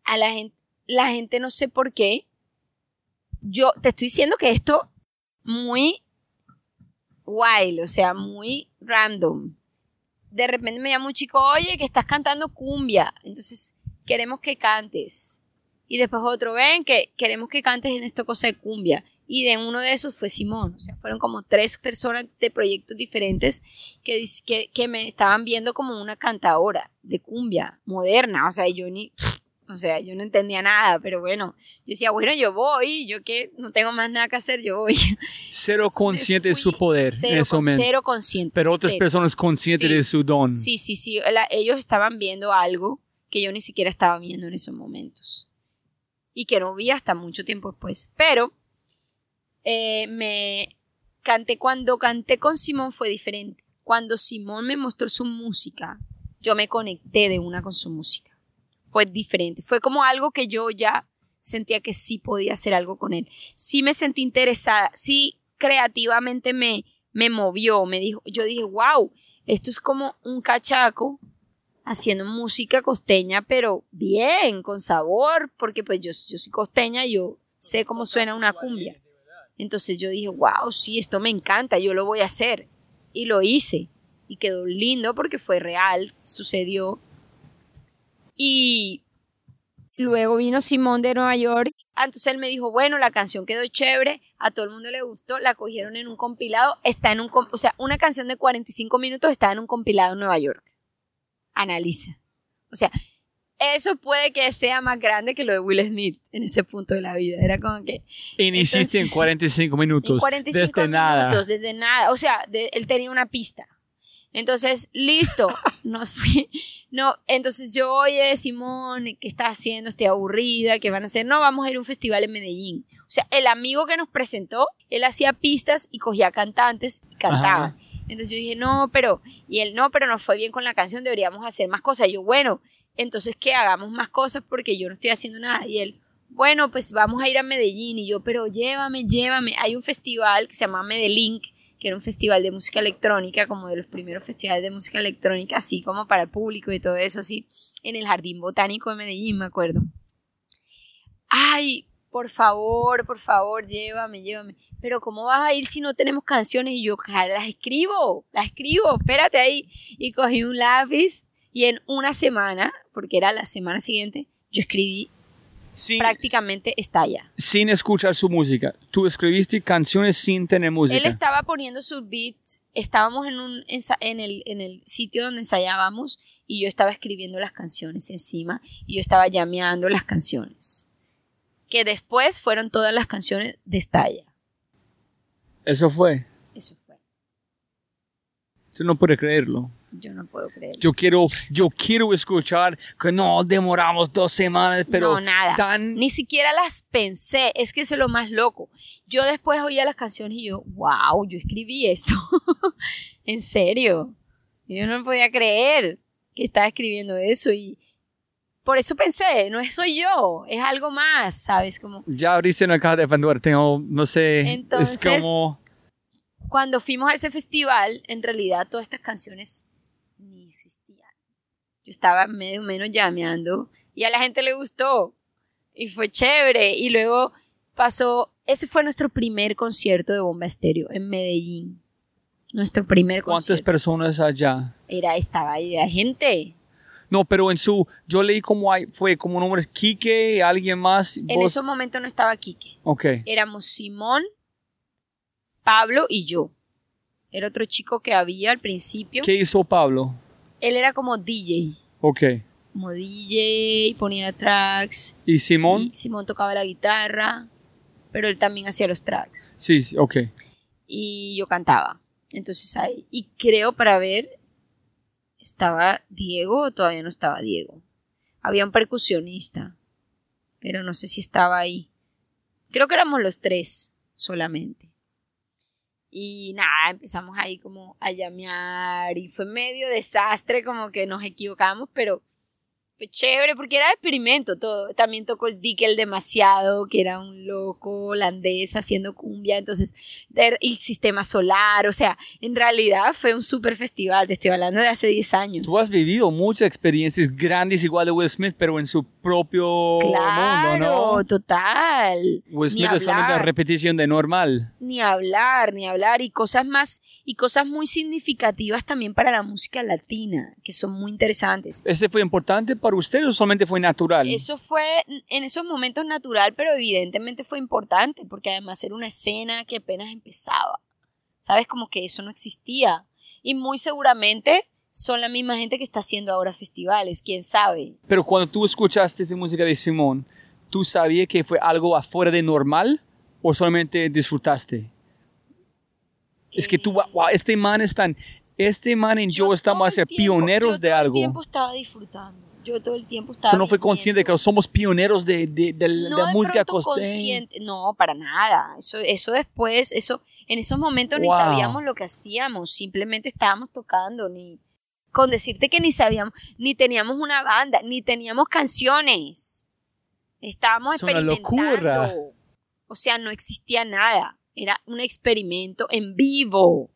a la gente, la gente no sé por qué, yo te estoy diciendo que esto muy wild, o sea, muy random. De repente me llama un chico, oye, que estás cantando cumbia, entonces queremos que cantes. Y después otro, ven, que queremos que cantes en esta cosa de cumbia. Y de uno de esos fue Simón, o sea, fueron como tres personas de proyectos diferentes que, que, que me estaban viendo como una cantadora de cumbia moderna, o sea, yo ni, O sea, yo no entendía nada, pero bueno, yo decía, bueno, yo voy, yo que no tengo más nada que hacer, yo voy. Cero Entonces consciente de su poder en ese momento. cero consciente. Pero otras cero. personas conscientes Sí. de su don. Sí, sí, sí. la- ellos estaban viendo algo que yo ni siquiera estaba viendo en esos momentos. Y que no vi hasta mucho tiempo después. Pero eh, me canté cuando canté con Simón fue diferente. Cuando Simón me mostró su música, yo me conecté de una con su música. Fue diferente. Fue como algo que yo ya sentía que sí podía hacer algo con él. Sí me sentí interesada. Sí creativamente me, me movió. Me dijo, yo dije, wow, esto es como un cachaco haciendo música costeña, pero bien, con sabor, porque pues yo, yo soy costeña y yo sé cómo suena una cumbia. Entonces yo dije, wow, sí, esto me encanta, yo lo voy a hacer. Y lo hice. Y quedó lindo porque fue real, sucedió. Y luego vino Simón de Nueva York. Entonces él me dijo, bueno, la canción quedó chévere, a todo el mundo le gustó, la cogieron en un compilado, está en un, o sea, una canción de 45 minutos está en un compilado en Nueva York. Analiza. O sea, eso puede que sea más grande que lo de Will Smith en ese punto de la vida. Era como que Iniciaste en Entonces, 45 minutos. en 45 desde nada. desde nada. O sea, de- él tenía una pista. Entonces, listo, nos fui. No, entonces yo, oye, Simón, ¿qué estás haciendo? Estoy aburrida, ¿qué van a hacer? No, vamos a ir a un festival en Medellín. O sea, el amigo que nos presentó, él hacía pistas y cogía cantantes y cantaba. Ajá. Entonces yo dije, no, pero, y él, no, pero nos fue bien con la canción, deberíamos hacer más cosas. Y yo, bueno, entonces que hagamos más cosas porque yo no estoy haciendo nada. Y él, bueno, pues vamos a ir a Medellín. Y yo, pero llévame, llévame. Hay un festival que se llama Medellín, que era un festival de música electrónica, como de los primeros festivales de música electrónica, así como para el público y todo eso, así, en el Jardín Botánico de Medellín, me acuerdo. Ay, por favor, por favor, llévame, llévame. Pero ¿cómo vas a ir si no tenemos canciones? Y yo, "Cara, las escribo, las escribo, espérate ahí. Y cogí un lápiz y en una semana, porque era la semana siguiente, yo escribí Sin, prácticamente Estalla. sin escuchar su música. Tú escribiste canciones sin tener música. Él estaba poniendo sus beats, estábamos en, un, en, el, en el sitio donde ensayábamos y yo estaba escribiendo las canciones encima y yo estaba llameando las canciones. Que después fueron todas las canciones de Estalla. Eso fue. Eso fue. Yo no puedo creerlo. Yo no puedo creerlo. Yo quiero, yo quiero escuchar que no demoramos dos semanas, pero no, nada. tan Ni siquiera las pensé. Es que eso es lo más loco. Yo después oía las canciones y yo, wow, yo escribí esto. en serio. Yo no podía creer que estaba escribiendo eso y por eso pensé, no soy yo, es algo más, ¿sabes? Como ya abriste una caja de Pandora. Tengo, no sé, Entonces- es como cuando fuimos a ese festival, en realidad todas estas canciones. Yo estaba medio menos llameando y a la gente le gustó y fue chévere. Y luego pasó, ese fue nuestro primer concierto de Bomba Estéreo en Medellín. Nuestro primer cuántas concierto. personas allá. Era, estaba ahí, había gente. No, pero en su, yo leí como hay, fue como nombres Kike, alguien más. En vos- ese momento no estaba Quique. Ok. Éramos Simón, Pablo y yo. Era otro chico que había al principio. ¿Qué hizo Pablo? Él era como DJ. Ok. como DJ, ponía tracks. ¿Y Simón? Y Simón tocaba la guitarra, pero él también hacía los tracks. Sí, sí, ok. Y yo cantaba. Entonces ahí. Y creo para ver, ¿estaba Diego o todavía no estaba Diego? Había un percusionista, pero no sé si estaba ahí. Creo que éramos los tres solamente. Y nada, empezamos ahí como a llamear y fue medio desastre, como que nos equivocamos, pero fue chévere porque era experimento todo. También tocó el Dickel demasiado, que era un loco holandés haciendo cumbia, entonces, y sistema solar, o sea, en realidad fue un super festival, te estoy hablando de hace 10 años. Tú has vivido muchas experiencias grandes igual de Will Smith, pero en su propio Claro, mundo, ¿no? total. Will Ni Smith es hablar. repetición de normal. ni hablar, ni hablar, y cosas más, y cosas muy significativas también para la música latina, que son muy interesantes. ¿Ese fue importante para usted o solamente fue natural? Eso fue en esos momentos natural, pero evidentemente fue importante, porque además era una escena que apenas empezaba. ¿Sabes? Como que eso no existía. Y muy seguramente son la misma gente que está haciendo ahora festivales, quién sabe. Pero cuando tú escuchaste esa música de Simón, ¿tú sabías que fue algo afuera de normal o solamente disfrutaste? Es que tú, wow, este man están, este man y yo, estamos todo a el ser tiempo- pioneros yo de todo el algo. tiempo estaba disfrutando. Yo todo el tiempo estaba. Eso no fue consciente de que somos pioneros de, de, de la- no de la de música costeña. consciente, no, para nada. Eso, eso después, eso, en esos momentos ni Wow. sabíamos lo que hacíamos, simplemente estábamos tocando, ni con decirte que ni sabíamos, ni teníamos una banda, ni teníamos canciones. Estábamos Es experimentando. locura. O sea, no existía nada. Era un experimento en vivo.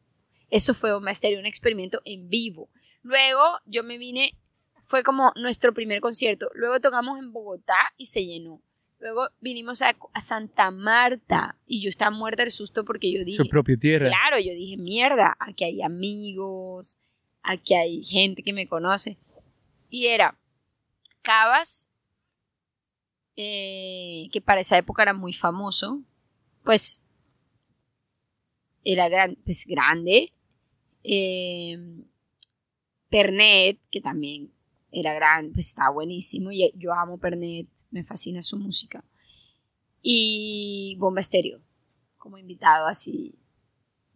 Eso fue Bomba Estéreo, un experimento en vivo. Luego yo me vine, fue como nuestro primer concierto. Luego tocamos en Bogotá y se llenó. Luego vinimos a, a Santa Marta y yo estaba muerta de susto porque yo dije, Su propia tierra. claro, yo dije, mierda, aquí hay amigos, aquí hay gente que me conoce. Y era Cabas, eh, que para esa época era muy famoso, pues era gran, pues, grande. eh, Pernet, que también era grande, pues estaba buenísimo. Y yo amo Pernet, me fascina su música. Y Bomba Estéreo, como invitado así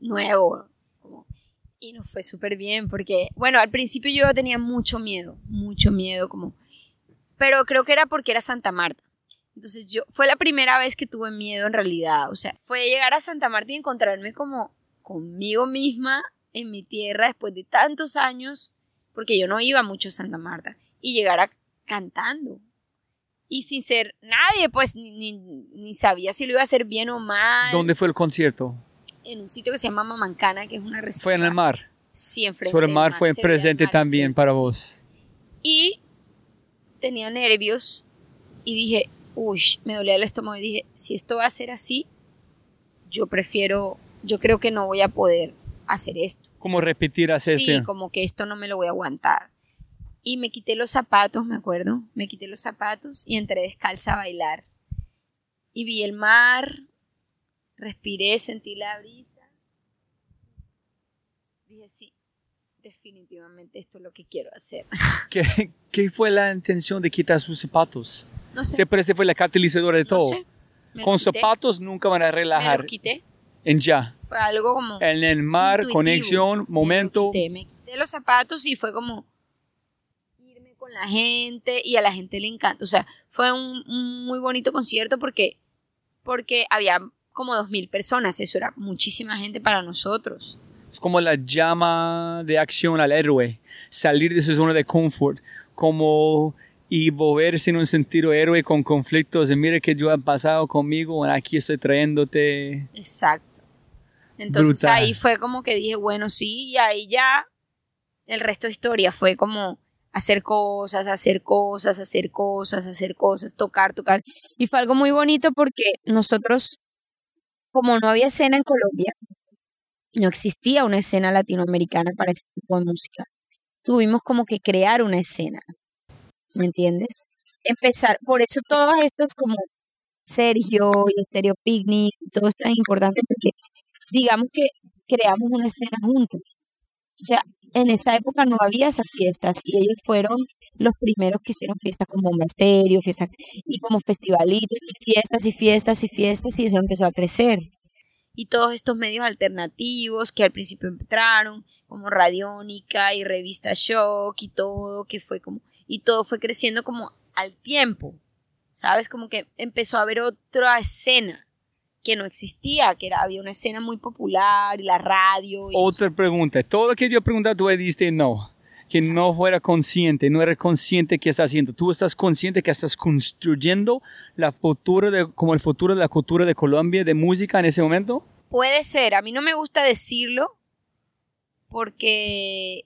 nuevo. Y nos fue súper bien porque, bueno, al principio yo tenía mucho miedo, mucho miedo, como, pero creo que era porque era Santa Marta. Entonces yo, fue la primera vez que tuve miedo en realidad, o sea, fue llegar a Santa Marta y encontrarme como conmigo misma en mi tierra después de tantos años, porque yo no iba mucho a Santa Marta, y llegar a cantando. Y sin ser nadie, pues ni, ni sabía si lo iba a hacer bien o mal. ¿Dónde fue el concierto? En un sitio que se llama Mamancana, que es una reserva. Fue en el mar. Sí, enfrente Sobre el del mar fue presente mar también para sí. vos. Y tenía nervios y dije, uy, me dolía el estómago y dije, si esto va a ser así, yo prefiero, yo creo que no voy a poder hacer esto. ¿Cómo repetir hacer Sí, este? como que esto no me lo voy a aguantar. Y me quité los zapatos, me acuerdo, me quité los zapatos y entré descalza a bailar. Y vi el mar, respiré, sentí la brisa. Dije, sí, definitivamente esto es lo que quiero hacer. ¿Qué, qué fue la intención de quitar sus zapatos? No sé, Siempre este fue la catalizadora de no todo. sé. Me Con zapatos nunca van a Me relajar. los quité. En ya. Fue algo como... En el mar, intuitivo. conexión, Me lo momento. quité, me quité los zapatos y fue como irme con la gente y a la gente le encanta. O sea, fue un, un muy bonito concierto porque, porque había como dos mil personas. Eso era muchísima gente para nosotros. Es como la llama de acción al héroe. Salir de su zona de confort. Como y moverse en un sentido héroe con conflictos. Y mire que yo he pasado conmigo. Aquí estoy trayéndote. Exacto. Entonces Brutal. ahí fue como que dije, bueno, sí, y ahí ya el resto de historia fue como hacer cosas, hacer cosas, hacer cosas, hacer cosas, tocar, tocar. Y fue algo muy bonito porque nosotros, como no había escena en Colombia, no existía una escena latinoamericana para ese tipo de música, tuvimos como que crear una escena, ¿me entiendes? Empezar, por eso todos estos como Sergio y Stereo Picnic, todo es tan importante porque digamos que creamos una escena juntos. O sea, en esa época no había esas fiestas y ellos fueron los primeros que hicieron fiestas como Bomba Estéreo, fiestas y como festivalitos y fiestas y fiestas y fiestas y eso empezó a crecer. Y todos estos medios alternativos que al principio entraron, como Radiónica y Revista Shock y todo, que fue como, y todo fue creciendo como al tiempo, ¿sabes? Como que empezó a haber otra escena que no existía, que era, había una escena muy popular y la radio. Y Otra pregunta. Todo lo que yo pregunté, tú dijiste no. Que no fuera consciente, no eres consciente que estás haciendo. Tú estás consciente que estás construyendo la futuro de, como el futuro de la cultura de Colombia, de música en ese momento. Puede ser, a mí no me gusta decirlo porque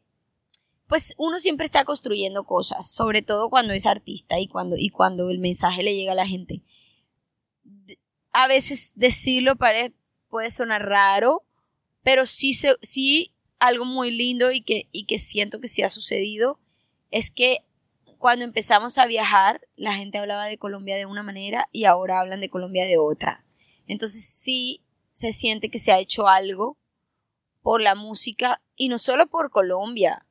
pues uno siempre está construyendo cosas, sobre todo cuando es artista y cuando, y cuando el mensaje le llega a la gente. A veces decirlo puede sonar raro, pero sí, sí algo muy lindo y que, y que siento que sí ha sucedido es que cuando empezamos a viajar, la gente hablaba de Colombia de una manera y ahora hablan de Colombia de otra. Entonces sí se siente que se ha hecho algo por la música y no solo por Colombia,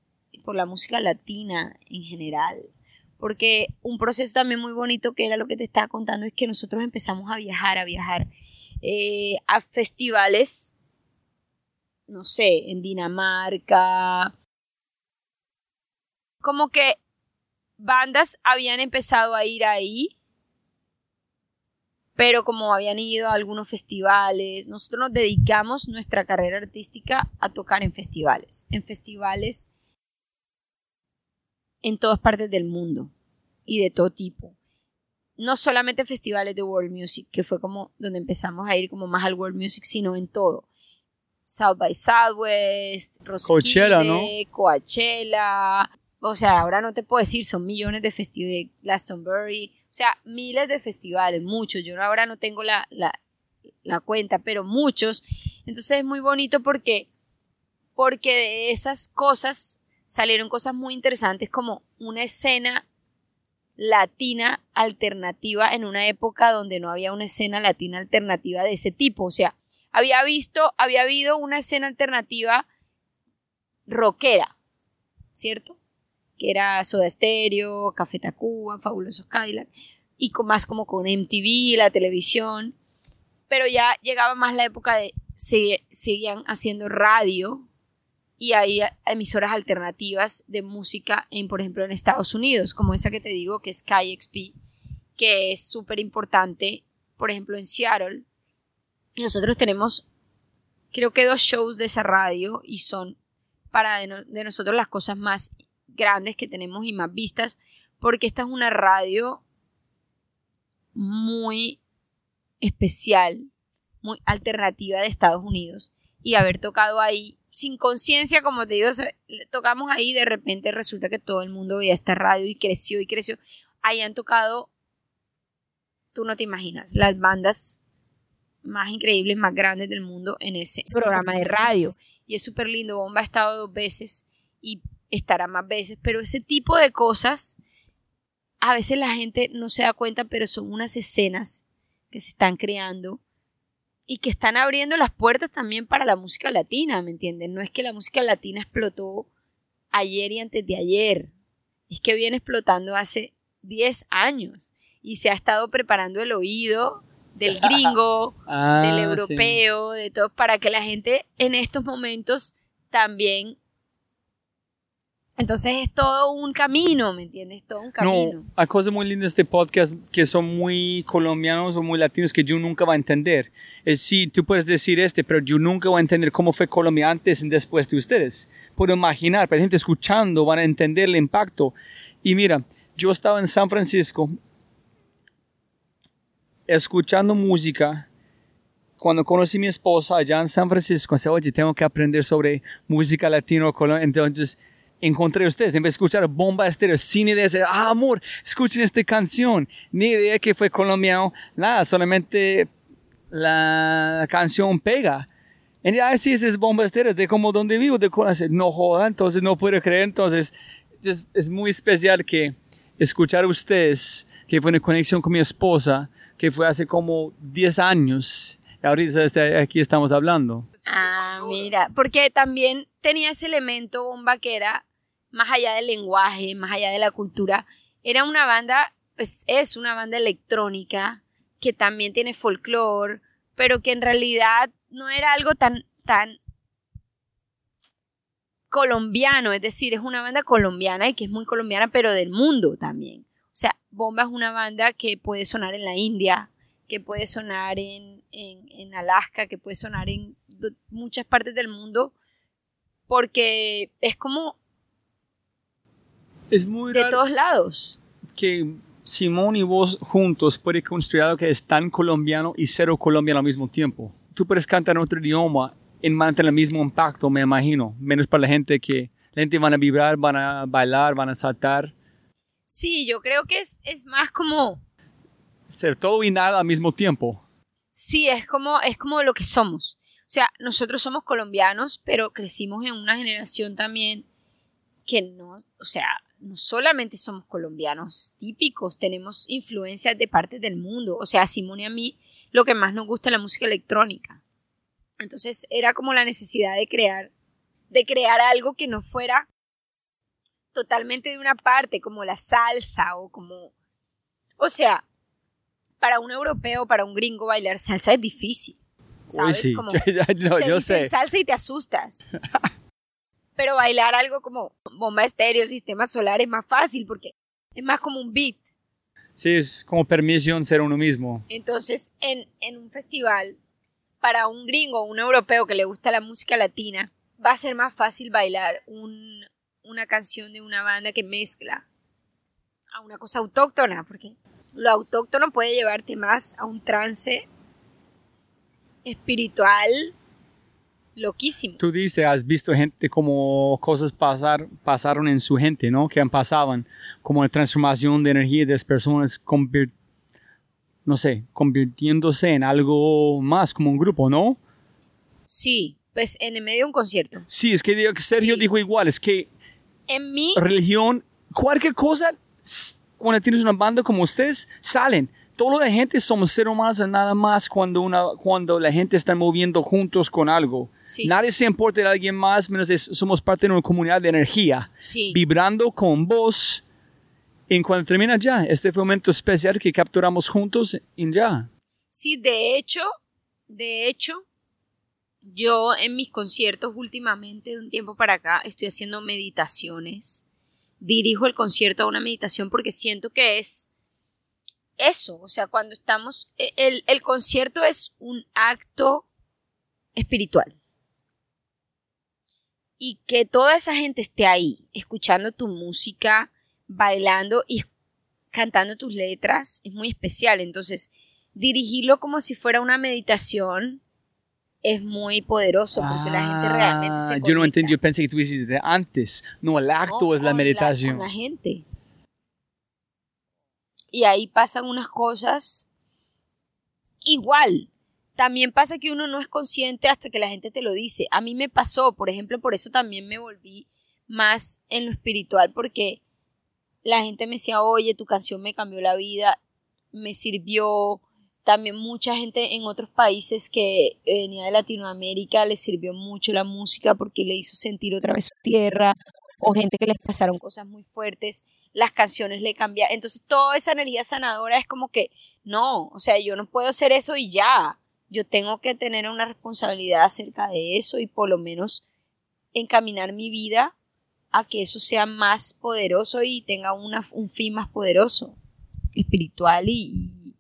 por la música latina en general. Porque un proceso también muy bonito que era lo que te estaba contando es que nosotros empezamos a viajar, a viajar eh, a festivales, no sé, en Dinamarca. Como que bandas habían empezado a ir ahí pero como habían ido a algunos festivales, nosotros nos dedicamos nuestra carrera artística a tocar en festivales, en festivales en todas partes del mundo y de todo tipo. No solamente festivales de World Music, que fue como donde empezamos a ir como más al World Music, sino en todo. South by Southwest, Roskilde, ¿no? Coachella, o sea, ahora no te puedo decir, son millones de festivales, Glastonbury, o sea, miles de festivales, muchos. Yo ahora no tengo la, la, cuenta, pero muchos. Entonces es muy bonito porque, porque de esas cosas salieron cosas muy interesantes como una escena latina alternativa en una época donde no había una escena latina alternativa de ese tipo. O sea, había visto, había habido una escena alternativa rockera, ¿cierto? que era Soda Stereo, Café Tacuba, Fabulosos Cadillac, y con, más como con MTV, la televisión. Pero ya llegaba más la época de seguían haciendo radio y hay emisoras alternativas de música, en, por ejemplo, en Estados Unidos, como esa que te digo, que es KXP, que es súper importante, por ejemplo, en Seattle. Nosotros tenemos, creo que dos shows de esa radio y son para de nosotros las cosas más grandes que tenemos y más vistas, porque esta es una radio muy especial, muy alternativa de Estados Unidos. Y haber tocado ahí sin conciencia, como te digo, tocamos ahí y de repente resulta que todo el mundo veía esta radio y creció y creció. Ahí han tocado, tú no te imaginas, las bandas más increíbles, más grandes del mundo en ese programa de radio. Y es súper lindo. Bomba ha estado dos veces y estará más veces, pero ese tipo de cosas a veces la gente no se da cuenta, pero son unas escenas que se están creando y que están abriendo las puertas también para la música latina, ¿me entienden? No es que la música latina explotó ayer y antes de ayer, es que viene explotando hace 10 años y se ha estado preparando el oído del gringo, ah, del europeo, de todo, para que la gente en estos momentos también entonces es todo un camino, ¿me entiendes? Todo un camino. No, hay cosas muy lindas de este podcast que son muy colombianos o muy latinos que yo nunca voy a entender. Es sí, tú puedes decir este, pero yo nunca voy a entender cómo fue Colombia antes y después de ustedes. Puedo imaginar, pero la gente escuchando van a entender el impacto. Y mira, yo estaba en San Francisco escuchando música cuando conocí a mi esposa allá en San Francisco, dije, oye, tengo que aprender sobre música latino, entonces encontré ustedes. En vez de escuchar bomba estéreo, sin idea de, ah, amor, escuchen esta canción. Ni idea que fue colombiano, nada, solamente la canción pega. Y ah, sí, es bomba estéreo, de como donde vivo, de conocer. No joda, entonces no puedo creer. Entonces, es, es muy especial que escuchar a ustedes, que fue una conexión con mi esposa, que fue hace como 10 años. Y ahorita aquí estamos hablando. Ah, mira, porque también tenía ese elemento bomba que era más allá del lenguaje, más allá de la cultura, era una banda, pues es una banda electrónica que también tiene folclore, pero que en realidad no era algo tan, tan colombiano, es decir, es una banda colombiana y que es muy colombiana, pero del mundo también. O sea, Bomba es una banda que puede sonar en la India, que puede sonar en, en Alaska, que puede sonar en muchas partes del mundo, porque es como es muy de todos lados. Que Simón y vos juntos pueden construir algo que es tan colombiano y cero colombiano al mismo tiempo. Tú puedes cantar en otro idioma y mantener el mismo impacto, me imagino. Menos para la gente que la gente van a vibrar, van a bailar, van a saltar. Sí, yo creo que es, es más como... Ser todo y nada al mismo tiempo. Sí, es como, es como lo que somos. O sea, nosotros somos colombianos, pero crecimos en una generación también que no, o sea, no solamente somos colombianos típicos, tenemos influencias de partes del mundo. O sea, a Simón y a mí lo que más nos gusta es la música electrónica. Entonces era como la necesidad de crear, de crear algo que no fuera totalmente de una parte, como la salsa o como... O sea, para un europeo, para un gringo bailar salsa es difícil. ¿Sabes? sí. Como No, te yo sé. salsa y te asustas. Pero bailar algo como bomba estéreo, sistema solar es más fácil porque es más como un beat. Sí, es como permisión ser uno mismo. Entonces, en, en un festival, para un gringo o un europeo que le gusta la música latina, va a ser más fácil bailar un- una canción de una banda que mezcla a una cosa autóctona, porque lo autóctono puede llevarte más a un trance espiritual loquísimo. Tú dices, has visto gente como cosas pasar, pasaron en su gente, ¿no? Que han pasaban, como la transformación de energía de las personas, no sé, convirtiéndose en algo más, como un grupo, ¿no? Sí, pues en el medio de un concierto. Sí, es que Sergio Sí. dijo igual, es que En mí, religión, cualquier cosa, cuando tienes una banda como ustedes, salen. Todo la gente somos seres humanos nada más cuando, una, cuando la gente está moviendo juntos con algo. Sí. Nadie se importa de alguien más, menos de, somos parte de una comunidad de energía, sí. vibrando con vos. En cuando termina ya, este fue un momento especial que capturamos juntos y ya. Sí, de hecho, de hecho, yo en mis conciertos últimamente, de un tiempo para acá, estoy haciendo meditaciones. Dirijo el concierto a una meditación porque siento que es eso, o sea, cuando estamos, e- el, el concierto es un acto espiritual. Y que toda esa gente esté ahí, escuchando tu música, bailando y cantando tus letras, es muy especial. Entonces, dirigirlo como si fuera una meditación es muy poderoso porque la gente realmente se Ah, conecta. Yo no entendí, yo pensé que tú hiciste antes. No, el acto No, es la meditación. con la gente. Y ahí pasan unas cosas igual. También pasa que uno no es consciente hasta que la gente te lo dice. A mí me pasó, por ejemplo, por eso también me volví más en lo espiritual, porque la gente me decía, oye, tu canción me cambió la vida, me sirvió. También mucha gente en otros países que venía de Latinoamérica les sirvió mucho la música porque le hizo sentir otra vez su tierra, o gente que les pasaron cosas muy fuertes, las canciones le cambian. Entonces, toda esa energía sanadora es como que, no, o sea, yo no puedo hacer eso y ya. Yo tengo que tener una responsabilidad acerca de eso y por lo menos encaminar mi vida a que eso sea más poderoso y tenga un fin más poderoso, espiritual y, y,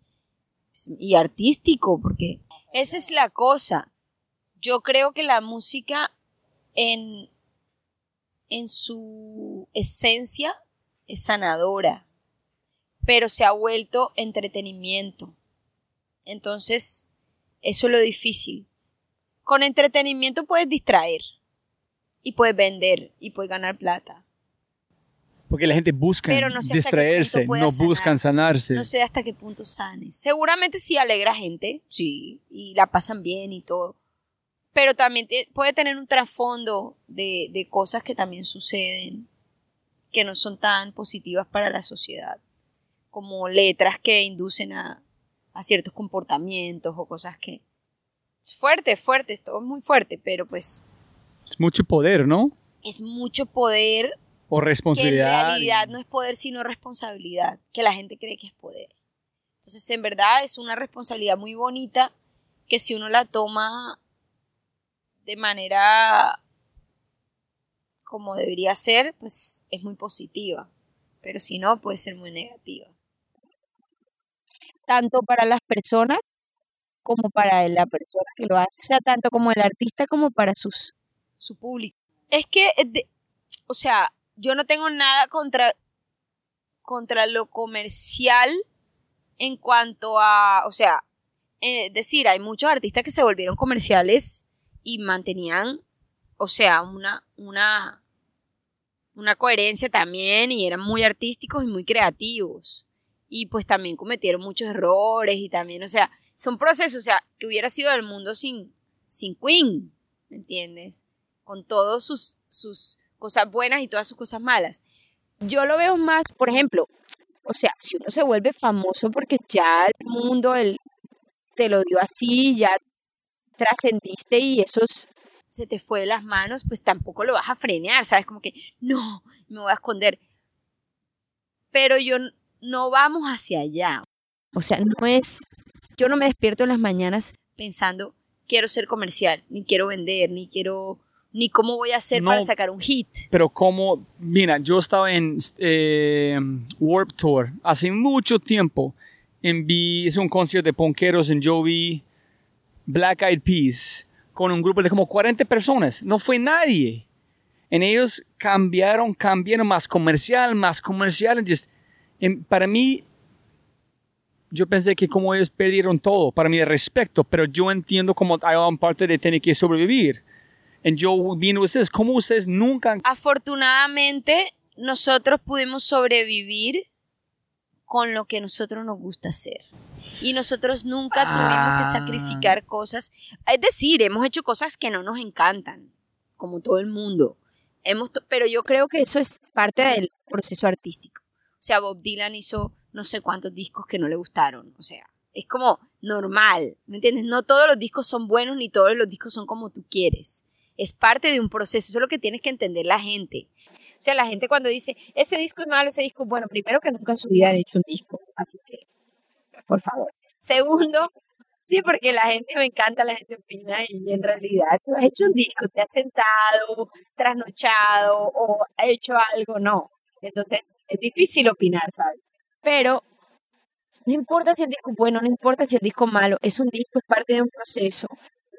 y artístico, porque esa es la cosa. Yo creo que la música en, en su esencia es sanadora, pero se ha vuelto entretenimiento. Entonces, eso es lo difícil. Con entretenimiento puedes distraer y puedes vender y puedes ganar plata. Porque la gente busca Pero no sé distraerse, no sanar. buscan sanarse. No sé hasta qué punto sane. Seguramente sí alegra gente, sí, y la pasan bien y todo. Pero también te- puede tener un trasfondo de, de cosas que también suceden que no son tan positivas para la sociedad, como letras que inducen a, a ciertos comportamientos o cosas que... Es fuerte, fuerte, es muy fuerte, pero pues Es mucho poder, ¿no? es mucho poder O que en responsabilidad. realidad no es poder sino responsabilidad, que la gente cree que es poder. Entonces, en verdad es una responsabilidad muy bonita que si uno la toma de manera como debería ser, pues es muy positiva. Pero si no, puede ser muy negativa. tanto para las personas como para la persona que lo hace, o sea, tanto como el artista como para sus... su público. Es que, eh, de- o sea, yo no tengo nada contra, contra lo comercial en cuanto a, o sea, eh, decir, hay muchos artistas que se volvieron comerciales y mantenían, o sea, una, una, una coherencia también y eran muy artísticos y muy creativos. Y pues también cometieron muchos errores y también, o sea, son procesos, o sea, que hubiera sido el mundo sin, sin Queen, ¿me entiendes? Con todas sus, sus cosas buenas y todas sus cosas malas. Yo lo veo más, por ejemplo, o sea, si uno se vuelve famoso porque ya el mundo el, te lo dio así, ya trascendiste y eso es, se te fue de las manos, pues tampoco lo vas a frenear, ¿sabes? Como que, no, me voy a esconder. Pero yo no vamos hacia allá. O sea, no es, yo no me despierto en las mañanas pensando, quiero ser comercial, ni quiero vender, ni quiero, ni cómo voy a hacer No. para sacar un hit. Pero como, mira, yo estaba en eh, Warp Tour hace mucho tiempo. En vi, hice un concierto de ponqueros en yo vi Black Eyed Peas con un grupo de como 40 personas. No fue nadie. En ellos cambiaron, cambiaron más comercial, más comercial. Just- en- para mí, yo pensé que como ellos perdieron todo, para mí de respeto, pero yo entiendo como hay una parte de tener que sobrevivir. Y yo vino ustedes, ¿cómo ustedes nunca Afortunadamente, nosotros pudimos sobrevivir con lo que nosotros nos gusta hacer. Y nosotros nunca tuvimos que sacrificar cosas. Es decir, hemos hecho cosas que no nos encantan, como todo el mundo. Hemos pero yo creo que eso es parte del proceso artístico. O sea, Bob Dylan hizo no sé cuántos discos que no le gustaron. O sea, es como normal, ¿me entiendes? No todos los discos son buenos ni todos los discos son como tú quieres. Es parte de un proceso, eso es lo que tienes que entender la gente. O sea, la gente cuando dice, ese disco es malo, ese disco es bueno, primero que nunca en su vida han hecho un disco, así que, por favor. Segundo, sí, porque la gente me encanta, la gente opina y en realidad tú has hecho un disco, te has sentado, trasnochado o has hecho algo, no. Entonces, es difícil opinar, ¿sabes? Pero no importa si el disco es bueno, no importa si el disco es malo, es un disco, es parte de un proceso.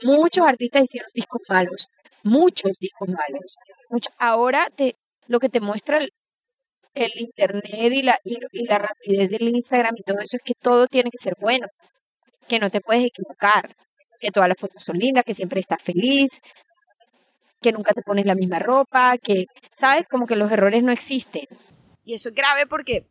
Muchos artistas hicieron discos malos, muchos discos malos. Mucho- Ahora te, lo que te muestra el, internet y la, y, y la rapidez del Instagram y todo eso es que todo tiene que ser bueno, que no te puedes equivocar, que todas las fotos son lindas, que siempre estás feliz, que nunca te pones la misma ropa, que, ¿sabes? Como que los errores no existen. Y eso es grave porque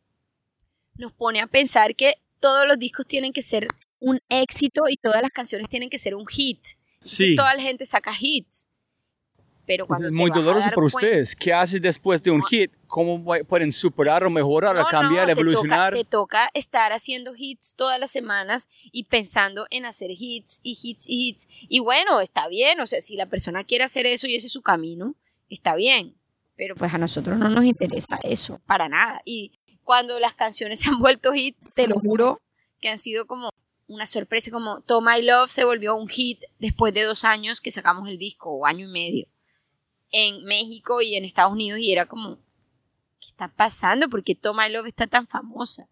nos pone a pensar que todos los discos tienen que ser un éxito y todas las canciones tienen que ser un hit. Entonces, Sí. toda la gente saca hits. Pero cuando es muy doloroso para cuenta- ustedes. ¿Qué haces después de un hit? ¿Cómo pueden superar o mejorar o No, cambiar, no, te evolucionar? Toca, te toca estar haciendo hits todas las semanas y pensando en hacer hits y hits y hits. Y bueno, está bien, o sea, si la persona quiere hacer eso y ese es su camino, está bien. Pero pues a nosotros no nos interesa eso, para nada. Y cuando las canciones se han vuelto hit, te lo juro que han sido como una sorpresa, como To My Love se volvió un hit después de dos años que sacamos el disco, o año y medio, en México y en Estados Unidos, y era como, ¿qué está pasando? ¿Por qué To My Love está tan famosa?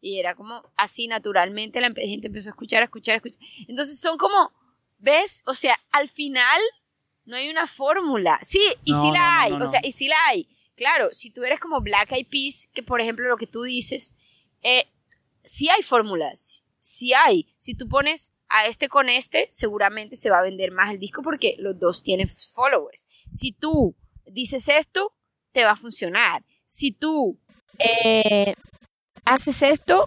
Y era como así naturalmente la gente empezó a escuchar, a escuchar, a escuchar. Entonces son como, ¿ves? O sea, al final no hay una fórmula. Sí, y No, sí la no, hay, no, o sea, y sí la hay. Claro, si tú eres como Black Eyed Peas, que por ejemplo lo que tú dices, eh, sí hay fórmulas, sí hay. Si tú pones a este con este, seguramente se va a vender más el disco porque los dos tienen followers. Si tú dices esto, te va a funcionar. Si tú eh, haces esto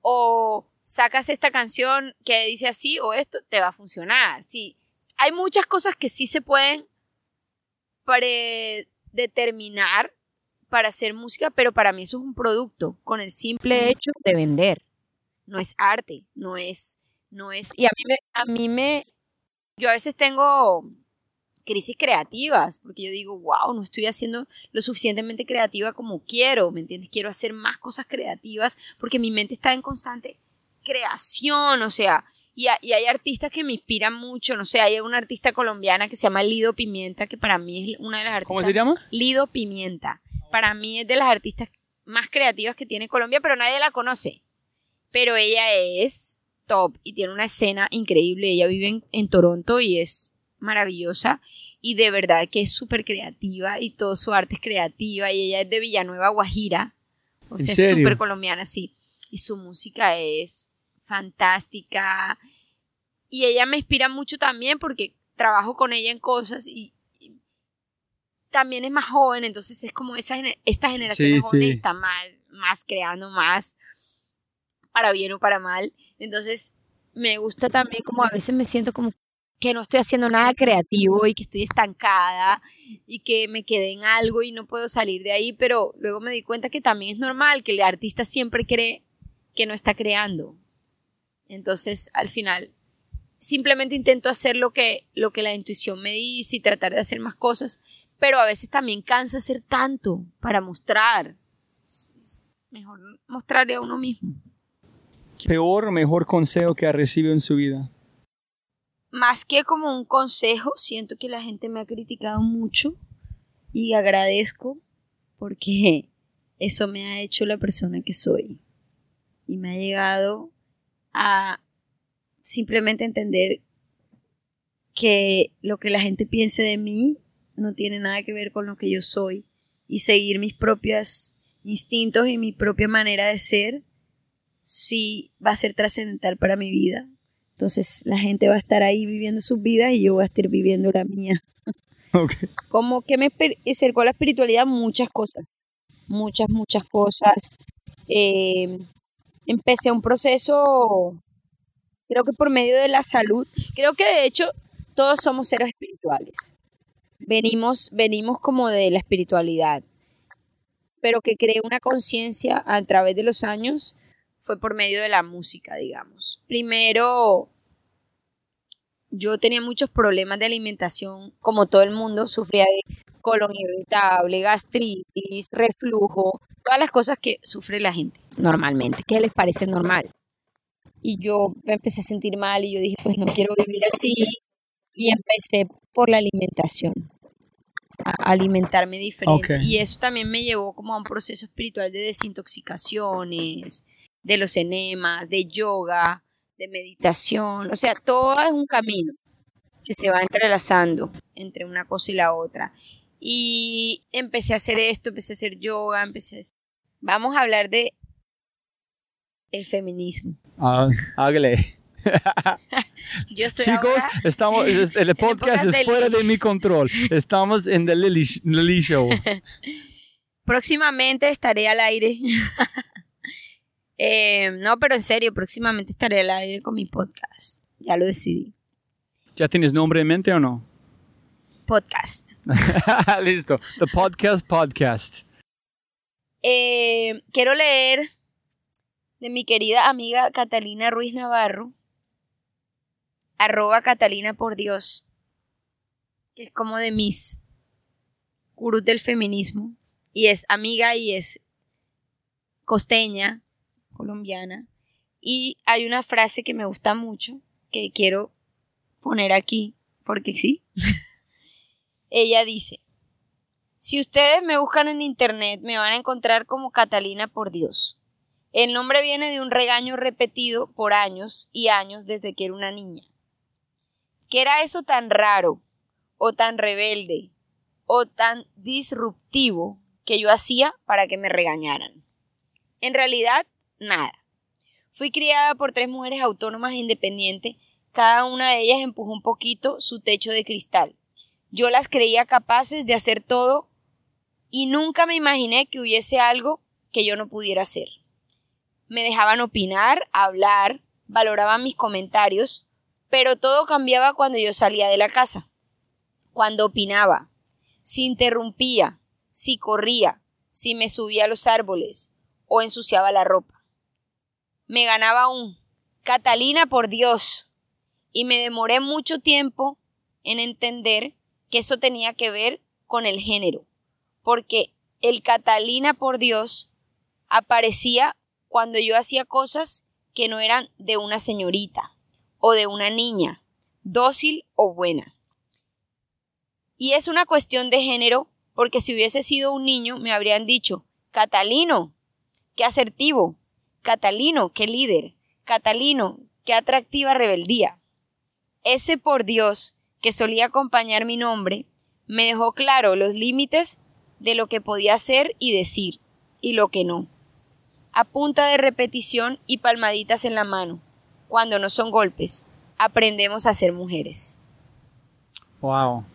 o sacas esta canción que dice así o esto, te va a funcionar. Sí, hay muchas cosas que sí se pueden predeterminar para hacer música, pero para mí eso es un producto con el simple hecho de vender. No es arte, no es, no es. Y a mí me, a mí me, yo a veces tengo crisis creativas, porque yo digo, wow, no estoy haciendo lo suficientemente creativa como quiero, ¿me entiendes? Quiero hacer más cosas creativas, porque mi mente está en constante creación, o sea, y, ha- y hay artistas que me inspiran mucho, no sé, hay una artista colombiana que se llama Lido Pimienta, que para mí es una de las artistas ¿Cómo se llama? Lido Pimienta. Para mí es de las artistas más creativas que tiene Colombia, pero nadie la conoce. Pero ella es top y tiene una escena increíble. Ella vive en, en Toronto y es maravillosa y de verdad que es súper creativa y todo su arte es creativa y ella es de Villanueva, Guajira. O ¿En sea, es súper colombiana, sí. Y su música es fantástica. Y ella me inspira mucho también porque trabajo con ella en cosas y, y también es más joven, entonces es como esa, gener- esta generación Sí, jóvenes sí. está más, más creando más, para bien o para mal. Entonces me gusta también como a veces me siento como que no estoy haciendo nada creativo y que estoy estancada y que me quedé en algo y no puedo salir de ahí, pero luego me di cuenta que también es normal que el artista siempre cree que no está creando. Entonces, al final, simplemente intento hacer lo que, lo que la intuición me dice y tratar de hacer más cosas, pero a veces también cansa hacer tanto para mostrar. Mejor mostrarle a uno mismo. Peor o mejor consejo que ha recibido en su vida. Más que como un consejo, siento que la gente me ha criticado mucho y agradezco porque eso me ha hecho la persona que soy. Y me ha llegado a simplemente entender que lo que la gente piense de mí no tiene nada que ver con lo que yo soy y seguir mis propios instintos y mi propia manera de ser sí va a ser trascendental para mi vida. Entonces la gente va a estar ahí viviendo sus vidas y yo voy a estar viviendo la mía. Ok. Como que me acercó a la espiritualidad muchas cosas, muchas, muchas cosas. Eh, empecé un proceso, creo que por medio de la salud, creo que de hecho todos somos seres espirituales. Venimos, venimos como de la espiritualidad, pero que creé una conciencia a través de los años fue por medio de la música, digamos. Primero, yo tenía muchos problemas de alimentación, como todo el mundo, sufría de colon irritable, gastritis, reflujo, todas las cosas que sufre la gente normalmente, que les parece normal. Y yo me empecé a sentir mal y yo dije, pues no quiero vivir así. Y empecé por la alimentación, a alimentarme diferente. Y eso también me llevó como a un proceso espiritual de desintoxicaciones, de los enemas, de yoga, de meditación, o sea, todo es un camino que se va entrelazando entre una cosa y la otra. Y empecé a hacer esto, empecé a hacer yoga, empecé a... Vamos a hablar de el feminismo. Ah, hágale. Yo soy Chicos, ahora- estamos, el, podcast es fuera de mi control. Estamos en The Lily, Lily Show. próximamente estaré al aire. Eh, no, pero en serio, próximamente estaré al aire con mi podcast. Ya lo decidí. ¿Ya tienes nombre en mente o no? Podcast. Listo. The Podcast Podcast. Eh, quiero leer de mi querida amiga Catalina Ruiz Navarro, arroba Catalina por Dios, que es como de mis gurús del feminismo, y es amiga y es costeña, colombiana, y hay una frase que me gusta mucho, que quiero poner aquí, porque sí. Ella dice, si ustedes me buscan en internet, me van a encontrar como Catalina por Dios. El nombre viene de un regaño repetido por años y años desde que era una niña. ¿Qué era eso tan raro, o tan rebelde, o tan disruptivo que yo hacía para que me regañaran? En realidad, nada. Fui criada por tres mujeres autónomas e independientes, cada una de ellas empujó un poquito su techo de cristal. Yo las creía capaces de hacer todo y nunca me imaginé que hubiese algo que yo no pudiera hacer. Me dejaban opinar, hablar, valoraban mis comentarios, pero todo cambiaba cuando yo salía de la casa. Cuando opinaba, si interrumpía, si corría, si me subía a los árboles o ensuciaba la ropa. Me ganaba un Catalina por Dios. Y me demoré mucho tiempo en entender que eso tenía que ver con el género porque el Catalina por Dios aparecía cuando yo hacía cosas que no eran de una señorita o de una niña, dócil o buena. Y es una cuestión de género porque si hubiese sido un niño me habrían dicho, Catalino, qué asertivo, Catalino, qué líder, Catalino, qué atractiva rebeldía. Ese por Dios que solía acompañar mi nombre me dejó claro los límites de lo que podía hacer y decir, y lo que no. A punta de repetición y palmaditas en la mano, cuando no son golpes, aprendemos a ser mujeres. Wow.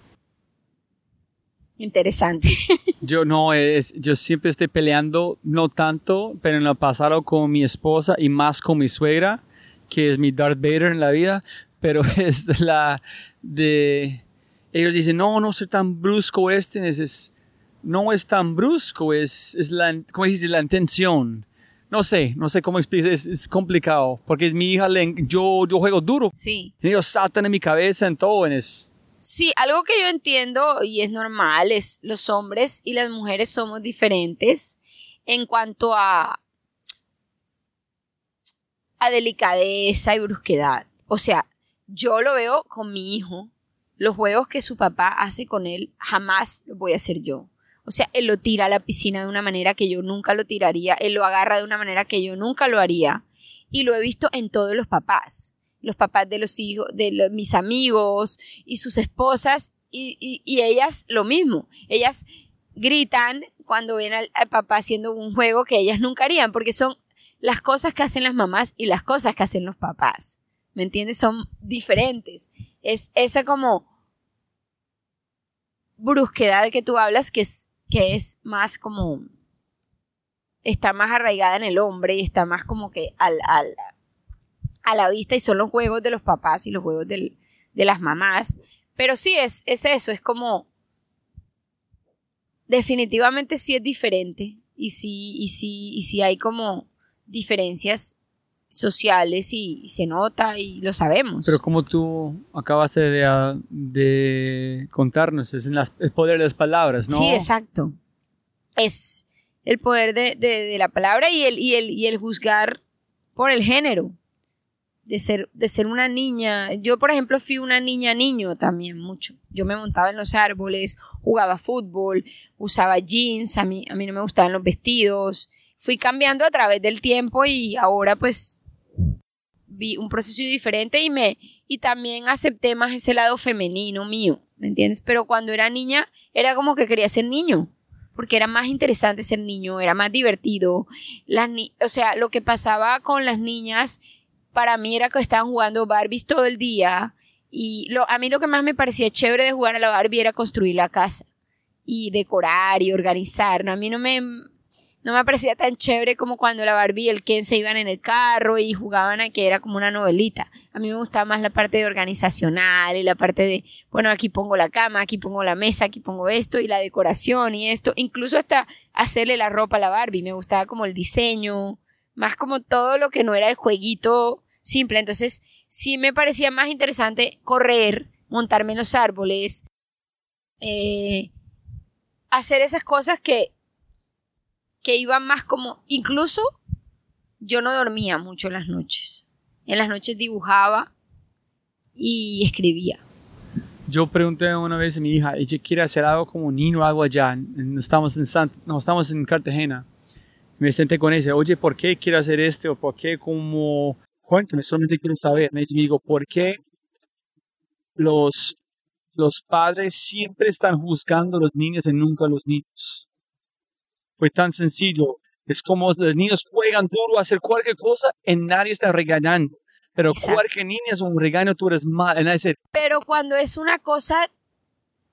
Interesante. Yo no, es, yo siempre estoy peleando, no tanto, pero en lo pasado con mi esposa y más con mi suegra, que es mi Darth Vader en la vida, pero es la de... Ellos dicen, no, no ser tan brusco este, es, es- no es tan brusco, es, es la, ¿cómo dice? La intención. no sé, no sé cómo explicar, es, es complicado, porque es mi hija, yo, yo juego duro, Sí. y ellos saltan en mi cabeza en todo, en es, Sí, algo que yo entiendo y es normal es los hombres y las mujeres somos diferentes en cuanto a a delicadeza y brusquedad. O sea, yo lo veo con mi hijo. Los juegos que su papá hace con él jamás los voy a hacer yo. O sea, él lo tira a la piscina de una manera que yo nunca lo tiraría, él lo agarra de una manera que yo nunca lo haría. Y lo he visto en todos los papás los papás de los hijos, de mis amigos y sus esposas, y, y- ellas lo mismo. Ellas gritan cuando ven al, al papá haciendo un juego que ellas nunca harían, porque son las cosas que hacen las mamás y las cosas que hacen los papás. ¿Me entiendes? Son diferentes. Es esa como brusquedad que tú hablas que es, que es más como está más arraigada en el hombre y está más como que al, al, a la vista y son los juegos de los papás y los juegos del- de las mamás. Pero sí, es, es eso, es como... Definitivamente sí es diferente y sí, y sí, y sí hay como diferencias sociales y, y se nota y lo sabemos. pero como tú acabaste de, de contarnos, es en las- el poder de las palabras, ¿no? Sí, exacto. Es el poder de, de- de la palabra y el, y, el, y el juzgar por el género. De ser, de ser una niña. Yo, por ejemplo, fui una niña niño también mucho. Yo me montaba en los árboles, jugaba fútbol, usaba jeans, a mí, a mí no me gustaban los vestidos. Fui cambiando a través del tiempo y ahora pues vi un proceso diferente y me y también acepté más ese lado femenino mío, ¿me entiendes? Pero cuando era niña era como que quería ser niño, porque era más interesante ser niño, era más divertido. Las ni- o sea, lo que pasaba con las niñas para mí era que estaban jugando Barbies todo el día y a mí lo que más me parecía chévere de jugar a la Barbie era construir la casa y decorar y organizar. ¿no? A mí no me, no me parecía tan chévere como cuando la Barbie y el Ken se iban en el carro y jugaban a que era como una novelita. A mí me gustaba más la parte de organizacional y la parte de, bueno, aquí pongo la cama, aquí pongo la mesa, aquí pongo esto y la decoración y esto. Incluso hasta hacerle la ropa a la Barbie. Me gustaba como el diseño, más como todo lo que no era el jueguito simple. Entonces, sí me parecía más interesante correr, montarme en los árboles, eh, hacer esas cosas que, que iban más como, incluso yo no dormía mucho en las noches. En las noches dibujaba y escribía. Yo pregunté una vez a mi hija, ella quiere hacer algo como niño, algo allá. No estamos en, Sant- no, estamos en Cartagena. Me senté con ella, oye, ¿por qué quiere hacer esto? ¿Por qué como... Cuéntame, solamente quiero saber. Me digo, ¿por qué los, los padres siempre están juzgando a los niños y nunca a los niños? Fue tan sencillo. Es como los niños juegan duro a hacer cualquier cosa y nadie está regañando. Pero Exacto. cualquier niño es un regaño, tú eres mal. Nadie Pero cuando es una cosa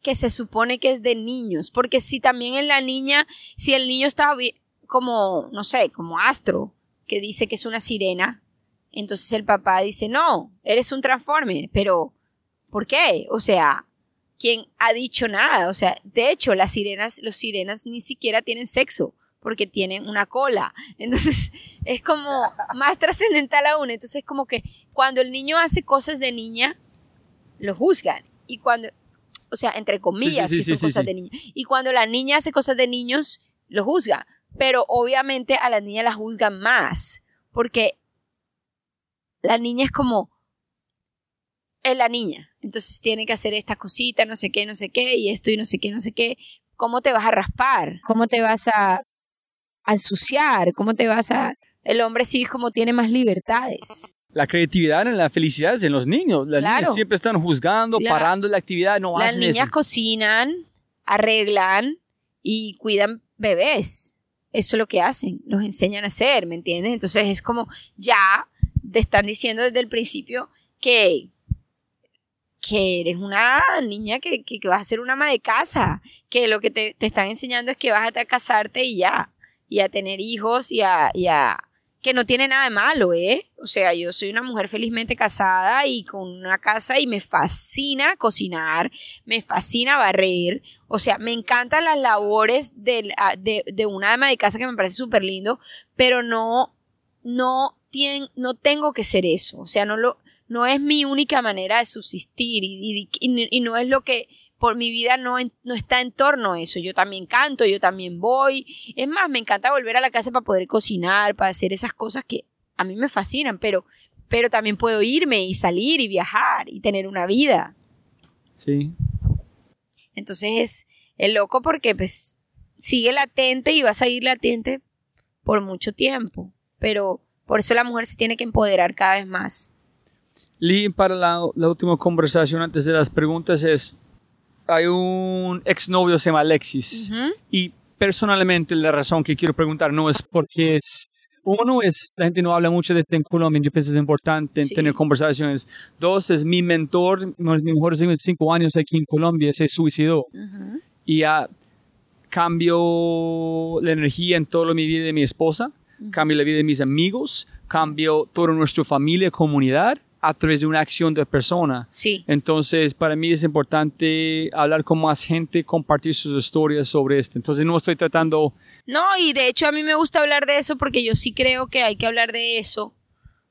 que se supone que es de niños, porque si también en la niña, si el niño está como, no sé, como astro, que dice que es una sirena, entonces el papá dice, no, eres un transformer, pero ¿por qué? O sea, ¿quién ha dicho nada? O sea, de hecho, las sirenas, los sirenas ni siquiera tienen sexo porque tienen una cola. Entonces, es como más trascendental aún. Entonces, como que cuando el niño hace cosas de niña, lo juzgan. Y cuando, o sea, entre comillas, sí, que son sí, cosas de niña. Y cuando la niña hace cosas de niños, lo juzga. Pero obviamente a las niñas las juzgan más. Porque la niña es como, es la niña. Entonces tiene que hacer esta cosita, no sé qué, no sé qué, y esto y no sé qué, no sé qué. ¿Cómo te vas a raspar? ¿Cómo te vas a, a ensuciar? ¿Cómo te vas a...? El hombre sí es como tiene más libertades. la creatividad en la felicidad es en los niños. Las Claro. niñas siempre están juzgando, La- parando la actividad, no Las hacen niñas eso. cocinan, arreglan y cuidan bebés. Eso es lo que hacen, los enseñan a hacer, ¿me entiendes? Entonces es como ya te están diciendo desde el principio que, que eres una niña que, que, vas a ser una ama de casa, que lo que te, te están enseñando es que vas a, te- a casarte y ya, y a tener hijos y a, que no tiene nada de malo, ¿eh? O sea, yo soy una mujer felizmente casada y con una casa y me fascina cocinar, me fascina barrer, o sea, me encantan las labores de, de, de una ama de casa que me parece súper lindo, pero no, no, tien, no tengo que ser eso, o sea, no, lo, no es mi única manera de subsistir y, y, y no es lo que por mi vida no, no está en torno a eso. Yo también canto, yo también voy. Es más, me encanta volver a la casa para poder cocinar, para hacer esas cosas que a mí me fascinan, pero, pero también puedo irme y salir y viajar y tener una vida. Sí. Entonces es, es loco porque pues sigue latente y va a seguir latente por mucho tiempo, pero por eso la mujer se tiene que empoderar cada vez más. Lee, para la, la última conversación antes de las preguntas es, hay un exnovio se llama Alexis y personalmente la razón que quiero preguntar no es porque es uno es la gente no habla mucho de esto en Colombia yo pienso que es importante tener conversaciones. Dos es mi mentor mi mejor cinco años aquí en Colombia se suicidó. Y ya cambio la energía en toda mi vida de mi esposa cambio la vida de mis amigos cambio toda nuestra familia comunidad a través de una acción de persona. Sí. Entonces, para mí es importante hablar con más gente, compartir sus historias sobre esto. Entonces, no estoy tratando... No, y de hecho a mí me gusta hablar de eso porque yo sí creo que hay que hablar de eso,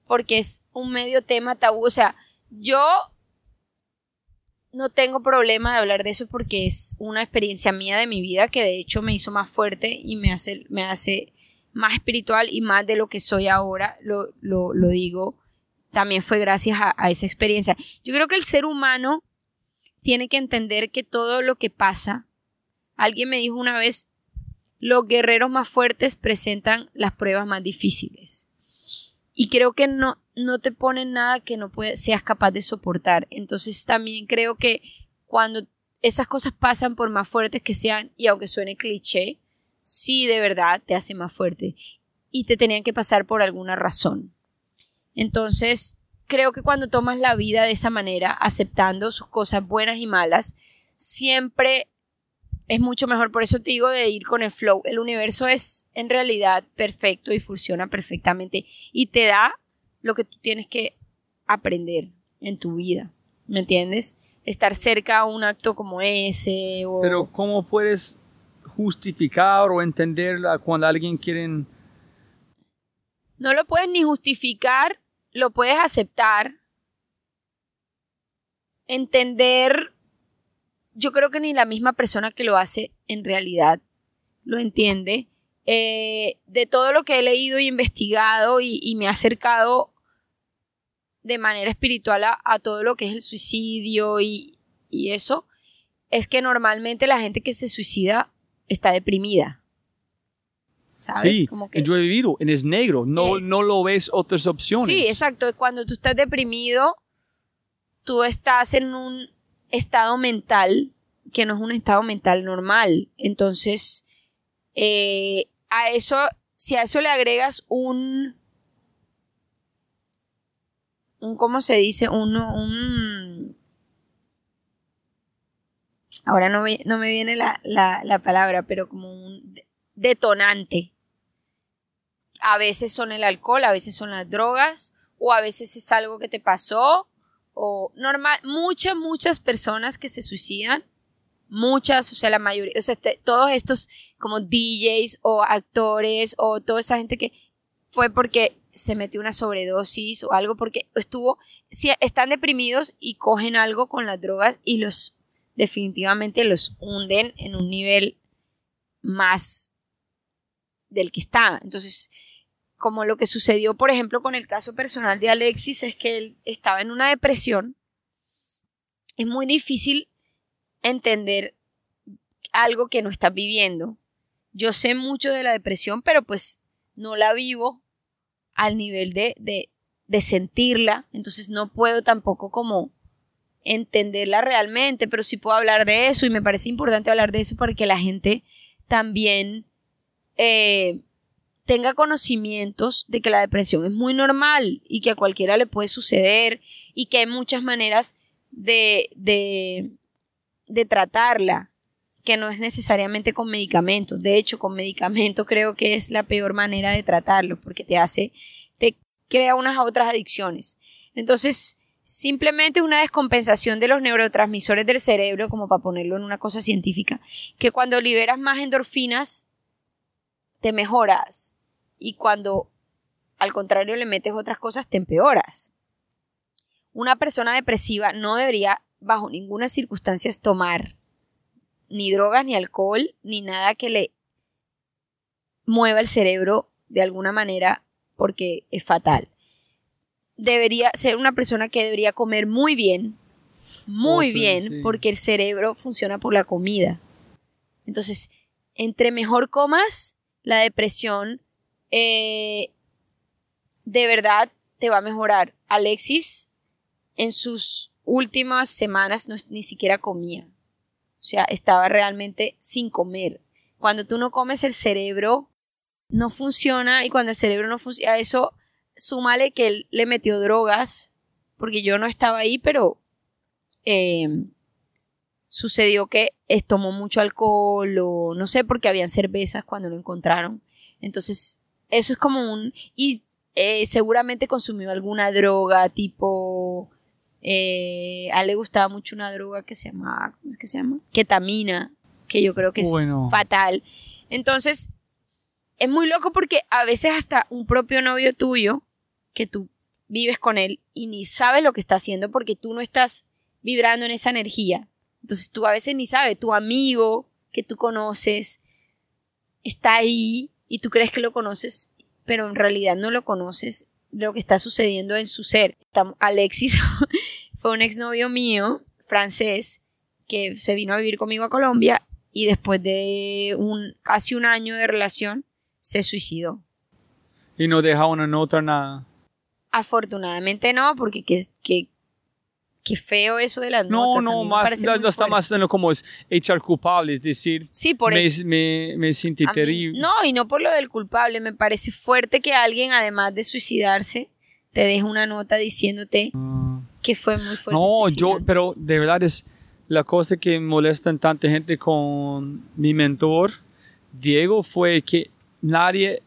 porque es un medio tema tabú. O sea, yo no tengo problema de hablar de eso porque es una experiencia mía de mi vida que de hecho me hizo más fuerte y me hace, me hace más espiritual y más de lo que soy ahora, lo, lo, digo también fue gracias a, esa experiencia. Yo creo que el ser humano tiene que entender que todo lo que pasa, alguien me dijo una vez, los guerreros más fuertes presentan las pruebas más difíciles. Y creo que no, no te ponen nada que no seas capaz de soportar. Entonces también creo que cuando esas cosas pasan, por más fuertes que sean, y aunque suene cliché, sí de verdad te hace más fuerte. Y te tenían que pasar por alguna razón. Entonces, creo que cuando tomas la vida de esa manera, aceptando sus cosas buenas y malas, siempre es mucho mejor. Por eso te digo de ir con el flow. El universo es en realidad perfecto y funciona perfectamente y te da lo que tú tienes que aprender en tu vida. ¿Me entiendes? Estar cerca a un acto como ese. Pero ¿cómo puedes justificar o entender cuando alguien quiere... No lo puedes ni justificar lo puedes aceptar, entender, yo creo que ni la misma persona que lo hace en realidad lo entiende. Eh, de todo lo que he leído y investigado y, me ha acercado de manera espiritual a, todo lo que es el suicidio y eso, es que normalmente la gente que se suicida está deprimida. ¿sabes? Sí, Como que yo he vivido, en es negro, no, no lo ves otras opciones. Sí, exacto. Cuando tú estás deprimido, tú estás en un estado mental que no es un estado mental normal. Entonces, eh, a eso, si a eso le agregas un, un ¿cómo se dice? Un, un ahora no me, no me viene la, la, la palabra, pero como un detonante. A veces son el alcohol, a veces son las drogas, o a veces es algo que te pasó, o normal, muchas, muchas personas que se suicidan, muchas, o sea, la mayoría, o sea, todos estos como DJs o actores o toda esa gente que fue porque se metió una sobredosis o algo porque estuvo, si están deprimidos y cogen algo con las drogas y los definitivamente los hunden en un nivel más del que está. Entonces, como lo que sucedió, por ejemplo, con el caso personal de Alexis, es que él estaba en una depresión. Es muy difícil entender algo que no estás viviendo. Yo sé mucho de la depresión, pero pues no la vivo al nivel de, de, de sentirla. Entonces no puedo tampoco como entenderla realmente, pero sí puedo hablar de eso y me parece importante hablar de eso para que la gente también eh, tenga conocimientos de que la depresión es muy normal y que a cualquiera le puede suceder y que hay muchas maneras de, de, de tratarla, que no es necesariamente con medicamentos. De hecho, con medicamento creo que es la peor manera de tratarlo porque te hace, te crea unas otras adicciones. Entonces, simplemente una descompensación de los neurotransmisores del cerebro, como para ponerlo en una cosa científica, que cuando liberas más endorfinas, te mejoras. Y cuando al contrario le metes otras cosas, te empeoras. Una persona depresiva no debería bajo ninguna circunstancia tomar ni drogas, ni alcohol, ni nada que le mueva el cerebro de alguna manera porque es fatal. Debería ser una persona que debería comer muy bien, muy bien, porque el cerebro funciona por la comida. Entonces, entre mejor comas, la depresión eh, de verdad te va a mejorar. Alexis en sus últimas semanas no, ni siquiera comía. O sea, estaba realmente sin comer. Cuando tú no comes, el cerebro no funciona y cuando el cerebro no funciona, eso súmale que él le metió drogas, porque yo no estaba ahí, pero em, sucedió que tomó mucho alcohol o no sé, porque habían cervezas cuando lo encontraron. Entonces, eso es como un... Y eh, seguramente consumió alguna droga tipo eh, a él le gustaba mucho una droga que se llama, ¿cómo es que se llama? Ketamina, que yo creo que es fatal. Entonces, es muy loco porque a veces hasta un propio novio tuyo, que tú vives con él y ni sabes lo que está haciendo porque tú no estás vibrando en esa energía. Entonces tú a veces ni sabes, tu amigo que tú conoces está ahí y tú crees que lo conoces, pero en realidad no lo conoces lo que está sucediendo en su ser. Alexis fue un exnovio mío, francés, que se vino a vivir conmigo a Colombia y después de un, casi un año de relación se suicidó. ¿Y no deja una nota nada? Afortunadamente no, porque qué, qué feo eso de las no, notas. No, no, más, no, está más como es echar culpable, es decir, sí, por me, eso. me, me sentí terrible. no, y no por lo del culpable, me parece fuerte que alguien, además de suicidarse, te deje una nota diciéndote que fue muy fuerte. No, yo, pero de verdad es la cosa que molesta en tanta gente con mi mentor, Diego, fue que nadie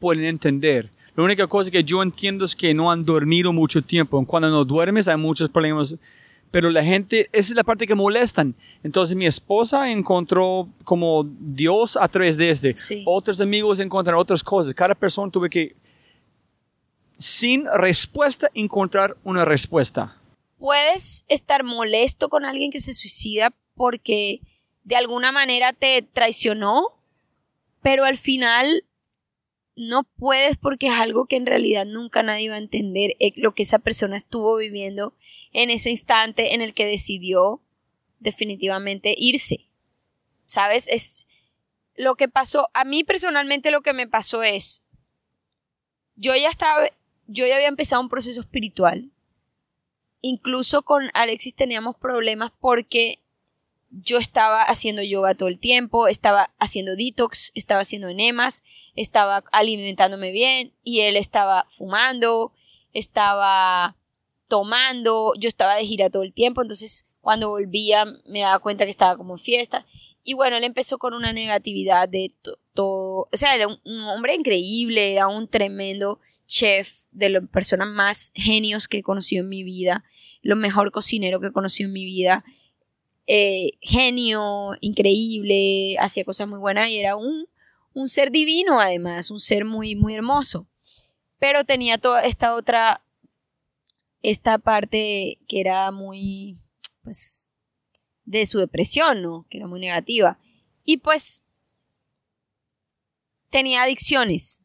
puede entender. La única cosa que yo entiendo es que no han dormido mucho tiempo. Cuando no duermes hay muchos problemas. Pero la gente, esa es la parte que molestan. Entonces mi esposa encontró como Dios a través de este. Otros amigos encontraron otras cosas. Cada persona tuve que, sin respuesta, encontrar una respuesta. Puedes estar molesto con alguien que se suicida porque de alguna manera te traicionó, pero al final no puedes porque es algo que en realidad nunca nadie va a entender eh, lo que esa persona estuvo viviendo en ese instante en el que decidió definitivamente irse. ¿Sabes? Es lo que pasó. A mí personalmente lo que me pasó es, yo ya estaba, yo ya había empezado un proceso espiritual. Incluso con Alexis teníamos problemas porque yo estaba haciendo yoga todo el tiempo, estaba haciendo detox, estaba haciendo enemas, estaba alimentándome bien y él estaba fumando, estaba tomando, yo estaba de gira todo el tiempo, entonces cuando volvía me daba cuenta que estaba como en fiesta y bueno, él empezó con una negatividad de todo, o sea, era un, un, hombre increíble, era un tremendo chef, de las personas más genios que he conocido en mi vida, lo mejor cocinero que he conocido en mi vida, eh, genio, increíble, hacía cosas muy buenas y era un, un ser divino además, un ser muy, muy hermoso. Pero tenía toda esta otra, esta parte que era muy, pues, de su depresión, ¿no? Que era muy negativa. Y pues, tenía adicciones.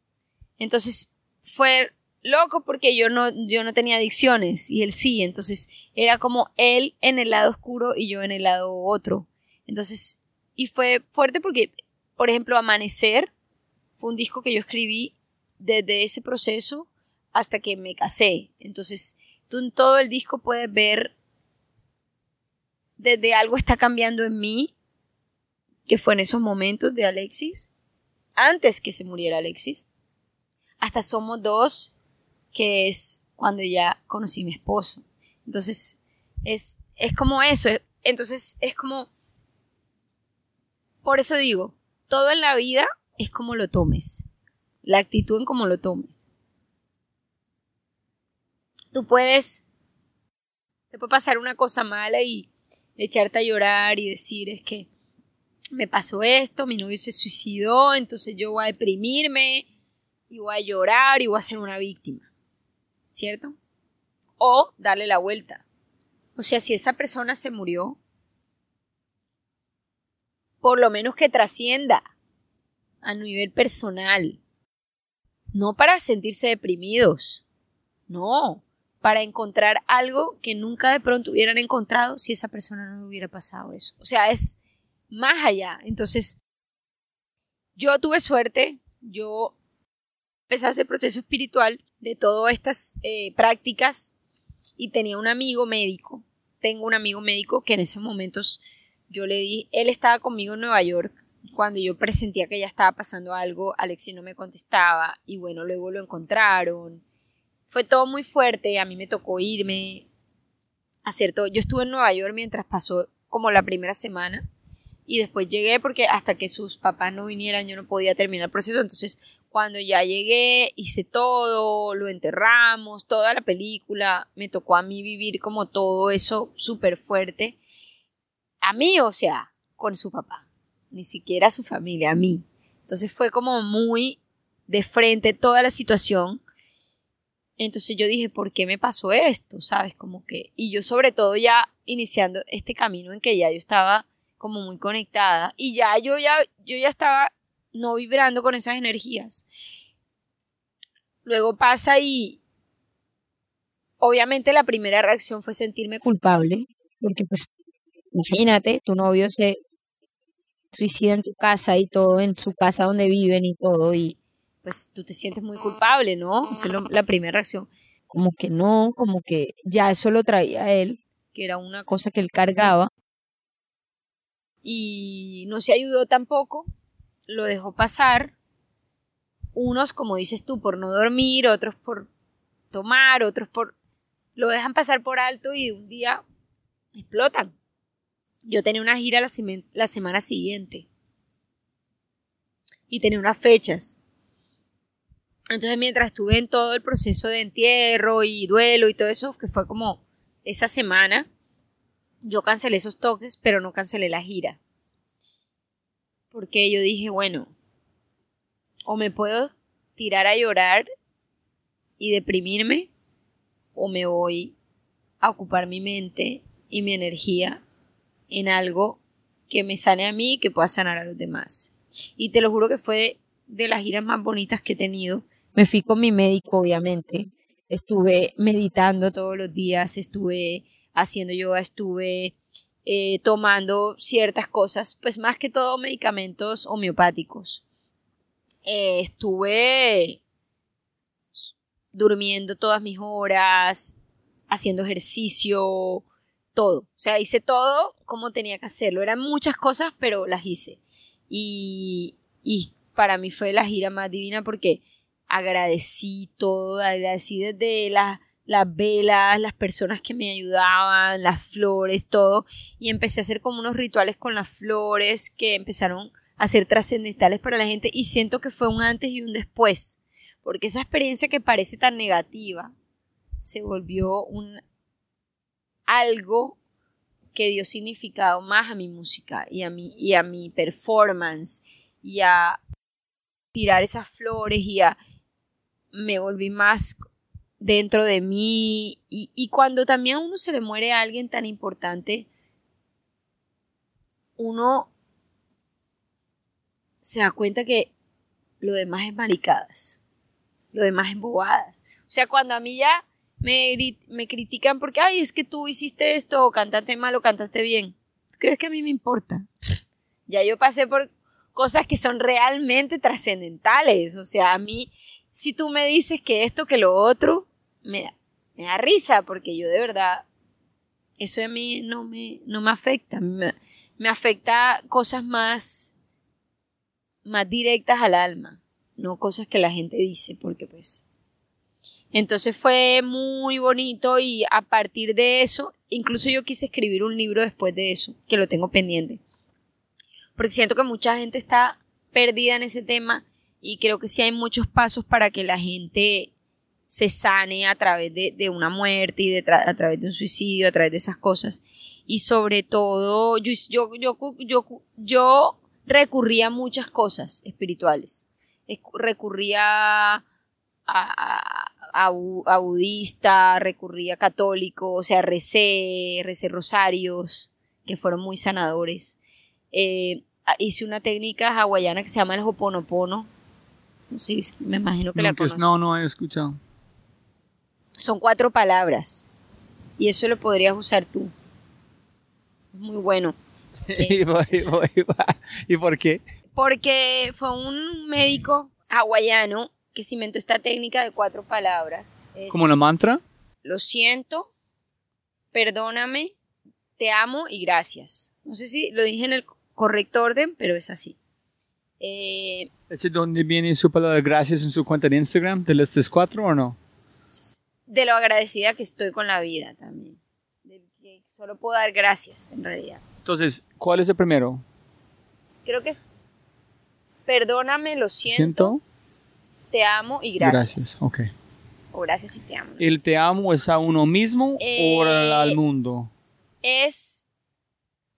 Entonces, fue loco porque yo no, yo no tenía adicciones y él sí, entonces era como él en el lado oscuro y yo en el lado otro. Entonces, y fue fuerte porque, por ejemplo, Amanecer fue un disco que yo escribí desde ese proceso hasta que me casé. Entonces, tú en todo el disco puedes ver desde algo está cambiando en mí, que fue en esos momentos de Alexis, antes que se muriera Alexis, hasta somos dos que es cuando ya conocí a mi esposo. Entonces, es, es como eso. Entonces, es como Por eso digo, todo en la vida es como lo tomes. La actitud en cómo lo tomes. Tú puedes, te puede pasar una cosa mala y echarte a llorar y decir es que me pasó esto, mi novio se suicidó, entonces yo voy a deprimirme y voy a llorar y voy a ser una víctima. ¿Cierto? O darle la vuelta. O sea, si esa persona se murió, por lo menos que trascienda a nivel personal. No para sentirse deprimidos. No, para encontrar algo que nunca de pronto hubieran encontrado si esa persona no hubiera pasado eso. O sea, es más allá. Entonces, yo tuve suerte, yo empecé ese proceso espiritual de todas estas eh, prácticas y tenía un amigo médico. Tengo un amigo médico que en esos momentos yo le di, él estaba conmigo en Nueva York. Cuando yo presentía que ya estaba pasando algo, Alexi no me contestaba y bueno, luego lo encontraron. Fue todo muy fuerte, a mí me tocó irme, hacer todo. Yo estuve en Nueva York mientras pasó como la primera semana y después llegué porque hasta que sus papás no vinieran yo no podía terminar el proceso. Entonces, cuando ya llegué, hice todo, lo enterramos, toda la película, me tocó a mí vivir como todo eso súper fuerte a mí, o sea, con su papá, ni siquiera su familia, a mí. Entonces fue como muy de frente toda la situación. Entonces yo dije, ¿por qué me pasó esto? ¿Sabes? Como que, y yo sobre todo ya iniciando este camino en que ya yo estaba como muy conectada y ya yo ya, yo ya estaba no vibrando con esas energías. Luego pasa y obviamente la primera reacción fue sentirme culpable, porque pues Imagínate, tu novio se suicida en tu casa y todo, en su casa donde viven y todo, y pues tú te sientes muy culpable, ¿no? Esa es la primera reacción. Como que no, como que ya eso lo traía él, que era una cosa que él cargaba. Y no se ayudó tampoco, lo dejó pasar. Unos, como dices tú, por no dormir, otros por tomar, otros por... Lo dejan pasar por alto y un día explotan yo tenía una gira la, semana siguiente y tenía unas fechas. Entonces mientras estuve en todo el proceso de entierro y duelo y todo eso, que fue como esa semana, yo cancelé esos toques, pero no cancelé la gira. Porque yo dije, bueno, o me puedo tirar a llorar y deprimirme, o me voy a ocupar mi mente y mi energía en algo que me sane a mí y que pueda sanar a los demás. Y te lo juro que fue de, las giras más bonitas que he tenido. Me fui con mi médico, obviamente. Estuve meditando todos los días, estuve haciendo yoga, estuve eh, tomando ciertas cosas, pues más que todo medicamentos homeopáticos. Eh, estuve durmiendo todas mis horas, haciendo ejercicio, todo. O sea, hice todo como tenía que hacerlo. Eran muchas cosas, pero las hice. Y, y para mí fue la gira más divina porque agradecí todo, agradecí desde las, las velas, las personas que me ayudaban, las flores, todo. Y empecé a hacer como unos rituales con las flores que empezaron a ser trascendentales para la gente y siento que fue un antes y un después. Porque esa experiencia que parece tan negativa se volvió un algo que dio significado más a mi música y a mi, y a mi performance y a tirar esas flores y a me volví más dentro de mí y, y cuando también a uno se le muere a alguien tan importante uno se da cuenta que lo demás es maricadas, lo demás es bobadas. O sea, cuando a mí ya me, me critican porque, ay, es que tú hiciste esto, o cantaste mal o cantaste bien. ¿Crees que a mí me importa? Ya yo pasé por cosas que son realmente trascendentales. O sea, a mí, si tú me dices que esto, que lo otro, me, da risa, porque yo de verdad, eso a mí no me, no me afecta. Me, me afecta cosas más, más directas al alma, no cosas que la gente dice, porque pues entonces fue muy bonito y a partir de eso, incluso yo quise escribir un libro después de eso, que lo tengo pendiente. porque siento que mucha gente está perdida en ese tema y creo que sí hay muchos pasos para que la gente se sane a través de, de una muerte y de tra- a través de un suicidio, a través de esas cosas. Y sobre todo, yo, yo, yo, yo, yo recurría a muchas cosas espirituales. Recurría a, a, a bu- a budista, recurría a católico, o sea, recé, recé rosarios, que fueron muy sanadores. Eh, hice una técnica hawaiana que se llama el hoponopono. No sé, me imagino que la conoces. no, no he escuchado. Son cuatro palabras. Y eso lo podrías usar tú. Es muy bueno. ¿Y, por- y por- y por- ¿Y por qué? Porque fue un médico hawaiano que se inventó esta técnica de cuatro palabras. Es, ¿Como una mantra? Lo siento, perdóname, te amo y gracias. No sé si lo dije en el correcto orden, pero es así. Eh, ¿Ese es donde viene su palabra gracias en su cuenta de Instagram de estos cuatro o no? De lo agradecida que estoy con la vida también. De que solo puedo dar gracias, en realidad. Entonces, ¿cuál es el primero? Creo que es perdóname, lo siento, ¿Siento? te amo y gracias. Gracias, ok. O gracias y te amo. ¿El te amo es a uno mismo o Eh, al, al mundo? es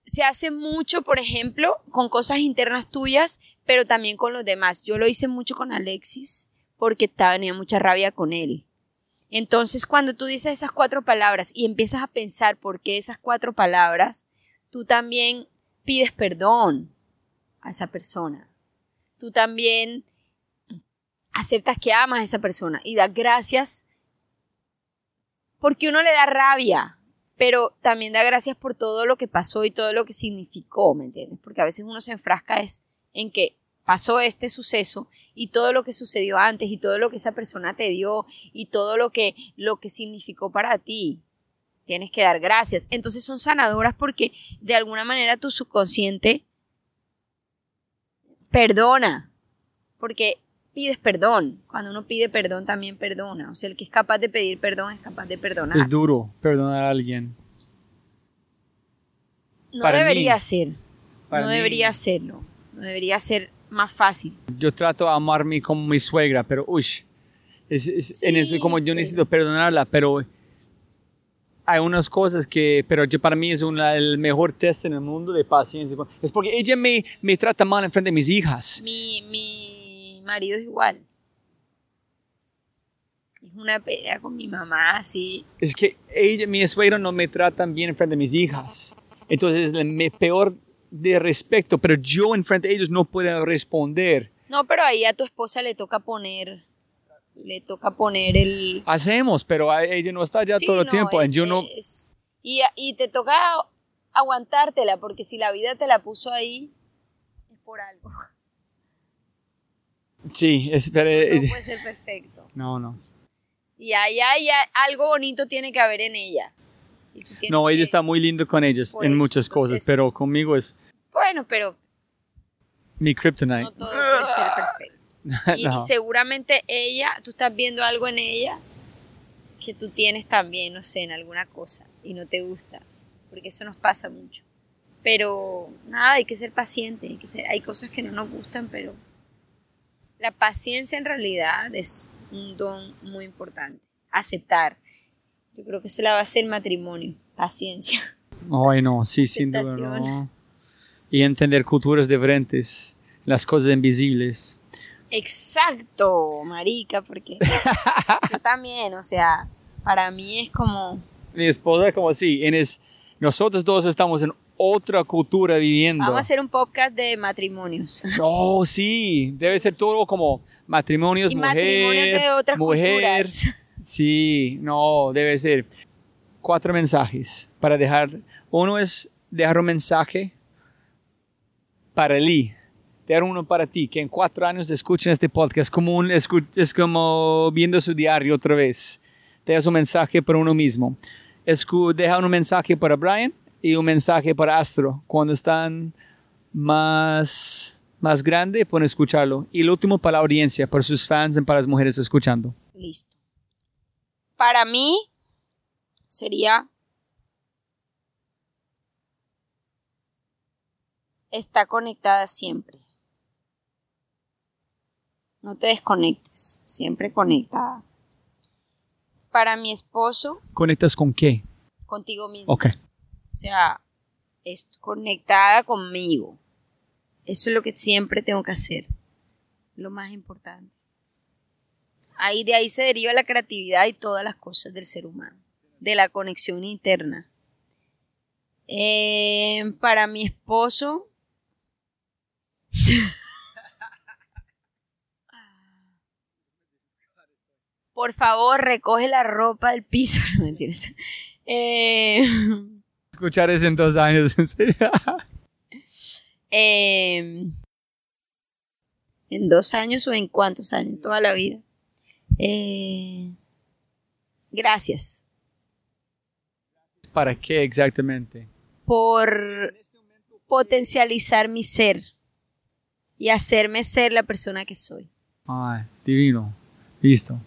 se hace mucho, por ejemplo, con cosas internas tuyas, pero también con los demás. Yo lo hice mucho con Alexis porque tenía mucha rabia con él. Entonces, cuando tú dices esas cuatro palabras y empiezas a pensar por qué esas cuatro palabras, tú también pides perdón a esa persona. Tú también aceptas que amas a esa persona y das gracias porque uno le da rabia, pero también da gracias por todo lo que pasó y todo lo que significó, ¿me entiendes? Porque a veces uno se enfrasca es en que pasó este suceso y todo lo que sucedió antes y todo lo que esa persona te dio y todo lo que lo que significó para ti. Tienes que dar gracias. Entonces son sanadoras porque de alguna manera tu subconsciente perdona, porque pides perdón. Cuando uno pide perdón también perdona. O sea, el que es capaz de pedir perdón es capaz de perdonar. Es duro perdonar a alguien. No Para debería mí. ser. Para no mí. debería hacerlo. No debería ser más fácil. Yo trato de amarme como mi suegra, pero uy, es, es- en eso Sí, como yo pero- necesito perdonarla, pero hay unas cosas que, pero yo, para mí es una- el mejor test en el mundo de paciencia. Es porque ella me, me trata mal en frente de mis hijas. Mi, mi marido es igual. Es una pelea con mi mamá, así. Es que ella, mi suegra no me tratan bien en frente de mis hijas. Entonces es el me- peor de respeto, pero yo en frente de ellos no puedo responder. No, pero ahí a tu esposa le toca poner. Le toca poner el. Hacemos, pero ella no está ya Sí, todo el tiempo. es- Yo no, es- y, y te toca aguantártela, porque si la vida te la puso ahí, es por algo. sí, es, pero, No eh, puede ser perfecto. no, no. Y ahí hay algo bonito tiene que haber en ella. Y tú tienes No, ella que- está muy lindo con ellas Por en eso, muchas cosas, pero conmigo es Bueno, pero mi kryptonite. no todo puede ser perfecto. Y, No. y seguramente ella, tú estás viendo algo en ella que tú tienes también, no sé, en alguna cosa y no te gusta, porque eso nos pasa mucho. Pero nada, hay que ser paciente, hay, que ser, hay cosas que no nos gustan, pero la paciencia en realidad es un don muy importante. Aceptar. Yo creo que se la va a hacer matrimonio, paciencia. Ay, no, sí, sin duda. No. Y entender culturas diferentes, las cosas invisibles. Exacto, marica, porque yo también, o sea, para mí es como, Mi esposa, como así, es, nosotros dos estamos en otra cultura viviendo. vamos a hacer un podcast de matrimonios. Oh, sí, debe ser todo como matrimonios, y mujer, matrimonios de otras mujer. culturas. Sí, no, debe ser. Cuatro mensajes para dejar. Uno es dejar un mensaje para Lee. Dejar uno para ti, que en cuatro años escuchen este podcast. Como un, escu- es como viendo su diario otra vez. Dejas un mensaje para uno mismo. Escu deja un mensaje para Brian y un mensaje para Astro. Cuando están más, más grande, pueden escucharlo. Y el último para la audiencia, para sus fans y para las mujeres escuchando. Listo. Para mí sería está conectada siempre. No te desconectes, siempre conectada. Para mi esposo, ¿Conectas con qué? contigo mismo. Ok. O sea, es conectada conmigo. Eso es lo que siempre tengo que hacer. Lo más importante. Ahí de ahí se deriva la creatividad y todas las cosas del ser humano, de la conexión interna. Eh, para mi esposo. Por favor, recoge la ropa del piso. No mentiras. Eh, Escuchar eso en dos años, en serio. eh, en dos años o en cuántos años, en toda la vida. Eh, gracias ¿Para qué exactamente? por potencializar mi ser y hacerme ser la persona que soy. Ay, divino. Listo.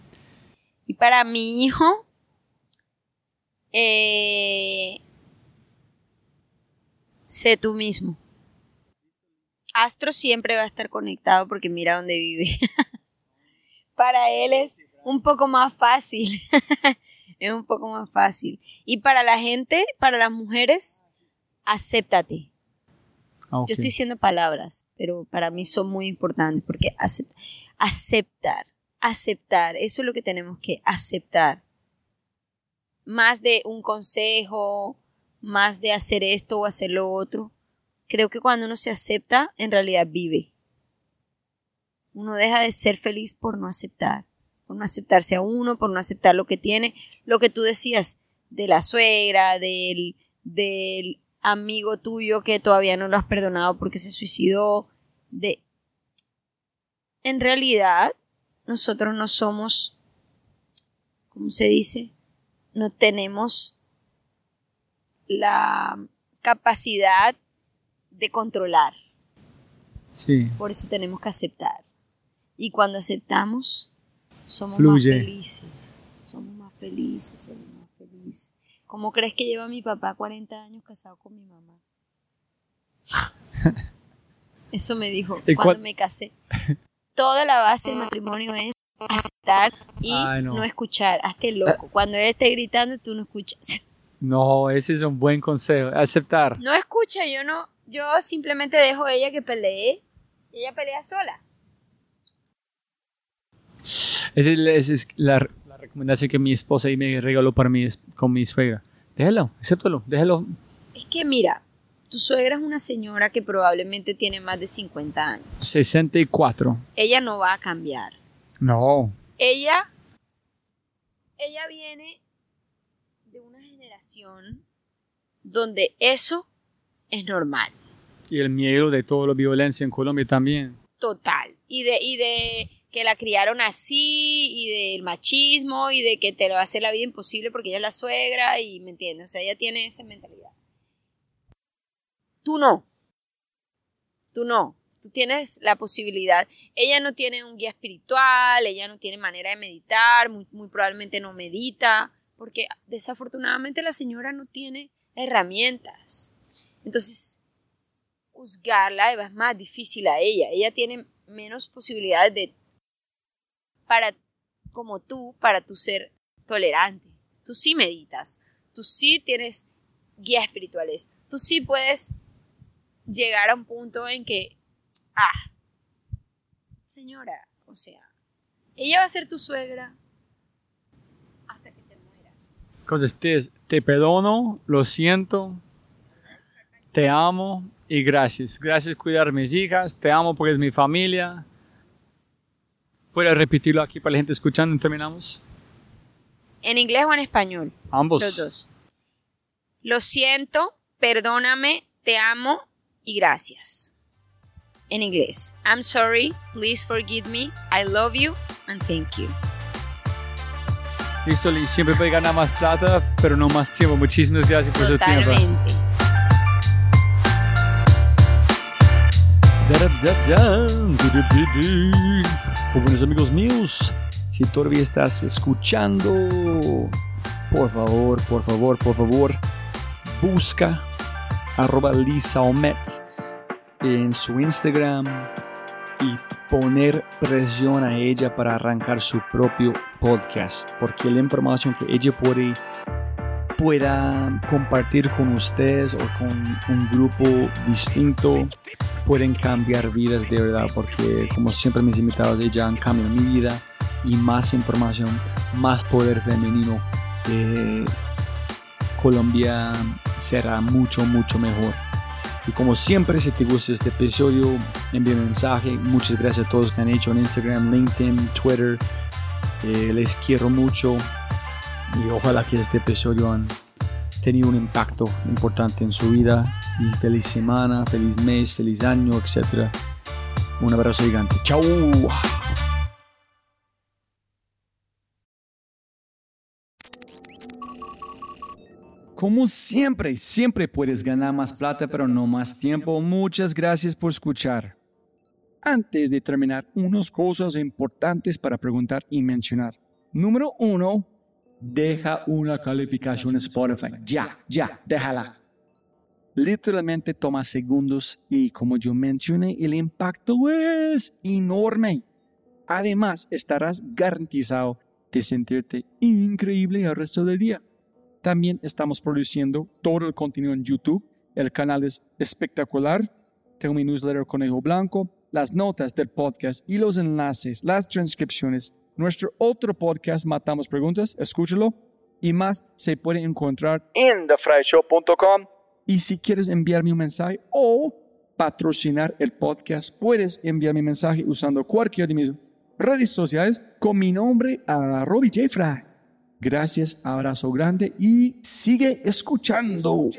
Y para mi hijo, eh, sé tú mismo. Astro siempre va a estar conectado porque mira dónde vive. para él es un poco más fácil. es un poco más fácil. Y para la gente, para las mujeres, acéptate. Ah. Yo estoy diciendo palabras, pero para mí son muy importantes porque acep- aceptar, aceptar, eso es lo que tenemos que aceptar. Más de un consejo, más de hacer esto o hacer lo otro. Creo que cuando uno se acepta, en realidad vive. Uno deja de ser feliz por no aceptar, por no aceptarse a uno, por no aceptar lo que tiene, lo que tú decías de la suegra, del, del amigo tuyo que todavía no lo has perdonado porque se suicidó, de... En realidad, nosotros no somos, ¿cómo se dice? No tenemos la capacidad de controlar. Sí. Por eso tenemos que aceptar. Y cuando aceptamos, somos Fluye. más felices. Somos más felices, somos más felices. ¿Cómo crees que lleva mi papá 40 años casado con mi mamá? Eso me dijo ¿Y cuando me casé. Toda la base del matrimonio es aceptar y Ay, no. no. escuchar. Hazte loco. Cuando él esté gritando, tú no escuchas. No, ese es un buen consejo. Aceptar. No escucha, yo no. Yo simplemente dejo a ella que pelee. Y ella pelea sola. Esa es, esa es la, la recomendación que mi esposa y me regaló para mí es- con mi suegra. Déjalo, acéptalo, déjalo. Es que mira, tu suegra es una señora que probablemente tiene más de 50 años. 64. Ella no va a cambiar. No. Ella, ella viene de una generación donde eso es normal, Y el miedo de toda la violencia en Colombia también. total. Y de, y de que la criaron así, y del machismo, y de que te lo hace la vida imposible porque ella es la suegra, y me entiendes, o sea, ella tiene esa mentalidad. Tú no. Tú no. Tú tienes la posibilidad. Ella no tiene un guía espiritual, ella no tiene manera de meditar, muy, muy probablemente no medita, porque desafortunadamente la señora no tiene herramientas. Entonces, juzgarla es más difícil a ella. Ella tiene menos posibilidades de, para, como tú, para tu ser tolerante. Tú sí meditas, tú sí tienes guías espirituales, tú sí puedes llegar a un punto en que, ah, señora, o sea, ella va a ser tu suegra hasta que se muera. Entonces te, perdono, lo siento, te amo y gracias. Gracias por cuidar a mis hijas, te amo porque es mi familia. ¿Puedes repetirlo aquí para la gente escuchando y terminamos? ¿En inglés o en español? Ambos. Los dos. Lo siento, perdóname, te amo y gracias. En inglés. I'm sorry, please forgive me, I love you and thank you. Listo, Liz. Siempre puede ganar más plata, pero no más tiempo. Muchísimas gracias por su tiempo. Totalmente. Buenos amigos míos, si todavía estás escuchando, por favor, por favor, por favor, busca arroba Lisa Omet en su Instagram y poner presión a ella para arrancar su propio podcast, porque la información que ella puede pueda compartir con ustedes o con un grupo distinto pueden cambiar vidas de verdad porque como siempre mis invitados ella han cambiado mi vida y más información más poder femenino eh, Colombia será mucho mucho mejor y como siempre, si te gusta este episodio, envíame un mensaje. Muchas gracias a todos que han hecho en Instagram, LinkedIn, Twitter. Eh, les quiero mucho y ojalá que este episodio han tenido un impacto importante en su vida. Y feliz semana, feliz mes, feliz año, etc. Un abrazo gigante. Chao. Como siempre, siempre puedes ganar más plata, pero no más tiempo. Muchas gracias por escuchar. Antes de terminar, unas cosas importantes para preguntar y mencionar. Número uno, deja una calificación Spotify. Ya, ya, déjala. Literalmente toma segundos y como yo mencioné, el impacto es enorme. Además, estarás garantizado de sentirte increíble el resto del día. También estamos produciendo todo el contenido en YouTube. El canal es espectacular. Tengo mi newsletter Conejo Blanco, las notas del podcast y los enlaces, las transcripciones. Nuestro otro podcast, Matamos Preguntas, escúchalo. Y más se puede encontrar en thefryshow.com. Y si quieres enviarme un mensaje o patrocinar el podcast, puedes enviarme un mensaje usando cualquiera de mis redes sociales con mi nombre a Robbie J. Fry. Gracias, abrazo grande y sigue escuchando.